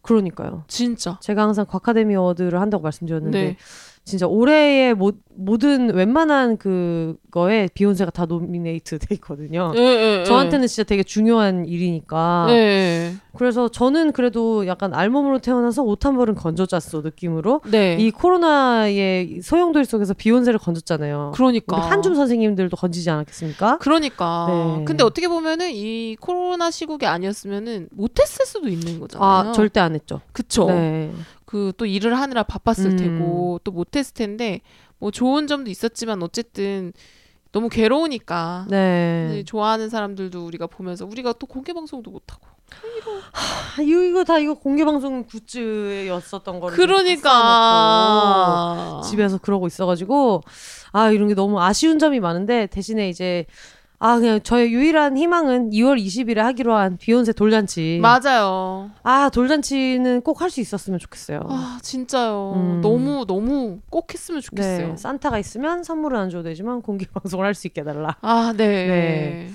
그러니까요. 진짜. 제가 항상 과카데미 어워드를 한다고 말씀드렸는데 네. 진짜 올해의 모, 모든 웬만한 그거에 비혼세가 다 노미네이트 돼 있거든요. 예, 예, 예. 저한테는 진짜 되게 중요한 일이니까. 네. 그래서 저는 그래도 약간 알몸으로 태어나서 옷 한 벌은 건졌잖소 느낌으로 네. 이 코로나의 소용돌이 속에서 비혼세를 건졌잖아요. 그러니까. 한줌 선생님들도 건지지 않았겠습니까? 그러니까. 네. 근데 어떻게 보면은 이 코로나 시국이 아니었으면은 못했을 수도 있는 거잖아요. 아 절대 안 했죠. 그쵸. 네. 그 또 일을 하느라 바빴을 음. 테고 또 못했을 텐데 뭐 좋은 점도 있었지만 어쨌든 너무 괴로우니까. 네. 근데 좋아하는 사람들도 우리가 보면서 우리가 또 공개 방송도 못 하고. 아, 이거 이거 다 이거 공개 방송 굿즈였었던 거를 그러니까. 집에서 그러고 있어가지고 아 이런 게 너무 아쉬운 점이 많은데 대신에 이제 아 그냥 저의 유일한 희망은 2월 20일에 하기로 한 비혼세 돌잔치. 맞아요. 아 돌잔치는 꼭 할 수 있었으면 좋겠어요. 아 진짜요. 음. 너무 너무 꼭 했으면 좋겠어요. 네, 산타가 있으면 선물은 안 줘도 되지만 공개 방송을 할 수 있게 해달라. 아 네. 네.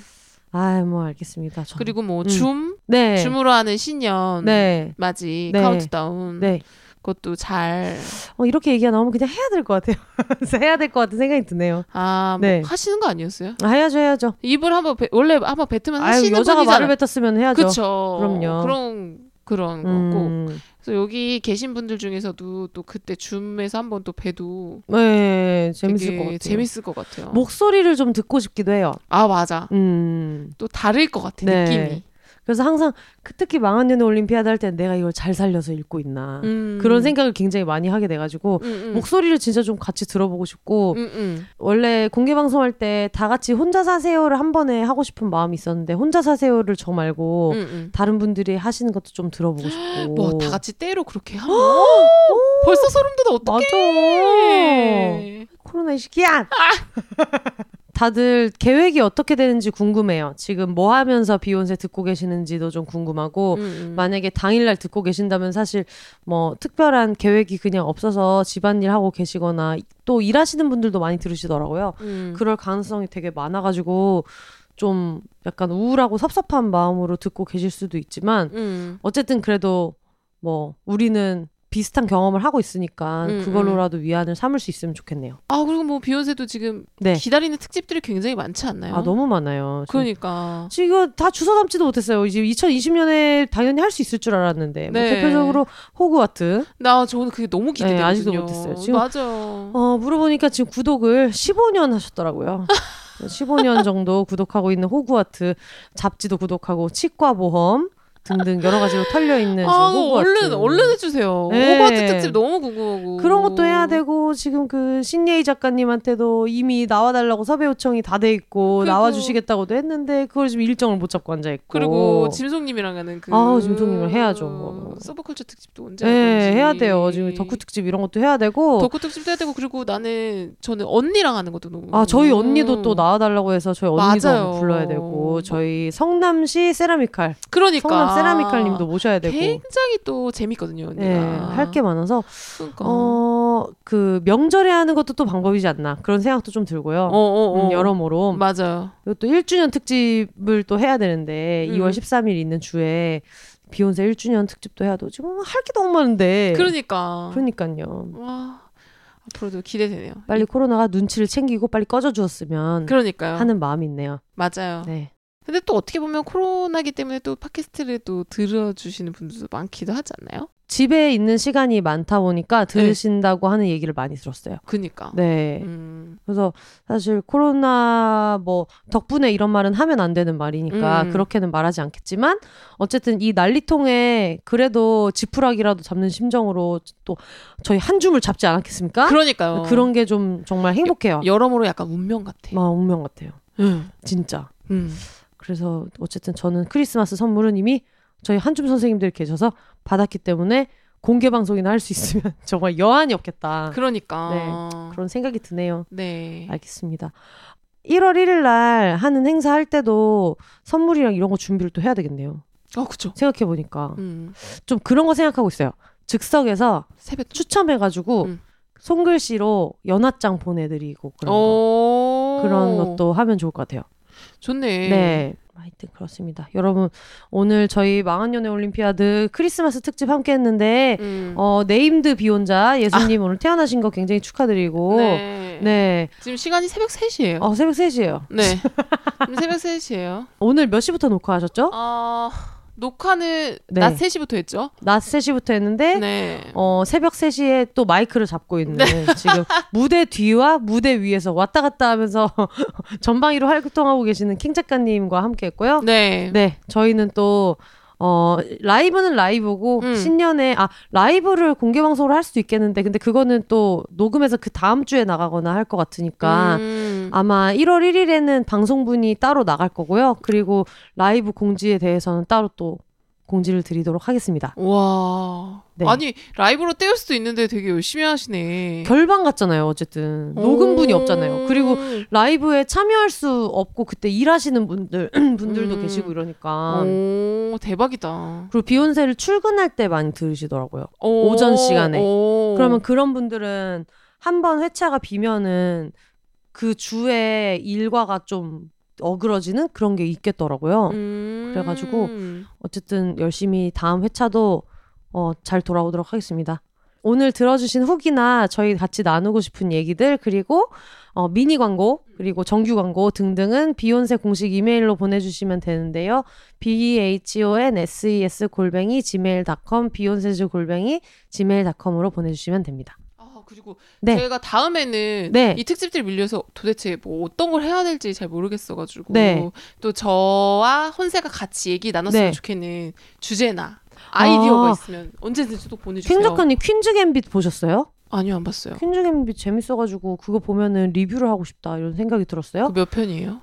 아, 뭐 알겠습니다. 저- 그리고 뭐 음. 줌, 네, Zoom으로 하는 신년 네, 맞이 네. 카운트다운 네. 그것도 잘. 어, 이렇게 얘기가 나오면 그냥 해야 될 것 같아요. 해야 될 것 같은 생각이 드네요. 아, 뭐 네. 하시는 거 아니었어요? 아, 해야죠, 해야죠. 입을 한번 배- 원래 한번 뱉으면 아유, 하시는 여자가 분이잖아요. 말을 뱉었으면 해야죠. 그쵸. 그럼요. 그런 그런 거고. 음, 그래서 여기 계신 분들 중에서도 또 그때 줌에서 한번 또 봬도 네, 재밌을 것 같아요. 재밌을 것 같아요. 목소리를 좀 듣고 싶기도 해요. 아 맞아. 음, 또 다를 것 같아 네. 느낌이. 그래서 항상 그 특히 망한 연애 올림피아드 할때 내가 이걸 잘 살려서 읽고 있나 음. 그런 생각을 굉장히 많이 하게 돼가지고 음, 음. 목소리를 진짜 좀 같이 들어보고 싶고 음, 음. 원래 공개 방송할 때 다 같이 혼자 사세요를 한 번에 하고 싶은 마음이 있었는데 혼자 사세요를 저 말고. 다른 분들이 하시는 것도 좀 들어보고 싶고 뭐 다 같이 때로 그렇게 하면 벌써 소름 돋아 어떡해. 맞아 코로나 이 시기야 다들 계획이 어떻게 되는지 궁금해요 지금 뭐 하면서 비욘세 듣고 계시는지도 좀 궁금하고 음, 음. 만약에 당일날 듣고 계신다면 사실 뭐 특별한 계획이 그냥 없어서 집안일 하고 계시거나 또 일하시는 분들도 많이 들으시더라고요. 음. 그럴 가능성이 되게 많아가지고 좀 약간 우울하고 섭섭한 마음으로 듣고 계실 수도 있지만 음. 어쨌든 그래도 뭐 우리는 비슷한 경험을 하고 있으니까 음, 그걸로라도 위안을 삼을 수 있으면 좋겠네요. 아 그리고 뭐 비욘세도 지금 네. 기다리는 특집들이 굉장히 많지 않나요? 아 너무 많아요. 그러니까 지금 다 주워 담지도 못했어요. 이제 2020년에 당연히 할 수 있을 줄 알았는데 뭐 네. 대표적으로 호그와트 나 저는 그게 너무 기대되거든요. 네, 아직도 못했어요. 지금- 맞아. 어, 물어보니까 지금 구독을 15년 하셨더라고요. 15년 정도 구독하고 있는 호그와트 잡지도 구독하고 치과 보험 등등 여러 가지로 털려 있는 아. 얼른 얼른 해주세요. 네. 호버트 특집 너무 궁금하고 그런 것도 해야 되고 지금 그 신예희 작가님한테도 이미 나와달라고 섭외 요청이 다 돼 있고 그리고- 나와주시겠다고도 했는데 그걸 지금 일정을 못 잡고 앉아 있고 그리고 짐송님이랑 하는 그 아우, 짐송님을 해야죠, 뭐. 서브컬처 특집도 언제 할 네. 해야 돼요 지금 덕후 특집 이런 것도 해야 되고 덕후 특집도 해야 되고 그리고 나는 저는 언니랑 하는 것도 너무 아 저희 언니도 또 나와달라고 해서 저희 언니도 불러야 되고 저희 성남시 세라미칼 그러니까 세라미칼님도 모셔야 되고 굉장히 또 재밌거든요 네, 할 게 많아서 그러니까 어그 명절에 하는 것도 또 방법이지 않나 그런 생각도 좀 들고요. 어, 어, 어. 음, 여러모로 맞아요 또 1주년 특집을 또 해야 되는데 음. 2월 13일 있는 주에 비욘세 1주년 특집도 해야 되고 지금 할 게 너무 많은데 그러니까 그러니까요. 와 앞으로도 기대되네요 빨리 코로나가 눈치를 챙기고 빨리 꺼져 주었으면 그러니까요 하는 마음이 있네요. 맞아요 네. 근데 또 어떻게 보면 코로나기 때문에 또 팟캐스트를 또 들어주시는 분들도 많기도 하지 않나요? 집에 있는 시간이 많다 보니까 들으신다고 하는 얘기를 많이 들었어요. 그니까 네. 음, 그래서 사실 코로나 뭐 덕분에 이런 말은 하면 안 되는 말이니까 음. 그렇게는 말하지 않겠지만 어쨌든 이 난리통에 그래도 지푸라기라도 잡는 심정으로 또 저희 한 줌을 잡지 않았겠습니까? 그러니까요 그런 게 좀 정말 행복해요. 여러모로 약간 운명 같아 막 운명 같아요. 음. 진짜. 음. 그래서 어쨌든 저는 크리스마스 선물은 이미 저희 한줌 선생님들 계셔서 받았기 때문에 공개 방송이나 할 수 있으면 정말 여한이 없겠다. 그러니까 그런 생각이 드네요. 네. 알겠습니다. 1월 1일 날 하는 행사 할 때도 선물이랑 이런 거 준비를 또 해야 되겠네요. 어 그쵸 생각해 보니까 음. 좀 그런 거 생각하고 있어요. 즉석에서 세뱃돈 추첨해가지고 음. 손글씨로 연하장 보내드리고 그런 거 오. 그런 것도 하면 좋을 것 같아요. 좋네 네. 하여튼 그렇습니다. 여러분 오늘 저희 망한 연애 올림피아드 크리스마스 특집 함께 했는데 음. 어 named 비혼자 예수님 오늘 태어나신 거 굉장히 축하드리고 네. 네. 지금 시간이 새벽 3시예요. 어 새벽 3시예요. 네. 새벽 3시예요. 오늘 몇 시부터 녹화하셨죠? 어, 녹화는 네. 낮 3시부터 했죠? 낮 3시부터 했는데 네. 어, 새벽 3시에 또 마이크를 잡고 있는 지금 무대 뒤와 무대 위에서 왔다 갔다 하면서 전방위로 활동하고 계시는 킹 작가님과 함께 했고요. 네. 네, 저희는 또 어, 라이브는 라이브고 음. 신년에 아, 라이브를 공개 방송으로 할 수도 있겠는데 근데 그거는 또 녹음해서 그 다음 주에 나가거나 할 것 같으니까 음. 아마 1월 1일에는 방송분이 따로 나갈 거고요. 그리고 라이브 공지에 대해서는 따로 또 공지를 드리도록 하겠습니다. 와. 네. 아니, 라이브로 떼울 수도 있는데 되게 열심히 하시네. 결방 같잖아요, 어쨌든. 녹음분이 오. 없잖아요. 그리고 라이브에 참여할 수 없고 그때 일하시는 분들 분들도 음. 계시고 이러니까. 오, 대박이다. 그리고 비욘세를 출근할 때 많이 들으시더라고요. 오, 오전 시간에. 오. 그러면 그런 분들은 한 번 회차가 비면은 그 주에 일과가 좀 어그러지는 그런 게 있겠더라고요. 음. 그래가지고 어쨌든 열심히 다음 회차도 어, 잘 돌아오도록 하겠습니다. 오늘 들어주신 후기나 저희 같이 나누고 싶은 얘기들 그리고 어, 미니 광고 그리고 정규 광고 등등은 비욘세 공식 이메일로 보내주시면 되는데요. b h o n s e s 골뱅이 gmail.com 비욘세즈 골뱅이 gmail.com으로 보내주시면 됩니다. 아, 그리고 네. 제가 다음에는 네. 이 특집들 밀려서 도대체 뭐 어떤 걸 해야 될지 잘 모르겠어가지고 네. 또 저와 혼세가 같이 얘기 나눴으면 네. 좋겠는 주제나 아이디어가 아. 있으면 언제든지 또 보내주세요. 킹 작가님 퀸즈 갬빗 보셨어요? 아니요 안 봤어요. 퀸즈 갬빗 재밌어가지고 그거 보면은 리뷰를 하고 싶다 이런 생각이 들었어요. 그몇 편이에요?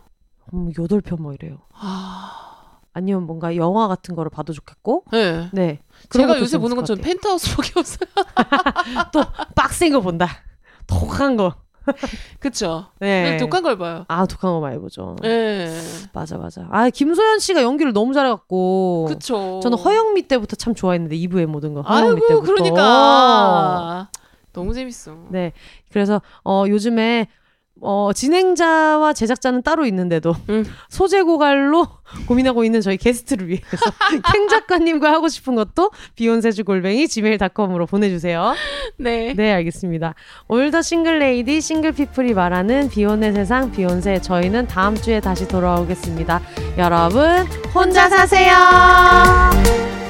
음, 8편 뭐 이래요. 아, 아니면 뭔가 영화 같은 거를 봐도 좋겠고. 네. 네. 제가 요새 보는 건 전. 펜트하우스밖에 없어요. 또 빡센 거 본다. 독한 거. 그쵸? 네. 네. 독한 걸 봐요. 아 독한 거 많이 보죠. 네. 맞아 맞아. 아 김소연 씨가 연기를 너무 잘해갖고. 그쵸. 저는 허영미 때부터 참 좋아했는데 2부의 모든 거 허영미 아이고 때부터. 그러니까 너무 재밌어. 네. 그래서 어 요즘에 어 진행자와 제작자는 따로 있는데도 음. 소재 고갈로 고민하고 있는 저희 게스트를 위해서 캥 작가님과 하고 싶은 것도 비혼세주 골뱅이 gmail.com으로 보내주세요. 네. 네 알겠습니다. All the single lady single people이 말하는 비혼의 세상 비혼세 저희는 다음 주에 다시 돌아오겠습니다. 여러분 혼자 사세요.